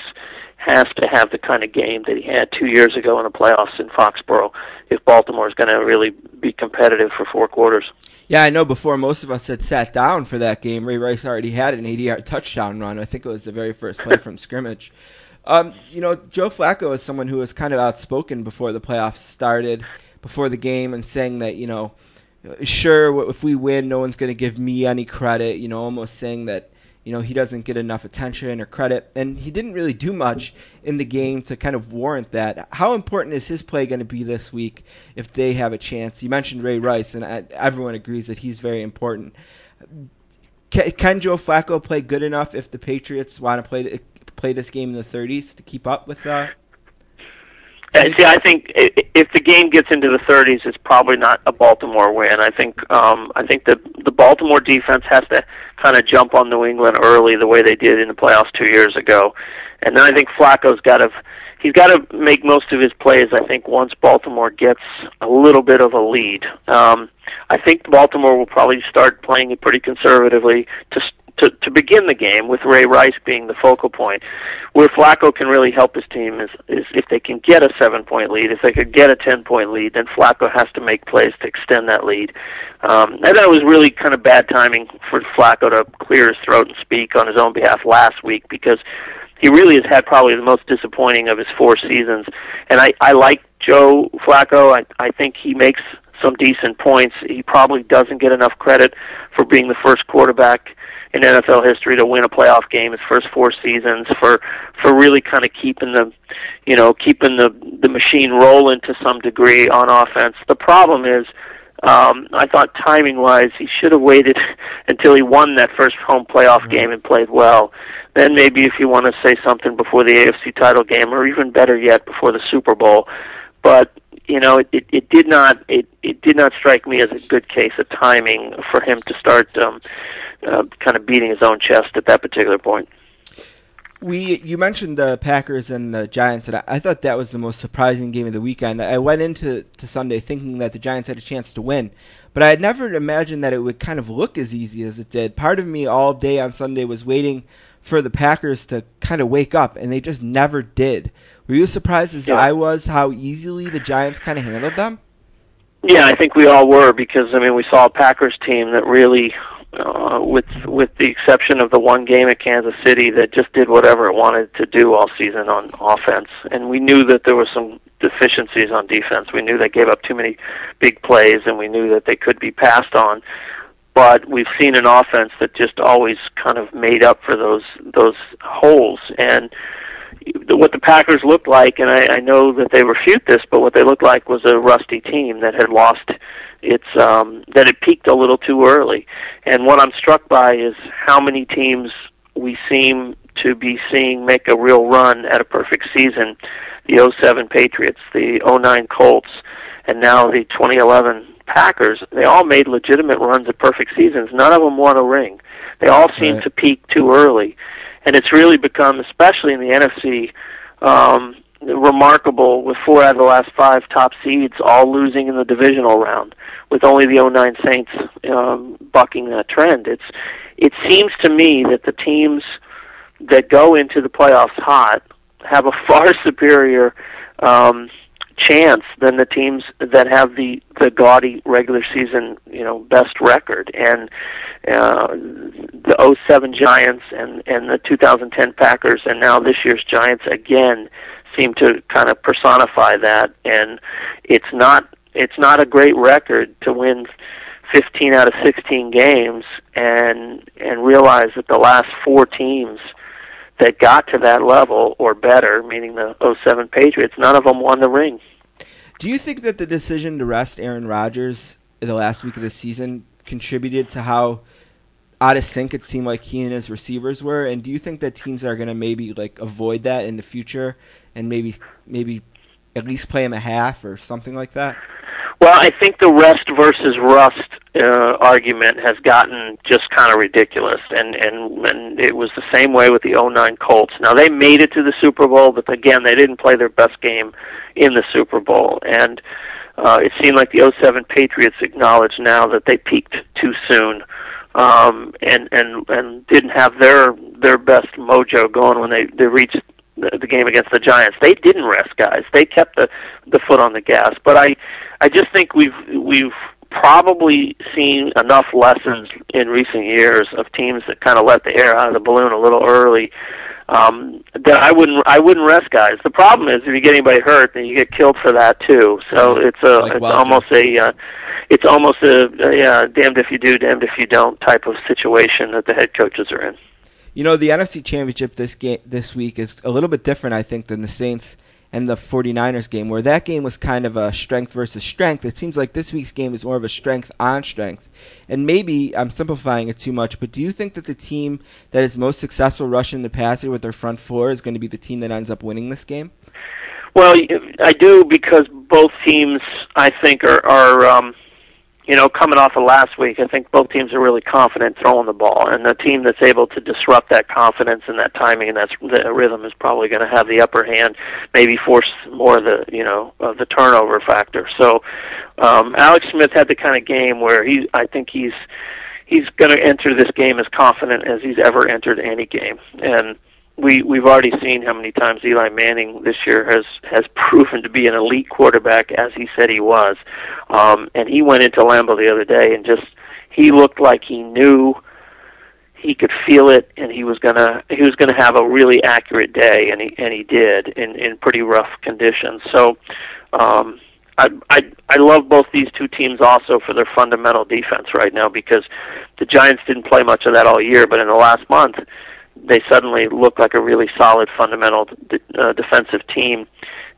has to have the kind of game that he had two years ago in the playoffs in Foxborough if Baltimore is going to really be competitive for four quarters. Yeah, I know before most of us had sat down for that game, Ray Rice already had an 80 yard touchdown run. I think it was the very first play from scrimmage. Um, you know, Joe Flacco is someone who was kind of outspoken before the playoffs started, before the game, and saying that, you know, sure, if we win, no one's going to give me any credit, you know, almost saying that you know he doesn't get enough attention or credit. And he didn't really do much in the game to kind of warrant that. How important is his play going to be this week if they have a chance? You mentioned ray rice and everyone agrees that he's very important. Can, can joe flacco play good enough if the patriots want to play play this game in the 30s to keep up with uh See, I think if the game gets into the 30s, it's probably not a Baltimore win. I think um, I think the the Baltimore defense has to kind of jump on New England early, the way they did in the playoffs two years ago, and then I think Flacco's got to he's got to make most of his plays. I think once Baltimore gets a little bit of a lead, um, I think Baltimore will probably start playing it pretty conservatively to to, to begin the game with Ray Rice being the focal point. Where Flacco can really help his team is, is if they can get a seven point lead, if they could get a ten point lead, then Flacco has to make plays to extend that lead. Um, I thought was really kind of bad timing for Flacco to clear his throat and speak on his own behalf last week because he really has had probably the most disappointing of his four seasons. And I, I like Joe Flacco. I, I think he makes some decent points. He probably doesn't get enough credit for being the first quarterback in NFL history to win a playoff game his first four seasons for for really kind of keeping the you know keeping the the machine rolling to some degree on offense. The problem is um, I thought timing wise he should have waited until he won that first home playoff mm-hmm. game and played well. Then maybe if you want to say something before the AFC title game or even better yet before the Super Bowl. But you know, it, it, it did not it, it did not strike me as a good case of timing for him to start um, uh, kind of beating his own chest at that particular point. We you mentioned the Packers and the Giants, and I, I thought that was the most surprising game of the weekend. I went into to Sunday thinking that the Giants had a chance to win, but I had never imagined that it would kind of look as easy as it did. Part of me all day on Sunday was waiting for the Packers to kind of wake up, and they just never did. Were you surprised as yeah. I was how easily the Giants kind of handled them? Yeah, I think we all were because I mean we saw a Packers team that really uh, with with the exception of the one game at Kansas City that just did whatever it wanted to do all season on offense. And we knew that there were some deficiencies on defense. We knew they gave up too many big plays, and we knew that they could be passed on. But we've seen an offense that just always kind of made up for those those holes. And what the Packers looked like, and I, I know that they refute this, but what they looked like was a rusty team that had lost it's um, that it peaked a little too early. And what I'm struck by is how many teams we seem to be seeing make a real run at a perfect season. The 07 Patriots, the 09 Colts, and now the 2011 Packers. They all made legitimate runs at perfect seasons. None of them won a ring. They all seem right. to peak too early, and it's really become, especially in the NFC, um, remarkable with four out of the last five top seeds all losing in the divisional round, with only the 09 Saints um, bucking that trend. It's it seems to me that the teams that go into the playoffs hot have a far superior um, chance than the teams that have the the gaudy regular season you know best record. And uh, the 07 Giants and and the 2010 Packers and now this year's Giants again seem to kind of personify that. And it's not it's not a great record to win 15 out of 16 games and and realize that the last four teams that got to that level or better, meaning the 07 Patriots, none of them won the ring. Do you think that the decision to rest Aaron Rodgers the last week of the season contributed to how out of sync it seemed like he and his receivers were? And do you think that teams are going to maybe like avoid that in the future and maybe maybe at least play him a half or something like that? Well, I think the rest versus rust uh, argument has gotten just kind of ridiculous, and and and it was the same way with the '09 Colts. Now they made it to the Super Bowl, but again, they didn't play their best game in the Super Bowl, and uh, it seemed like the '07 Patriots acknowledge now that they peaked too soon. Um, and and and didn't have their their best mojo going when they they reached the, the game against the Giants. They didn't rest guys. They kept the the foot on the gas. But I I just think we've we've probably seen enough lessons in recent years of teams that kind of let the air out of the balloon a little early. Um, that I wouldn't I wouldn't rest guys. The problem is if you get anybody hurt, then you get killed for that too. So it's a Like it's Wilder. almost a uh, it's almost a, a yeah, damned if you do, damned if you don't type of situation that the head coaches are in. You know, the NFC Championship this game this week is a little bit different, I think, than the Saints and the 49ers game, where that game was kind of a strength versus strength. It seems like this week's game is more of a strength on strength. And maybe I'm simplifying it too much, but do you think that the team that is most successful rushing the passer with their front four is going to be the team that ends up winning this game? Well, I do because both teams, I think, are are um, you know coming off of last week. I think both teams are really confident throwing the ball, and the team that's able to disrupt that confidence and that timing and that rhythm is probably going to have the upper hand. Maybe force more of the you know of the turnover factor. So, um, Alex Smith had the kind of game where he, I think he's he's going to enter this game as confident as he's ever entered any game, and we we've already seen how many times Eli Manning this year has has proven to be an elite quarterback as he said he was, um, and he went into Lambeau the other day and just he looked like he knew he could feel it and he was gonna he was gonna have a really accurate day and he and he did in in pretty rough conditions. So um I I I love both these two teams also for their fundamental defense right now because the Giants didn't play much of that all year, but in the last month they suddenly look like a really solid fundamental d- uh, defensive team.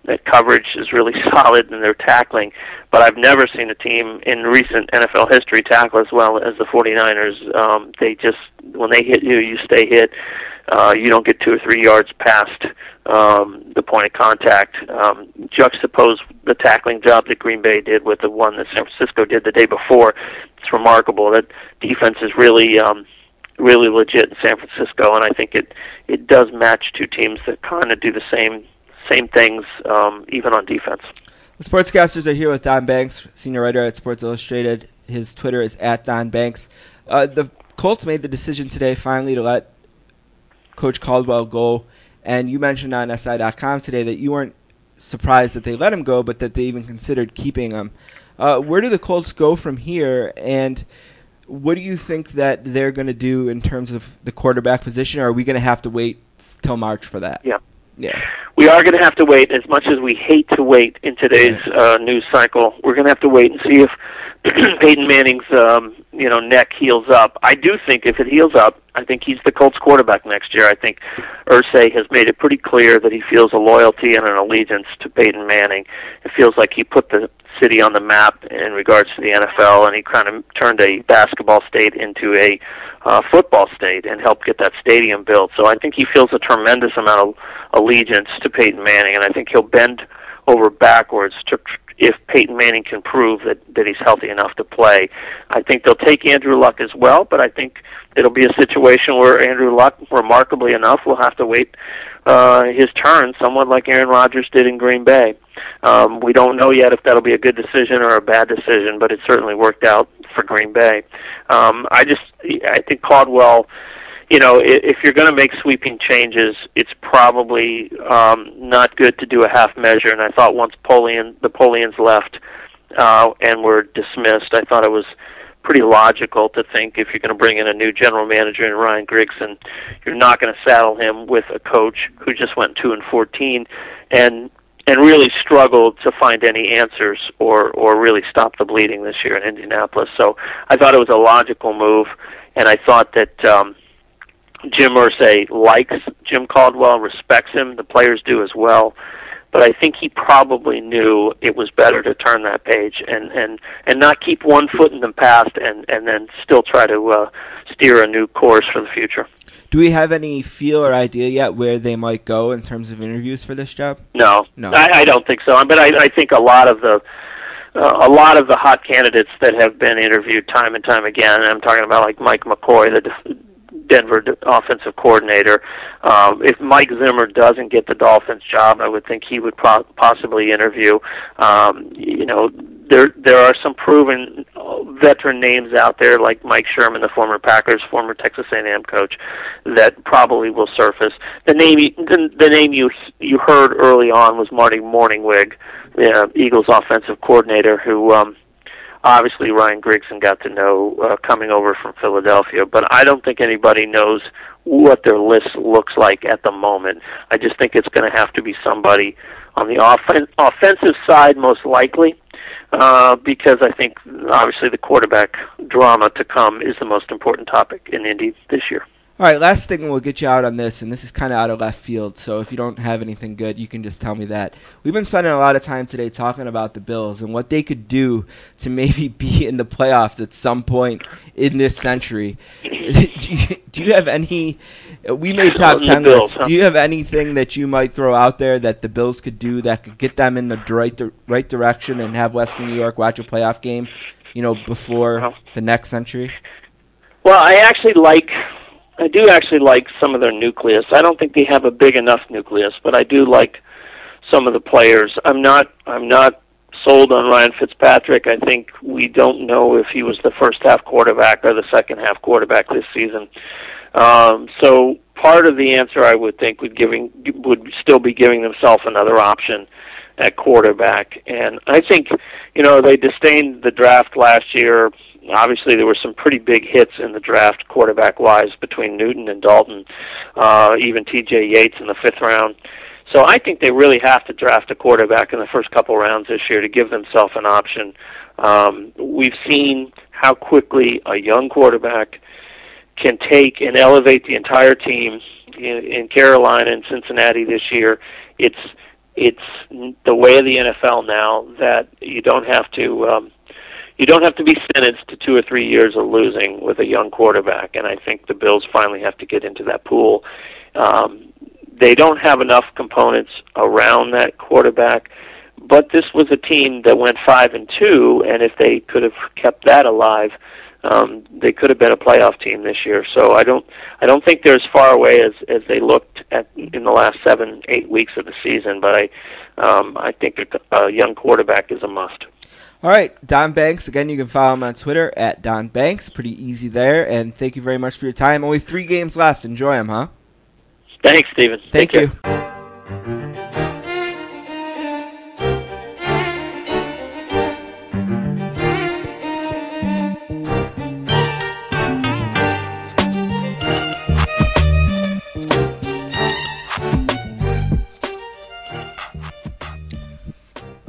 That coverage is really solid and they're tackling, but I've never seen a team in recent NFL history tackle as well as the 49ers. Um, they just when they hit you, you stay hit. Uh, you don't get two or three yards past um, the point of contact. Um, juxtapose the tackling job that Green Bay did with the one that San Francisco did the day before. It's remarkable that defense is really um, really legit in San Francisco, and I think it it does match two teams that kind of do the same same things, um, even on defense. The Sportscasters are here with Don Banks, senior writer at Sports Illustrated. His Twitter is at Don Banks. Uh, the Colts made the decision today finally to let Coach Caldwell go, and you mentioned on SI.com today that you weren't surprised that they let him go, but that they even considered keeping him. Uh, where do the Colts go from here, and what do you think that they're going to do in terms of the quarterback position, or are we going to have to wait till March for that? Yeah. Yeah. We are going to have to wait. As much as we hate to wait in today's uh, news cycle, we're going to have to wait and see if Peyton Manning's um, you know neck heals up. I do think if it heals up, I think he's the Colts quarterback next year. I think Irsay has made it pretty clear that he feels a loyalty and an allegiance to Peyton Manning. It feels like he put the city on the map in regards to the NFL, and he kind of turned a basketball state into a uh, football state and helped get that stadium built. So I think he feels a tremendous amount of allegiance to Peyton Manning, and I think he'll bend over backwards to if Peyton Manning can prove that that he's healthy enough to play. I think they'll take Andrew Luck as well, but I think it'll be a situation where Andrew Luck, remarkably enough, will have to wait uh, his turn, somewhat like Aaron Rodgers did in Green Bay. Um, we don't know yet if that'll be a good decision or a bad decision, but it certainly worked out for Green Bay. Um, I just, I think Caldwell you know, if you're going to make sweeping changes, it's probably um, not good to do a half measure. And I thought once Polian, the Polians left uh, and were dismissed, I thought it was pretty logical to think if you're going to bring in a new general manager in Ryan Grigson, you're not going to saddle him with a coach who just went two and fourteen, and and really struggled to find any answers or or really stop the bleeding this year in Indianapolis. So I thought it was a logical move, and I thought that. Um, Jim Irsay likes Jim Caldwell, respects him. The players do as well. But I think he probably knew it was better to turn that page and and and not keep one foot in the past and and then still try to uh, steer a new course for the future. Do we have any feel or idea yet where they might go in terms of interviews for this job? No, No. I, I don't think so. But I, I think a lot of the uh, a lot of the hot candidates that have been interviewed time and time again. And I'm talking about like Mike McCoy, the def- Denver offensive coordinator. Um, if Mike Zimmer doesn't get the Dolphins job, I would think he would pro- possibly interview. Um, you know, there there are some proven uh, veteran names out there like Mike Sherman, the former Packers, former Texas A&M coach, that probably will surface. The name you, the, the name you you heard early on was Marty Mornhinweg, the uh, Eagles offensive coordinator, who um, obviously Ryan Grigson got to know uh, coming over from Philadelphia. But I don't think anybody knows what their list looks like at the moment. I just think it's going to have to be somebody on the offen- offensive side, most likely uh, because I think obviously the quarterback drama to come is the most important topic in Indy this year. All right, last thing we'll get you out on this, and this is kind of out of left field. So if you don't have anything good, you can just tell me that. We've been spending a lot of time today talking about the Bills and what they could do to maybe be in the playoffs at some point in this century. do, you, do you have any? We made top ten Bills, lists. huh? Do you have anything that you might throw out there that the Bills could do that could get them in the right di- right direction and have Western New York watch a playoff game? You know, before uh-huh. the next century. Well, I actually like, I do actually like some of their nucleus. I don't think they have a big enough nucleus, but I do like some of the players. I'm not, I'm not sold on Ryan Fitzpatrick. I think we don't know if he was the first half quarterback or the second half quarterback this season. Um, so part of the answer I would think would giving would still be giving themselves another option at quarterback. And I think, you know, they disdained the draft last year. Obviously, there were some pretty big hits in the draft, quarterback wise, between Newton and Dalton, uh, even T.J. Yates in the fifth round. So I think they really have to draft a quarterback in the first couple rounds this year to give themselves an option. Um, we've seen how quickly a young quarterback can take and elevate the entire team in, in Carolina and Cincinnati this year. It's it's the way of the NFL now that you don't have to um, you don't have to be sentenced to two or three years of losing with a young quarterback. And I think the Bills finally have to get into that pool. Um, they don't have enough components around that quarterback. But this was a team that went five and two, and if they could have kept that alive, um, they could have been a playoff team this year. So I don't, I don't think they're as far away as as they looked at in the last seven, eight weeks of the season. But I, um, I think a, a young quarterback is a must. All right, Don Banks. Again, you can follow him on Twitter at Don Banks. Pretty easy there. And thank you very much for your time. Only three games left. Enjoy them, huh? Thanks, Steven. Thank Take you. care.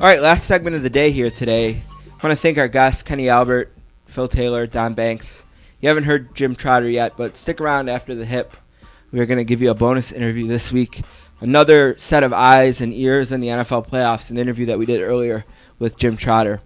All right, last segment of the day here today. I want to thank our guests, Kenny Albert, Phil Taylor, Don Banks. You haven't heard Jim Trotter yet, but stick around after the hip. We are going to give you a bonus interview this week. Another set of eyes and ears in the NFL playoffs, an interview that we did earlier with Jim Trotter.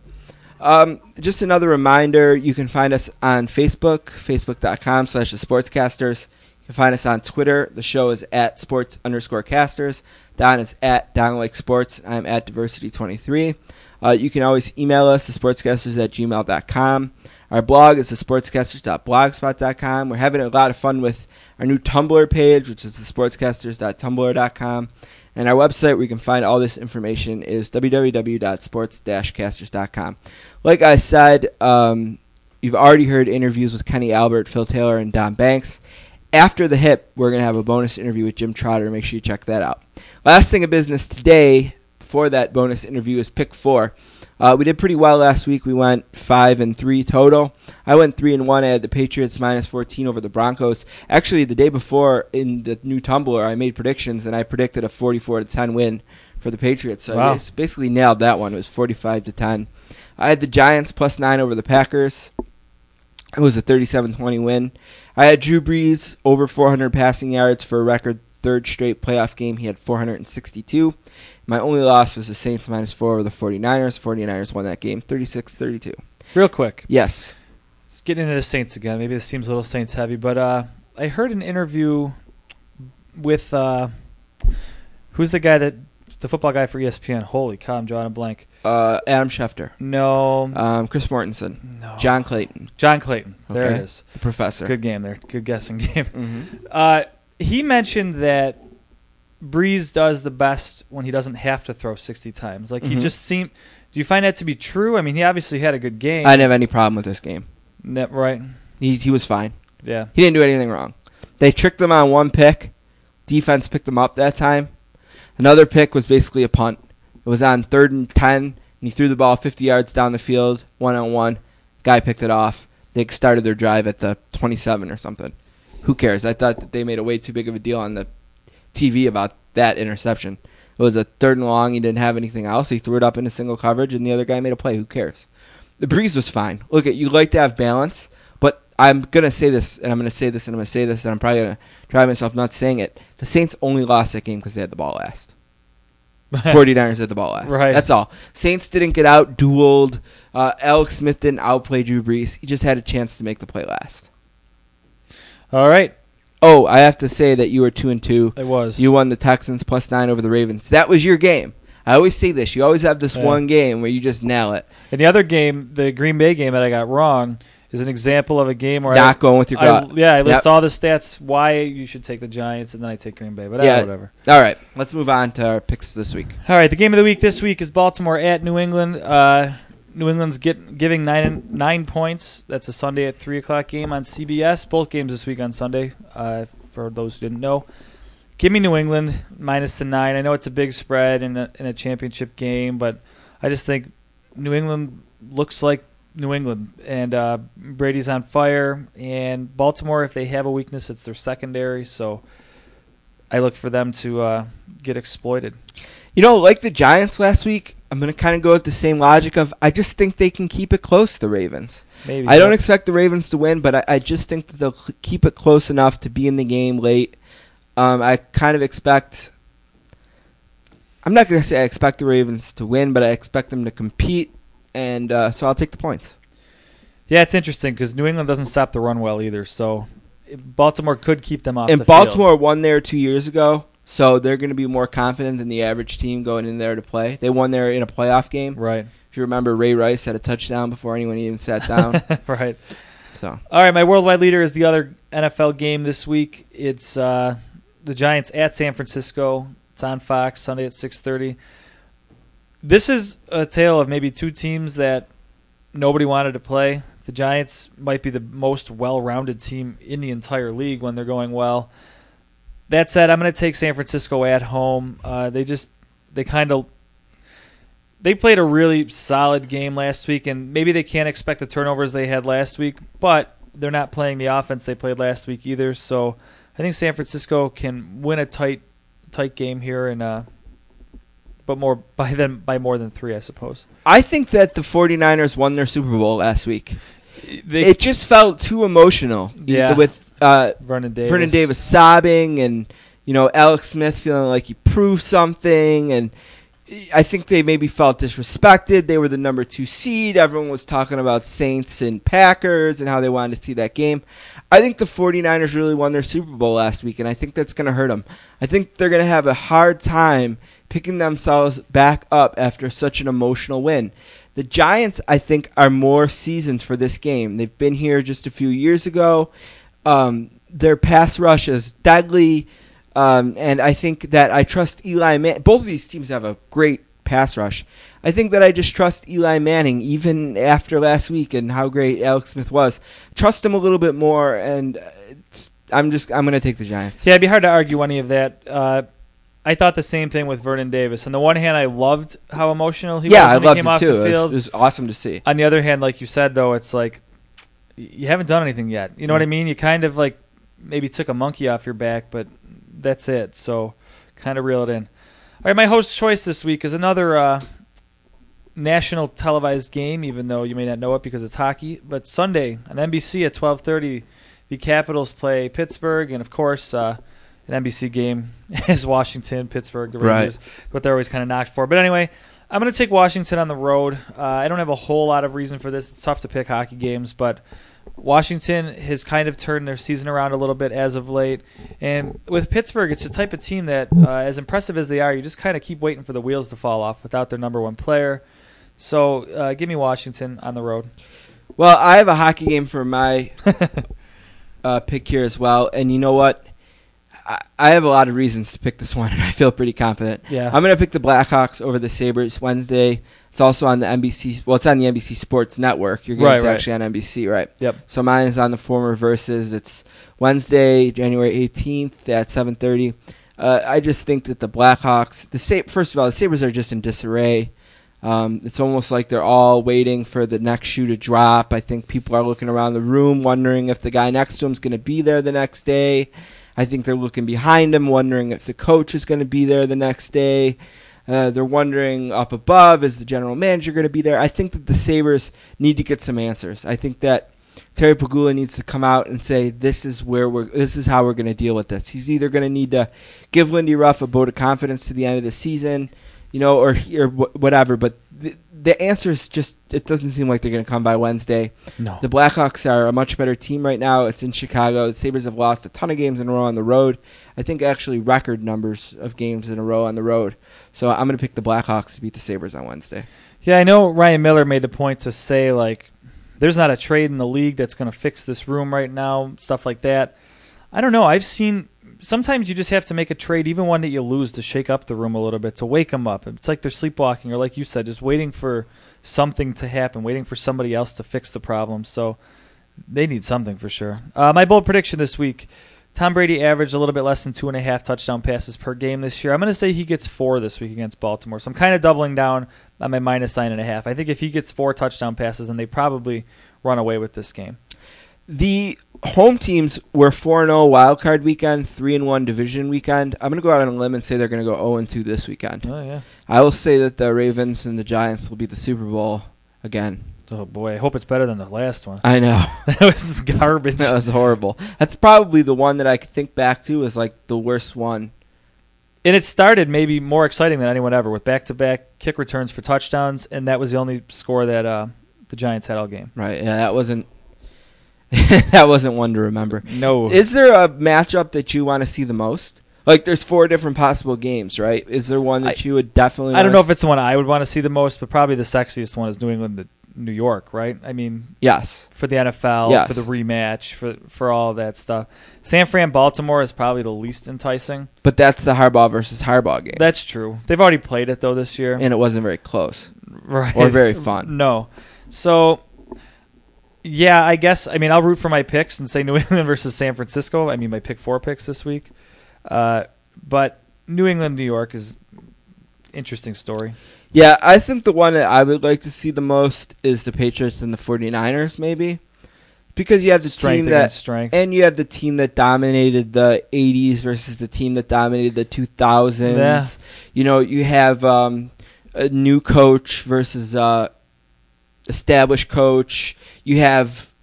Um, just another reminder, you can find us on Facebook, facebook.com slash the sportscasters. You can find us on Twitter. The show is at sports underscore casters. Don is at Don Like Sports. I'm at diversity23. Uh, you can always email us, thesportscasters at gmail.com. Our blog is thesportscasters.blogspot.com. We're having a lot of fun with our new Tumblr page, which is the thesportscasters.tumblr.com. And our website where you can find all this information is www.sports-casters.com. Like I said, um, you've already heard interviews with Kenny Albert, Phil Taylor, and Don Banks. after the hip, we're going to have a bonus interview with Jim Trotter. Make sure you check that out. Last thing of business today, before that bonus interview, is pick four. Uh, we did pretty well last week. We went five and three total. I went three and one. I had the Patriots minus fourteen over the Broncos. Actually, the day before in the new Tumblr, I made predictions and I predicted a forty-four to ten win for the Patriots. So Wow. I basically nailed that one. It was forty-five to ten. I had the Giants plus nine over the Packers. It was a 37-20 win. I had Drew Brees over 400 passing yards for a record third straight playoff game. He had 462. My only loss was the Saints minus four over the 49ers. 49ers won that game 36-32. Real quick, Yes. let's get into the Saints again. Maybe this seems a little Saints heavy, but uh, I heard an interview with uh, who's the guy that the football guy for ESPN. Holy cow, I'm drawing a blank. Uh, Adam Schefter. No, Um, Chris Mortensen. no, John Clayton. John Clayton. There Okay. it is. The professor. Good game there. Good guessing game. hmm Uh, he mentioned that Brees does the best when he doesn't have to throw 60 times. Like he Mhm. just seemed. Do you find that to be true? I mean, he obviously had a good game. I didn't have any problem with this game. Ne- right? He, he was fine. Yeah. He didn't do anything wrong. They tricked him on one pick. Defense picked him up that time. Another pick was basically a punt. It was on third and ten, and he threw the ball 50 yards down the field, one on one. Guy picked it off. They started their drive at the 27 or something. Who cares? I thought that they made a way too big of a deal on the TV about that interception. It was a third and long. He didn't have anything else. He threw it up into single coverage, and the other guy made a play. Who cares? The Brees was fine. Look, at you like to have balance, but I'm gonna say this, and I'm gonna say this, and I'm gonna say this, and I'm probably gonna drive myself nuts saying it. The Saints only lost that game because they had the ball last. 49ers had the ball last. Right. That's all. Saints didn't get out dueled. Uh, Alex Smith didn't outplay Drew Brees. He just had a chance to make the play last. All right. Oh, I have to say that you were two and two. It was. You won the Texans plus nine over the Ravens. That was your game. I always say this. You always have this Yeah. one game where you just nail it. and the other game, the Green Bay game that I got wrong, is an example of a game where I. Not I, going with your I- gut. yeah, I list Yep. all the stats why you should take the Giants, and then I take Green Bay. But uh, Yeah. whatever. All right, let's move on to our picks this week. All right, the game of the week this week is Baltimore at New England. Uh, New England's get, giving nine nine points. That's a Sunday at three o'clock game on CBS. Both games this week on Sunday. Uh, for those who didn't know, give me New England minus the nine. I know it's a big spread in a, in a championship game, but I just think New England looks like New England, and uh, Brady's on fire. And Baltimore, if they have a weakness, it's their secondary. So I look for them to uh, get exploited. You know, like the Giants last week, I'm going to kind of go with the same logic of I just think they can keep it close, the Ravens. Maybe I don't expect the Ravens to win, but I, I just think that they'll keep it close enough to be in the game late. Um, I kind of expect. I'm not going to say I expect the Ravens to win, but I expect them to compete, and uh, so I'll take the points. Yeah, it's interesting because New England doesn't stop the run well either. So Baltimore could keep them off. and the field. Baltimore won there two years ago, so they're going to be more confident than the average team going in there to play. They won there in a playoff game. right, If you remember, Ray Rice had a touchdown before anyone even sat down. right. so All right, my worldwide leader is the other NFL game this week. It's uh, the Giants at San Francisco. It's on Fox Sunday at six thirty. This is a tale of maybe two teams that nobody wanted to play. The Giants might be the most well-rounded team in the entire league when they're going well. That said, I'm going to take San Francisco at home. Uh, they just they kind of they played a really solid game last week, and maybe they can't expect the turnovers they had last week, but they're not playing the offense they played last week either. So I think San Francisco can win a tight, tight game here, and uh, but more by them by more than three, I suppose. I think that the 49ers won their Super Bowl last week. They, it just felt too emotional. Yeah. With uh, Vernon Davis. Vernon Davis sobbing and, you know, Alex Smith feeling like he proved something. And I think they maybe felt disrespected. They were the number two seed. Everyone was talking about Saints and Packers and how they wanted to see that game. I think the 49ers really won their Super Bowl last week, and I think that's going to hurt them. I think they're going to have a hard time picking themselves back up after such an emotional win. The Giants, I think, are more seasoned for this game. They've been here just a few years ago. Um, their pass rush is deadly, um, and I think that I trust Eli. Man- Both of these teams have a great pass rush. I think that I just trust Eli Manning, even after last week and how great Alex Smith was. Trust him a little bit more, and uh, it's I'm just I'm gonna take the Giants. Yeah, it'd be hard to argue any of that. Uh, I thought the same thing with Vernon Davis. On the one hand, I loved how emotional he yeah, was I when he loved came it off too. the It was, field. it was awesome to see. On the other hand, like you said, though, it's like you haven't done anything yet. You know what I mean? You kind of like maybe took a monkey off your back, but that's it. So kind of reel it in. All right, my host choice this week is another uh, national televised game, even though you may not know it because it's hockey. But Sunday on NBC at twelve thirty, the Capitals play Pittsburgh, and of course. Uh, an NBC game is Washington, Pittsburgh, the Right. Rangers, what they're always kind of knocked for. But anyway, I'm going to take Washington on the road. Uh, I don't have a whole lot of reason for this. It's tough to pick hockey games, but Washington has kind of turned their season around a little bit as of late. And with Pittsburgh, it's the type of team that, uh, as impressive as they are, you just kind of keep waiting for the wheels to fall off without their number one player. So uh, give me Washington on the road. Well, I have a hockey game for my uh, pick here as well, and you know what? I, I have a lot of reasons to pick this one, and I feel pretty confident. Yeah. I'm going to pick the Blackhawks over the Sabres Wednesday. It's also on the NBC. Well, it's on the NBC Sports Network. Your game's Right, right. actually on NBC, right? Yep. So mine is on the former versus. It's Wednesday, January 18th at 7:30. Uh, I just think that the Blackhawks, the Sa- first of all, the Sabres are just in disarray. Um, it's almost like they're all waiting for the next shoe to drop. I think people are looking around the room wondering if the guy next to him is going to be there the next day. I think they're looking behind him, wondering if the coach is going to be there the next day. Uh, they're wondering up above, is the general manager going to be there? I think that the Sabres need to get some answers. I think that Terry Pegula needs to come out and say, "This is where we're. This is how we're going to deal with this." He's either going to need to give Lindy Ruff a vote of confidence to the end of the season, you know, or or whatever. But the, the answer is just it doesn't seem like they're going to come by Wednesday. No. The Blackhawks are a much better team right now. It's in Chicago. The Sabres have lost a ton of games in a row on the road. I think actually record numbers of games in a row on the road. So I'm going to pick the Blackhawks to beat the Sabres on Wednesday. Yeah, I know Ryan Miller made the point to say like there's not a trade in the league that's going to fix this room right now, stuff like that. I don't know. I've seen sometimes you just have to make a trade, even one that you lose, to shake up the room a little bit, to wake them up. It's like they're sleepwalking, or like you said, just waiting for something to happen, waiting for somebody else to fix the problem. So they need something for sure. Uh, my bold prediction this week: Tom Brady averaged a little bit less than two and a half touchdown passes per game this year. I'm going to say he gets four this week against Baltimore. So I'm kind of doubling down on my minus nine and a half. I think if he gets four touchdown passes, then they probably run away with this game. The home teams were 4 0 wild card weekend, 3 and 1 division weekend. I'm going to go out on a limb and say they're going to go 0 and 2 this weekend. Oh yeah. I will say that the Ravens and the Giants will beat the Super Bowl again. Oh boy, I hope it's better than the last one. I know. that was garbage. that was horrible. That's probably the one that I could think back to as like the worst one. And it started maybe more exciting than anyone ever with back-to-back kick returns for touchdowns, and that was the only score that uh, the Giants had all game. Right. Yeah, that wasn't that wasn't one to remember. No, Is there a matchup that you want to see the most? Like there's four different possible games, right? Is there one that I- you would definitely I don't know if it's the one I would want to see the most, but probably the sexiest one is New England New York, right? I mean, Yes. for the NFL, Yes. for the rematch, for for all that stuff. San Fran Baltimore is probably the least enticing. But that's the Harbaugh versus Harbaugh game. That's true. They've already played it though this year. and it wasn't very close. right. or very fun. No. So yeah, I guess I mean I'll root for my picks and say New England versus San Francisco. I mean my pick four picks this week. Uh, but New England, New York is interesting story. Yeah, I think the one that I would like to see the most is the Patriots and the 49ers maybe. Because you have the Strength team that strength. and you have the team that dominated the 80s versus the team that dominated the 2000s. Yeah. You know, you have um, a new coach versus uh established coach. You have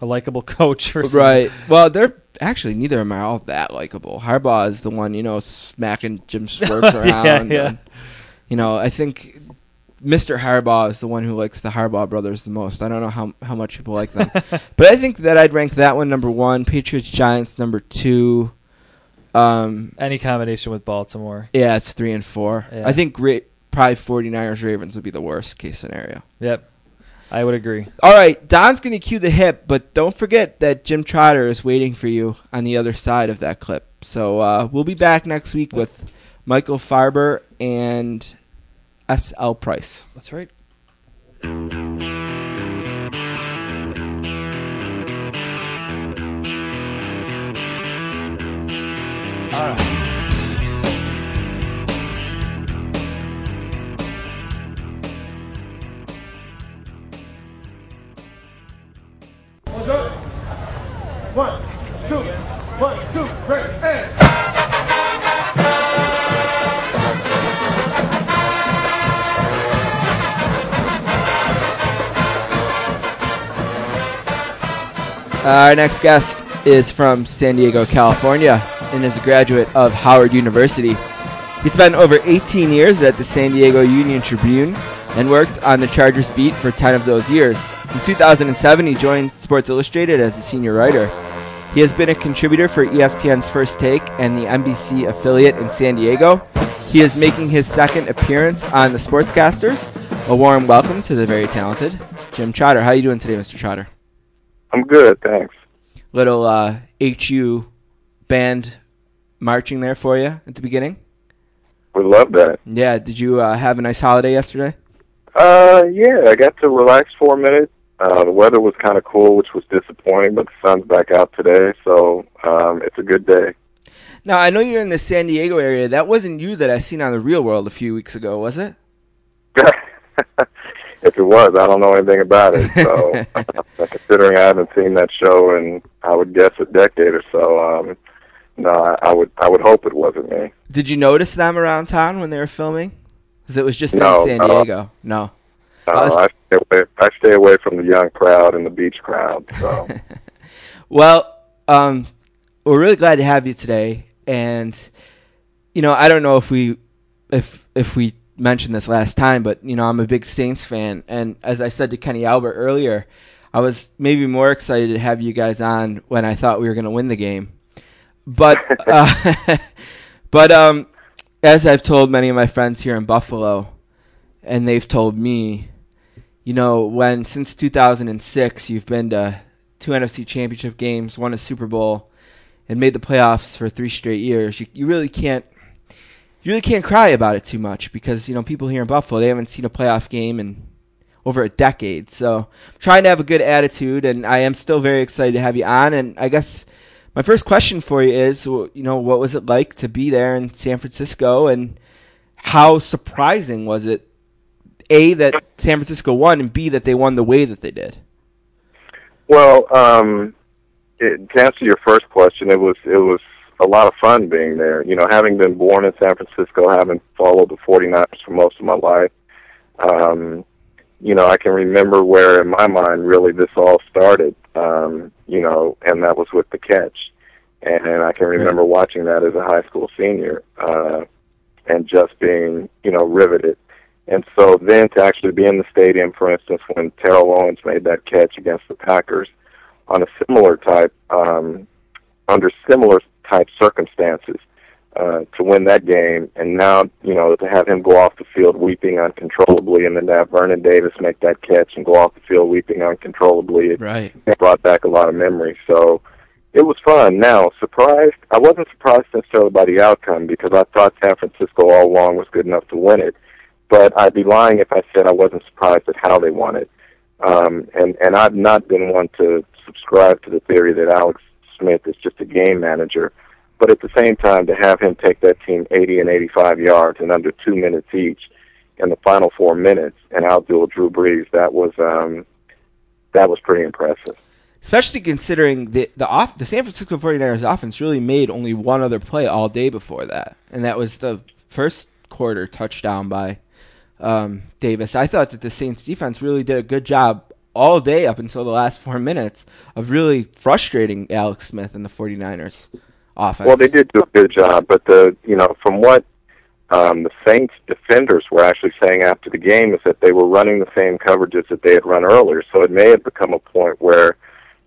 A likable coach versus right. Well, they're actually neither of them are all that likable. Harbaugh is the one, you know, smacking Jim Schwartz Yeah, around. yeah. and, you know, I think Mr. Harbaugh is the one who likes the Harbaugh brothers the most. I don't know how how much people like them, but I think that I'd rank that one number one. Patriots Giants number two. Um, any combination with Baltimore. yeah, it's three and four. Yeah. I think probably 49ers Ravens would be the worst case scenario. Yep. I would agree. All right, Don's going to cue the hip, but don't forget that Jim Trotter is waiting for you on the other side of that clip. So uh, we'll be back next week with Michael Farber and S.L. Price. That's right. One, two, one, two, break, and. Our next guest is from San Diego, California, and is a graduate of Howard University. He spent over 18 years at the San Diego Union Tribune and worked on the Chargers beat for 10 of those years. In 2007, he joined Sports Illustrated as a senior writer. He has been a contributor for ESPN's First Take and the NBC affiliate in San Diego. He is making his second appearance on the Sportscasters. A warm welcome to the very talented Jim Trotter. How are you doing today, Mr. Trotter? I'm good, thanks. Little uh, HU band marching there for you at the beginning. We love that. Yeah, did you uh, have a nice holiday yesterday? Uh, yeah, I got to relax for a minute. Uh, the weather was kind of cool, which was disappointing, but the sun's back out today, so um, it's a good day. Now, I know you're in the San Diego area. That wasn't you that I seen on the Real World a few weeks ago, was it? if it was, I don't know anything about it. So, considering I haven't seen that show in, I would guess, a decade or so, um, no, I, I would, I would hope it wasn't me. Did you notice them around town when they were filming? Because it was just No, in San. Diego. No. Uh, it's- I stay away, I stay away from the young crowd and the beach crowd. So, Well, um, we're really glad to have you today, and you know, I don't know if we, if if we mentioned this last time, but you know, I'm a big Saints fan, and as I said to Kenny Albert earlier, I was maybe more excited to have you guys on when I thought we were going to win the game, but uh, but um, as I've told many of my friends here in Buffalo, and they've told me, you know, when since 2006 you've been to two NFC championship games, won a Super Bowl, and made the playoffs for three straight years, you, you really can't you really can't cry about it too much because you know people here in Buffalo they haven't seen a playoff game in over a decade. So I'm trying to have a good attitude, and I am still very excited to have you on. And I guess my first question for you is, you know, what was it like to be there in San Francisco, and how surprising was it? A that San Francisco won, and B that they won the way that they did. well, um, it, to answer your first question, it was, it was a lot of fun being there. You know, having been born in San Francisco, having followed the 49ers for most of my life, um, you know, I can remember where in my mind really this all started, um, you know, and that was with the catch. And I can remember watching that as a high school senior, uh, and just being, you know, riveted. And so then to actually be in the stadium, for instance, when Terrell Owens made that catch against the Packers on a similar type, um, under similar type circumstances, uh, to win that game, and now you know to have him go off the field weeping uncontrollably, and then to have Vernon Davis make that catch and go off the field weeping uncontrollably, it, Right. it brought back a lot of memories. So it was fun. Now, surprised? I wasn't surprised necessarily by the outcome because I thought San Francisco all along was good enough to win it. But I'd be lying if I said I wasn't surprised at how they won it. Um, and and I've not been one to subscribe to the theory that Alex Smith is just a game manager. But at the same time, to have him take that team 80 and 85 yards in under two minutes each in the final four minutes and outduel Drew Brees, that was um, that was pretty impressive. Especially considering the the off the San Francisco 49ers offense really made only one other play all day before that, and that was the first quarter touchdown by um, Davis. I thought that the Saints defense really did a good job all day up until the last four minutes of really frustrating Alex Smith and the 49ers offense. Well, they did do a good job, but the you know from what um, the Saints defenders were actually saying after the game is that they were running the same coverages that they had run earlier. So it may have become a point where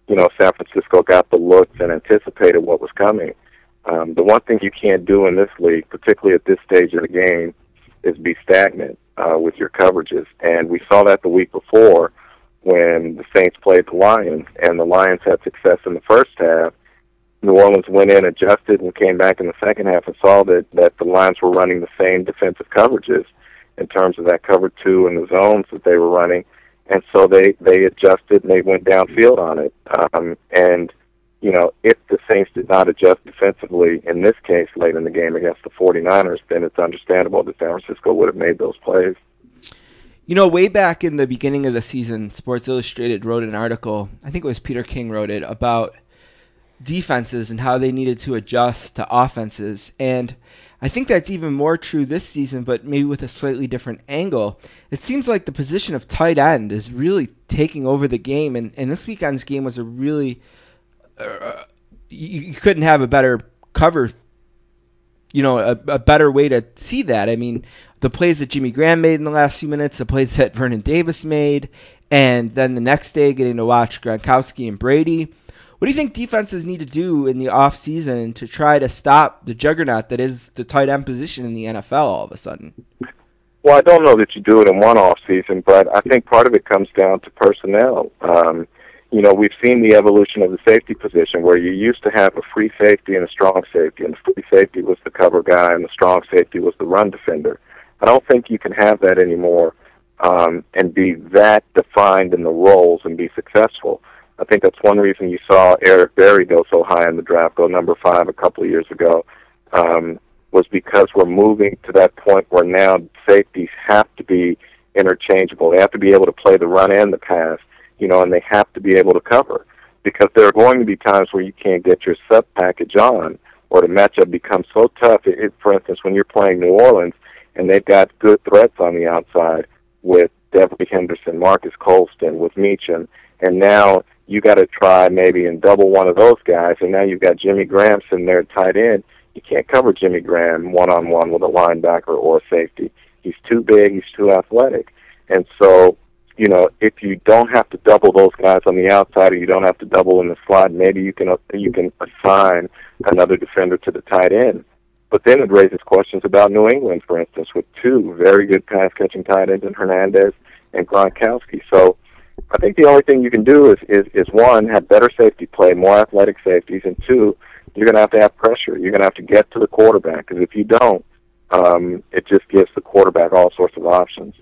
you know San Francisco got the looks and anticipated what was coming. Um, the one thing you can't do in this league, particularly at this stage of the game, is be stagnant uh, with your coverages. And we saw that the week before when the Saints played the Lions, and the Lions had success in the first half. New Orleans went in, adjusted, and came back in the second half and saw that that the Lions were running the same defensive coverages in terms of that cover two and the zones that they were running, and so they they adjusted and they went downfield on it. Um, and you know, if the Saints did not adjust defensively in this case late in the game against the 49ers, then it's understandable that San Francisco would have made those plays. You know, way back in the beginning of the season, Sports Illustrated wrote an article, I think it was Peter King wrote it, about defenses and how they needed to adjust to offenses. And I think that's even more true this season, but maybe with a slightly different angle. It seems like the position of tight end is really taking over the game, and, and this weekend's game was a really. Uh, you, you couldn't have a better cover you know, a, a, better way to see that. I mean, the plays that Jimmy Graham made in the last few minutes, the plays that Vernon Davis made, and then the next day getting to watch Gronkowski and Brady. What do you think defenses need to do in the offseason to try to stop the juggernaut that is the tight end position in the NFL all of a sudden? Well, I don't know that you do it in one off season, but I think part of it comes down to personnel. Um, you know, we've seen the evolution of the safety position where you used to have a free safety and a strong safety, and the free safety was the cover guy and the strong safety was the run defender. I don't think you can have that anymore um, and be that defined in the roles and be successful. I think that's one reason you saw Eric Berry go so high in the draft, go number five a couple of years ago, um, was because we're moving to that point where now safeties have to be interchangeable. They have to be able to play the run and the pass you know, and they have to be able to cover because there are going to be times where you can't get your sub package on or the matchup becomes so tough. It, for instance, when you're playing New Orleans and they've got good threats on the outside with Devery Henderson, Marques Colston, with Meacham, and now you got to try maybe and double one of those guys, and now you've got Jimmy Graham sitting there tight end. You can't cover Jimmy Graham one on one with a linebacker or a safety. He's too big. He's too athletic, and so you know, if you don't have to double those guys on the outside, or you don't have to double in the slot, maybe you can you can assign another defender to the tight end. But then it raises questions about New England, for instance, with two very good pass catching tight ends in Hernandez and Gronkowski. So I think the only thing you can do is, is is one have better safety play, more athletic safeties, and two, you're going to have to have pressure. You're going to have to get to the quarterback because if you don't, um, it just gives the quarterback all sorts of options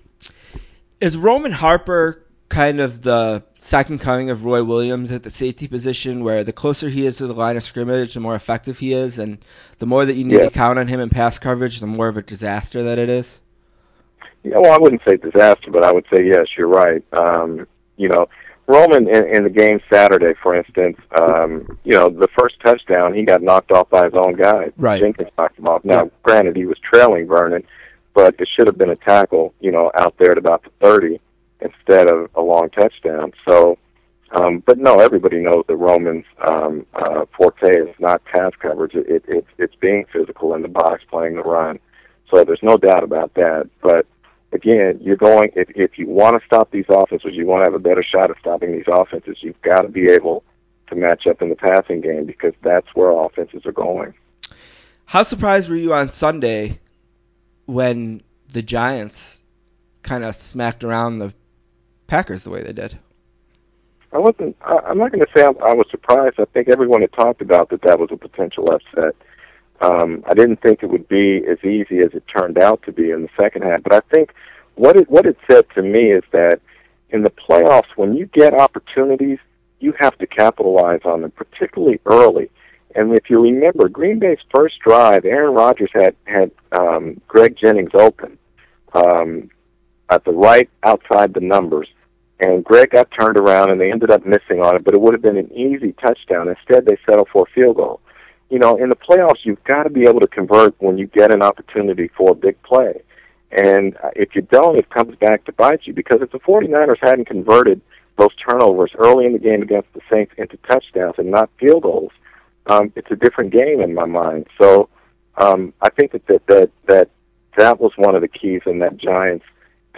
is Roman Harper kind of the second coming of Roy Williams at the safety position, where the closer he is to the line of scrimmage, the more effective he is, and the more that you need yeah. to count on him in pass coverage, the more of a disaster that it is? Yeah, well, I wouldn't say disaster, but I would say yes, you're right. Um, you know, Roman in, in the game Saturday, for instance, um, you know, the first touchdown he got knocked off by his own guy. Right. Jenkins knocked him off. Now, yeah. granted, he was trailing Vernon, but it should have been a tackle, you know, out there at about the 30 instead of a long touchdown. So, um, but no, everybody knows that Roman's um, uh, forte is not pass coverage. It, it, it's it's being physical in the box, playing the run. So there's no doubt about that. But again, you're going if if you want to stop these offenses, you want to have a better shot at stopping these offenses. You've got to be able to match up in the passing game because that's where offenses are going. How surprised were you on Sunday when the Giants kind of smacked around the Packers the way they did. I wasn't. I, I'm not going to say I, I was surprised. I think everyone had talked about that that was a potential upset. Um, I didn't think it would be as easy as it turned out to be in the second half. But I think what it what it said to me is that in the playoffs, when you get opportunities, you have to capitalize on them, particularly early. And if you remember, Green Bay's first drive, Aaron Rodgers had had um, Greg Jennings open um, at the right outside the numbers, and Greg got turned around and they ended up missing on it. But it would have been an easy touchdown. Instead, they settled for a field goal. You know, in the playoffs, you've got to be able to convert when you get an opportunity for a big play. And uh, if you don't, it comes back to bite you because if the 49ers hadn't converted those turnovers early in the game against the Saints into touchdowns and not field goals, um, it's a different game in my mind. So um, I think that, that that that that was one of the keys in that Giants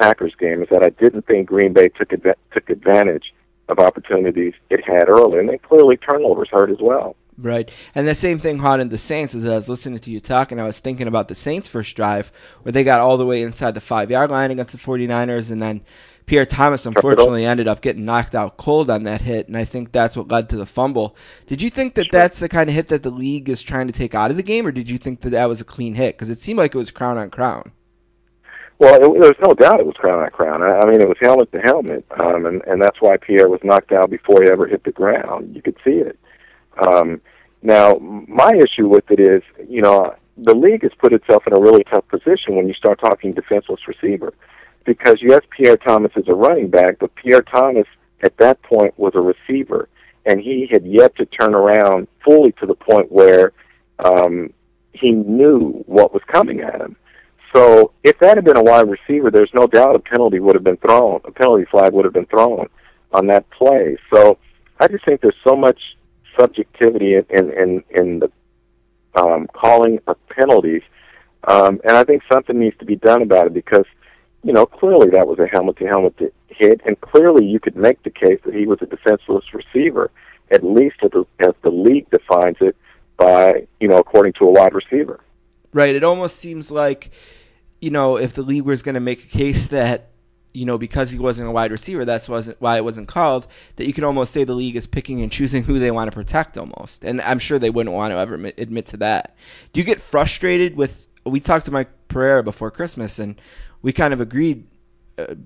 Packers game is that I didn't think Green Bay took took advantage of opportunities it had early, and they clearly turnovers hurt as well. Right. And the same thing haunted the Saints as I was listening to you talk, and I was thinking about the Saints' first drive where they got all the way inside the five yard line against the 49ers, and then Pierre Thomas unfortunately ended up getting knocked out cold on that hit, and I think that's what led to the fumble. Did you think that sure. that's the kind of hit that the league is trying to take out of the game, or did you think that that was a clean hit? Because it seemed like it was crown on crown. Well, it, there's no doubt it was crown on crown. I, I mean, it was helmet to helmet, um, and and that's why Pierre was knocked out before he ever hit the ground. You could see it. Um, now, my issue with it is, you know, the league has put itself in a really tough position when you start talking defenseless receiver, because yes, Pierre Thomas is a running back, but Pierre Thomas at that point was a receiver, and he had yet to turn around fully to the point where um, he knew what was coming at him. So if that had been a wide receiver, there's no doubt a penalty would have been thrown. A penalty flag would have been thrown on that play. So I just think there's so much subjectivity in in in, the um, calling of penalties, um, and I think something needs to be done about it because you know clearly that was a helmet to helmet hit, and clearly you could make the case that he was a defenseless receiver, at least as the, as the league defines it by you know according to a wide receiver. Right. It almost seems like you know if the league was going to make a case that you know, because he wasn't a wide receiver, that's wasn't why it wasn't called. That you could almost say the league is picking and choosing who they want to protect, almost. And I'm sure they wouldn't want to ever admit, to that. Do you get frustrated with? We talked to Mike Pereira before Christmas, and we kind of agreed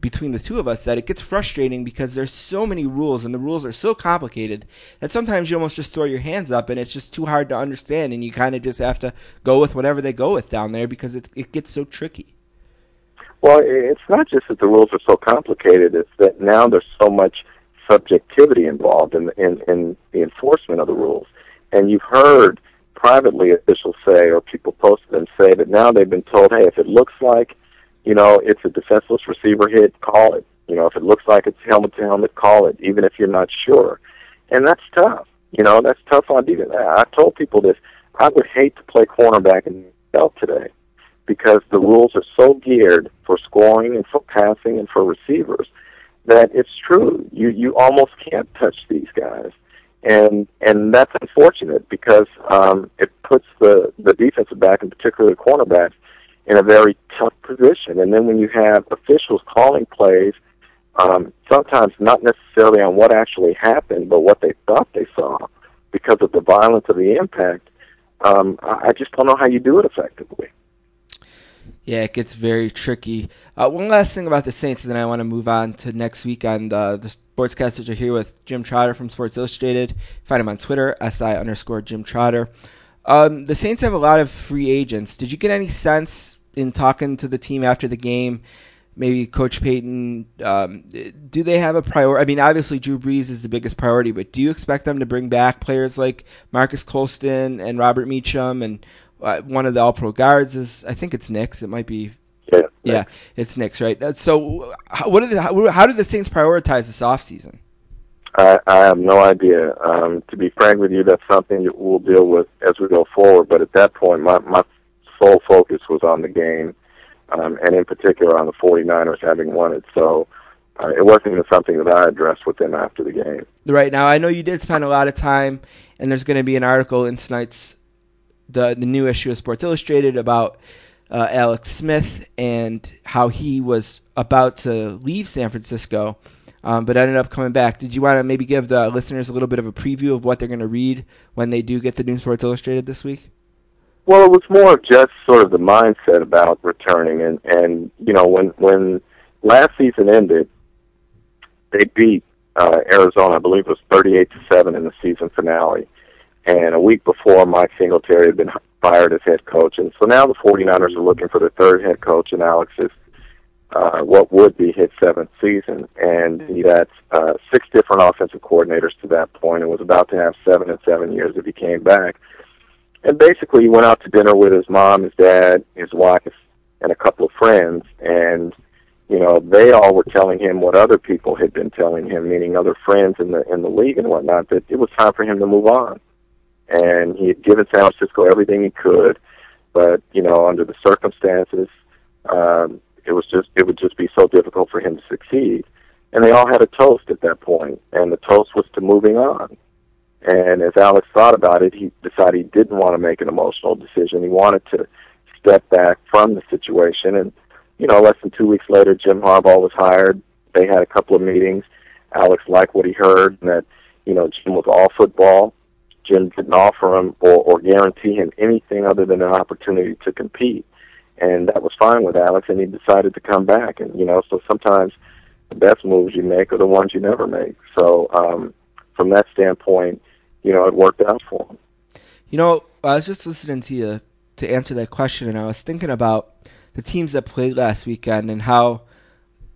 between the two of us that it gets frustrating because there's so many rules, and the rules are so complicated that sometimes you almost just throw your hands up, and it's just too hard to understand, and you kind of just have to go with whatever they go with down there because it it gets so tricky. Well, it's not just that the rules are so complicated; it's that now there's so much subjectivity involved in in, in the enforcement of the rules. And you've heard privately officials say, or people posted them say, that now they've been told, hey, if it looks like, you know, it's a defenseless receiver hit, call it. You know, if it looks like it's helmet to helmet, call it, even if you're not sure. And that's tough. You know, that's tough on defense. I told people this. I would hate to play cornerback in the NFL today because the rules are so geared for scoring and for passing and for receivers that it's true. You you almost can't touch these guys, and and that's unfortunate because um, it puts the the defensive back, and particularly the cornerbacks, in a very tough position. And then when you have officials calling plays, um, sometimes not necessarily on what actually happened, but what they thought they saw, because of the violence of the impact. Um, I just don't know how you do it effectively. Yeah, it gets very tricky. Uh, one last thing about the Saints, and then I want to move on to next week on uh, the sportscasters are here with Jim Trotter from Sports Illustrated. Find him on Twitter, si underscore Jim Trotter. Um, the Saints have a lot of free agents. Did you get any sense in talking to the team after the game? Maybe Coach Payton, um, do they have a priority? I mean, obviously Drew Brees is the biggest priority, but do you expect them to bring back players like Marques Colston and Robert Meacham and uh, one of the All Pro guards is I think it's Nicks. It might be. Yeah, yeah, it's Nicks, right? Uh, so, what are the how, how do the Saints prioritize this offseason? I, I have no idea. Um, to be frank with you, that's something that we'll deal with as we go forward. But at that point, my my sole focus was on the game, um, and in particular on the 49ers having won it. So. Uh, it wasn't even something that I addressed with them after the game. Right now, I know you did spend a lot of time, and there's going to be an article in tonight's the the new issue of Sports Illustrated about uh, Alex Smith and how he was about to leave San Francisco, um, but ended up coming back. Did you want to maybe give the listeners a little bit of a preview of what they're going to read when they do get the new Sports Illustrated this week? Well, it was more of just sort of the mindset about returning, and and you know when when last season ended, they beat uh, Arizona. I believe it was thirty-eight to seven in the season finale and a week before, Mike Singletary had been fired as head coach. And so now the 49ers are looking for their third head coach in Alex's, uh, what would be his seventh season. And he had uh, six different offensive coordinators to that point and was about to have seven and seven years if he came back. And basically, he went out to dinner with his mom, his dad, his wife, and a couple of friends. And you know, they all were telling him what other people had been telling him, meaning other friends in the in the league and whatnot, that it was time for him to move on and he had given San Francisco everything he could, but you know, under the circumstances, um, it was just it would just be so difficult for him to succeed. And they all had a toast at that point, and the toast was to moving on. And as Alex thought about it, he decided he didn't want to make an emotional decision. He wanted to step back from the situation. And you know, less than two weeks later, Jim Harbaugh was hired. They had a couple of meetings. Alex liked what he heard, and that you know Jim was all football Jim didn't offer him or, or guarantee him anything other than an opportunity to compete. And that was fine with Alex, and he decided to come back. And, you know, so sometimes the best moves you make are the ones you never make. So um, from that standpoint, you know, it worked out for him. You know, I was just listening to you to answer that question, and I was thinking about the teams that played last weekend and how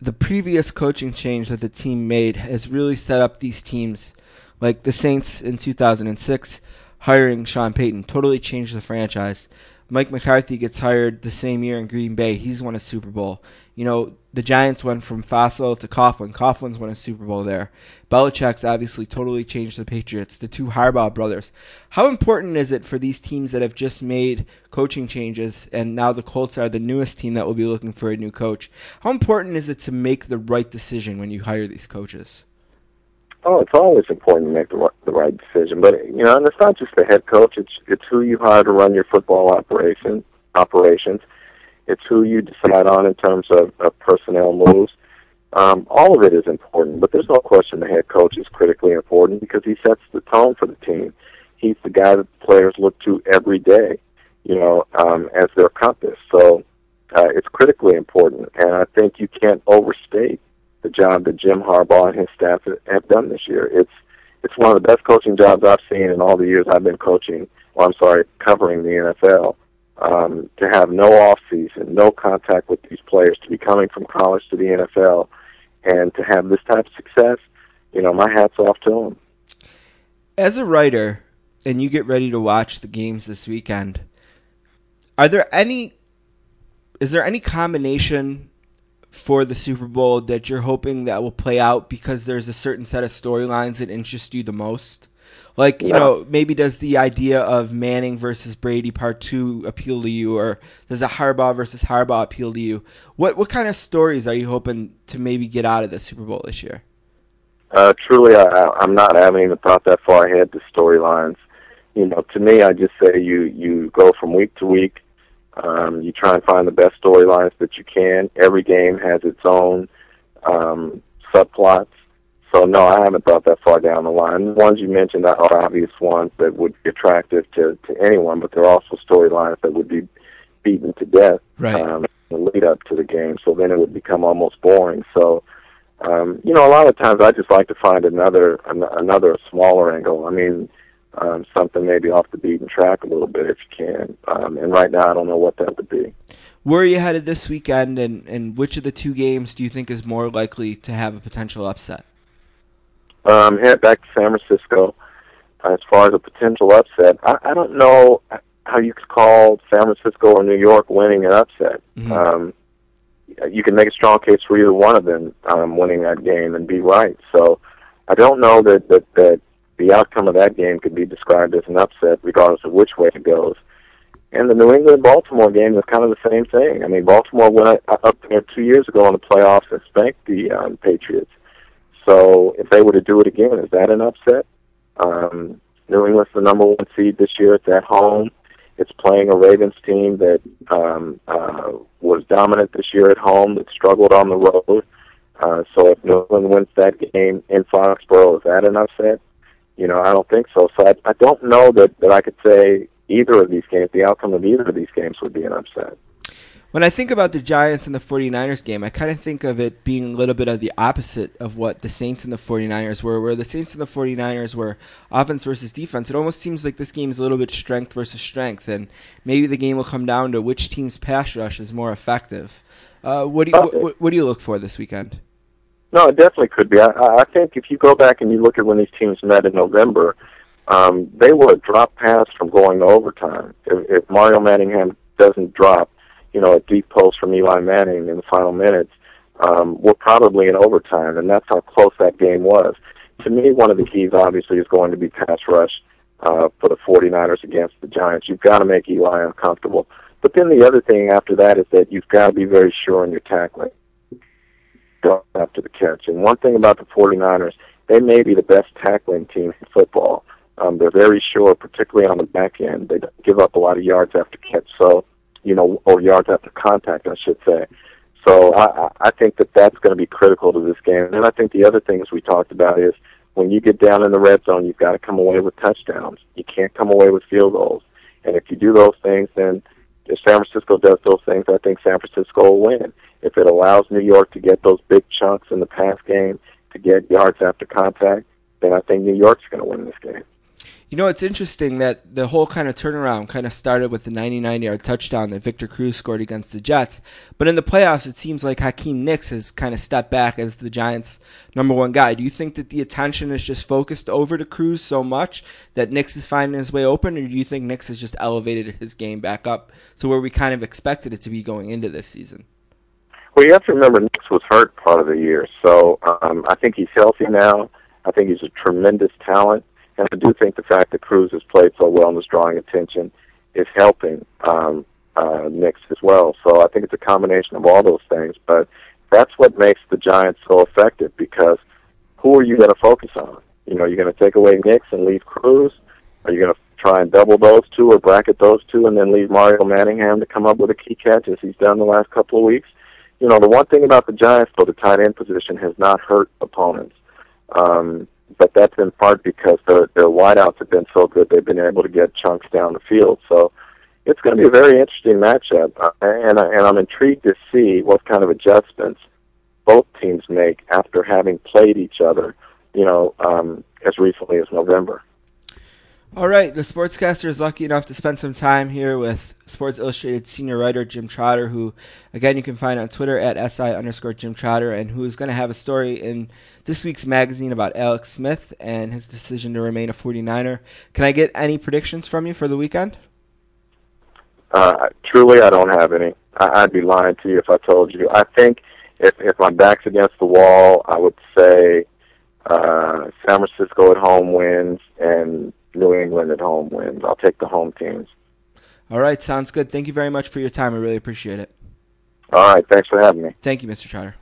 the previous coaching change that the team made has really set up these teams, like the Saints in 2006, hiring Sean Payton, totally changed the franchise. Mike McCarthy gets hired the same year in Green Bay. He's won a Super Bowl. You know, the Giants went from Fassel to Coughlin. Coughlin's won a Super Bowl there. Belichick's obviously totally changed the Patriots. The two Harbaugh brothers. How important is it for these teams that have just made coaching changes and now the Colts are the newest team that will be looking for a new coach? How important is it to make the right decision when you hire these coaches? Oh, it's always important to make the the right decision, but you know, and it's not just the head coach. It's it's who you hire to run your football operation operations. It's who you decide on in terms of, of personnel moves. Um, all of it is important, but there's no question the head coach is critically important because he sets the tone for the team. He's the guy that the players look to every day, you know, um, as their compass. So uh, it's critically important, and I think you can't overstate the job that Jim Harbaugh and his staff have done this year. It's it's one of the best coaching jobs I've seen in all the years I've been coaching. Well, I'm sorry, covering the NFL. Um, to have no off season, no contact with these players, to be coming from college to the NFL, and to have this type of success, you know, my hat's off to them. As a writer, and you get ready to watch the games this weekend, are there any? Is there any combination for the Super Bowl that you're hoping that will play out because there's a certain set of storylines that interest you the most? Like, you Yeah. know, maybe does the idea of Manning versus Brady part two appeal to you, or does a Harbaugh versus Harbaugh appeal to you? What what kind of stories are you hoping to maybe get out of the Super Bowl this year? Uh, truly, I, I- I'm not. I haven't even thought that far ahead to storylines. You know, to me, I just say you you go from week to week. Um, you try and find the best storylines that you can. Every game has its own um, subplots. So no, I haven't thought that far down the line. The ones you mentioned are obvious ones that would be attractive to to anyone, but there are also storylines that would be beaten to death Right. um, in the lead up to the game. So then it would become almost boring. So um, you know, a lot of times I just like to find another an- another smaller angle. I mean, um, something maybe off the beaten track a little bit if you can. Um, and right now, I don't know what that would be. Where are you headed this weekend, and, and which of the two games do you think is more likely to have a potential upset? Um, head back to San Francisco. As far as a potential upset, I, I don't know how you could call San Francisco or New York winning an upset. Mhm. Um, you can make a strong case for either one of them um, winning that game and be right. So I don't know that, that that the outcome of that game could be described as an upset, regardless of which way it goes. And the New England Baltimore game is kind of the same thing. I mean, Baltimore went up there two years ago in the playoffs and spanked the um, Patriots. So if they were to do it again, is that an upset? Um, New England's the number one seed this year. It's at home. It's playing a Ravens team that um, uh, was dominant this year at home, that struggled on the road. Uh, so if New England wins that game in Foxborough, is that an upset? You know, I don't think so. So I, I don't know that, that I could say either of these games, the outcome of either of these games would be an upset. When I think about the Giants and the 49ers game, I kind of think of it being a little bit of the opposite of what the Saints and the 49ers were, where the Saints and the 49ers were offense versus defense. It almost seems like this game is a little bit strength versus strength, and maybe the game will come down to which team's pass rush is more effective. Uh, what, do you, what, what, what do you look for this weekend? No, it definitely could be. I, I think if you go back and you look at when these teams met in November, um, they were a drop pass from going to overtime. If, if Mario Manningham doesn't drop, you know, a deep post from Eli Manning in the final minutes, um, we're probably in overtime, and that's how close that game was. To me, one of the keys obviously is going to be pass rush uh, for the 49ers against the Giants. You've got to make Eli uncomfortable. But then the other thing after that is that you've got to be very sure in your tackling go after the catch. And one thing about the 49ers, they may be the best tackling team in football. Um, they're very sure, particularly on the back end. They give up a lot of yards after catch, so you know, or yards after contact, I should say. So I, I think that that's going to be critical to this game. And I think the other things we talked about is when you get down in the red zone, you've got to come away with touchdowns. You can't come away with field goals. And if you do those things, then if San Francisco does those things, I think San Francisco will win. If it allows New York to get those big chunks in the pass game, to get yards after contact, then I think New York's going to win this game. You know, it's interesting that the whole kind of turnaround kind of started with the 99 yard touchdown that Victor Cruz scored against the Jets. But in the playoffs, it seems like Hakeem Nicks has kind of stepped back as the Giants' number one guy. Do you think that the attention is just focused over to Cruz so much that Nicks is finding his way open, or do you think Nicks has just elevated his game back up to where we kind of expected it to be going into this season? Well, you have to remember Nicks was hurt part of the year, so um, I think he's healthy now. I think he's a tremendous talent. And I do think the fact that Cruz has played so well and is drawing attention is helping um, uh, Nicks as well. So I think it's a combination of all those things. But that's what makes the Giants so effective because who are you going to focus on? You know, you're going to take away Nicks and leave Cruz? Are you going to try and double those two or bracket those two and then leave Mario Manningham to come up with a key catch as he's done the last couple of weeks? You know, the one thing about the Giants, though, the tight end position has not hurt opponents. Um, but that's in part because their their wideouts have been so good they've been able to get chunks down the field. So it's going to be a very interesting matchup, uh, and and I'm intrigued to see what kind of adjustments both teams make after having played each other, you know, um, as recently as November. All right, the sportscaster is lucky enough to spend some time here with Sports Illustrated senior writer Jim Trotter, who, again, you can find on Twitter at si underscore Jim Trotter, and who is going to have a story in this week's magazine about Alex Smith and his decision to remain a 49er. Can I get any predictions from you for the weekend? Uh, truly, I don't have any. I, I'd be lying to you if I told you. I think if if my back's against the wall, I would say uh, San Francisco at home wins and New England at home wins. I'll take the home teams. All right, sounds good. Thank you very much for your time. I really appreciate it. All right, thanks for having me. Thank you, Mr. Trotter.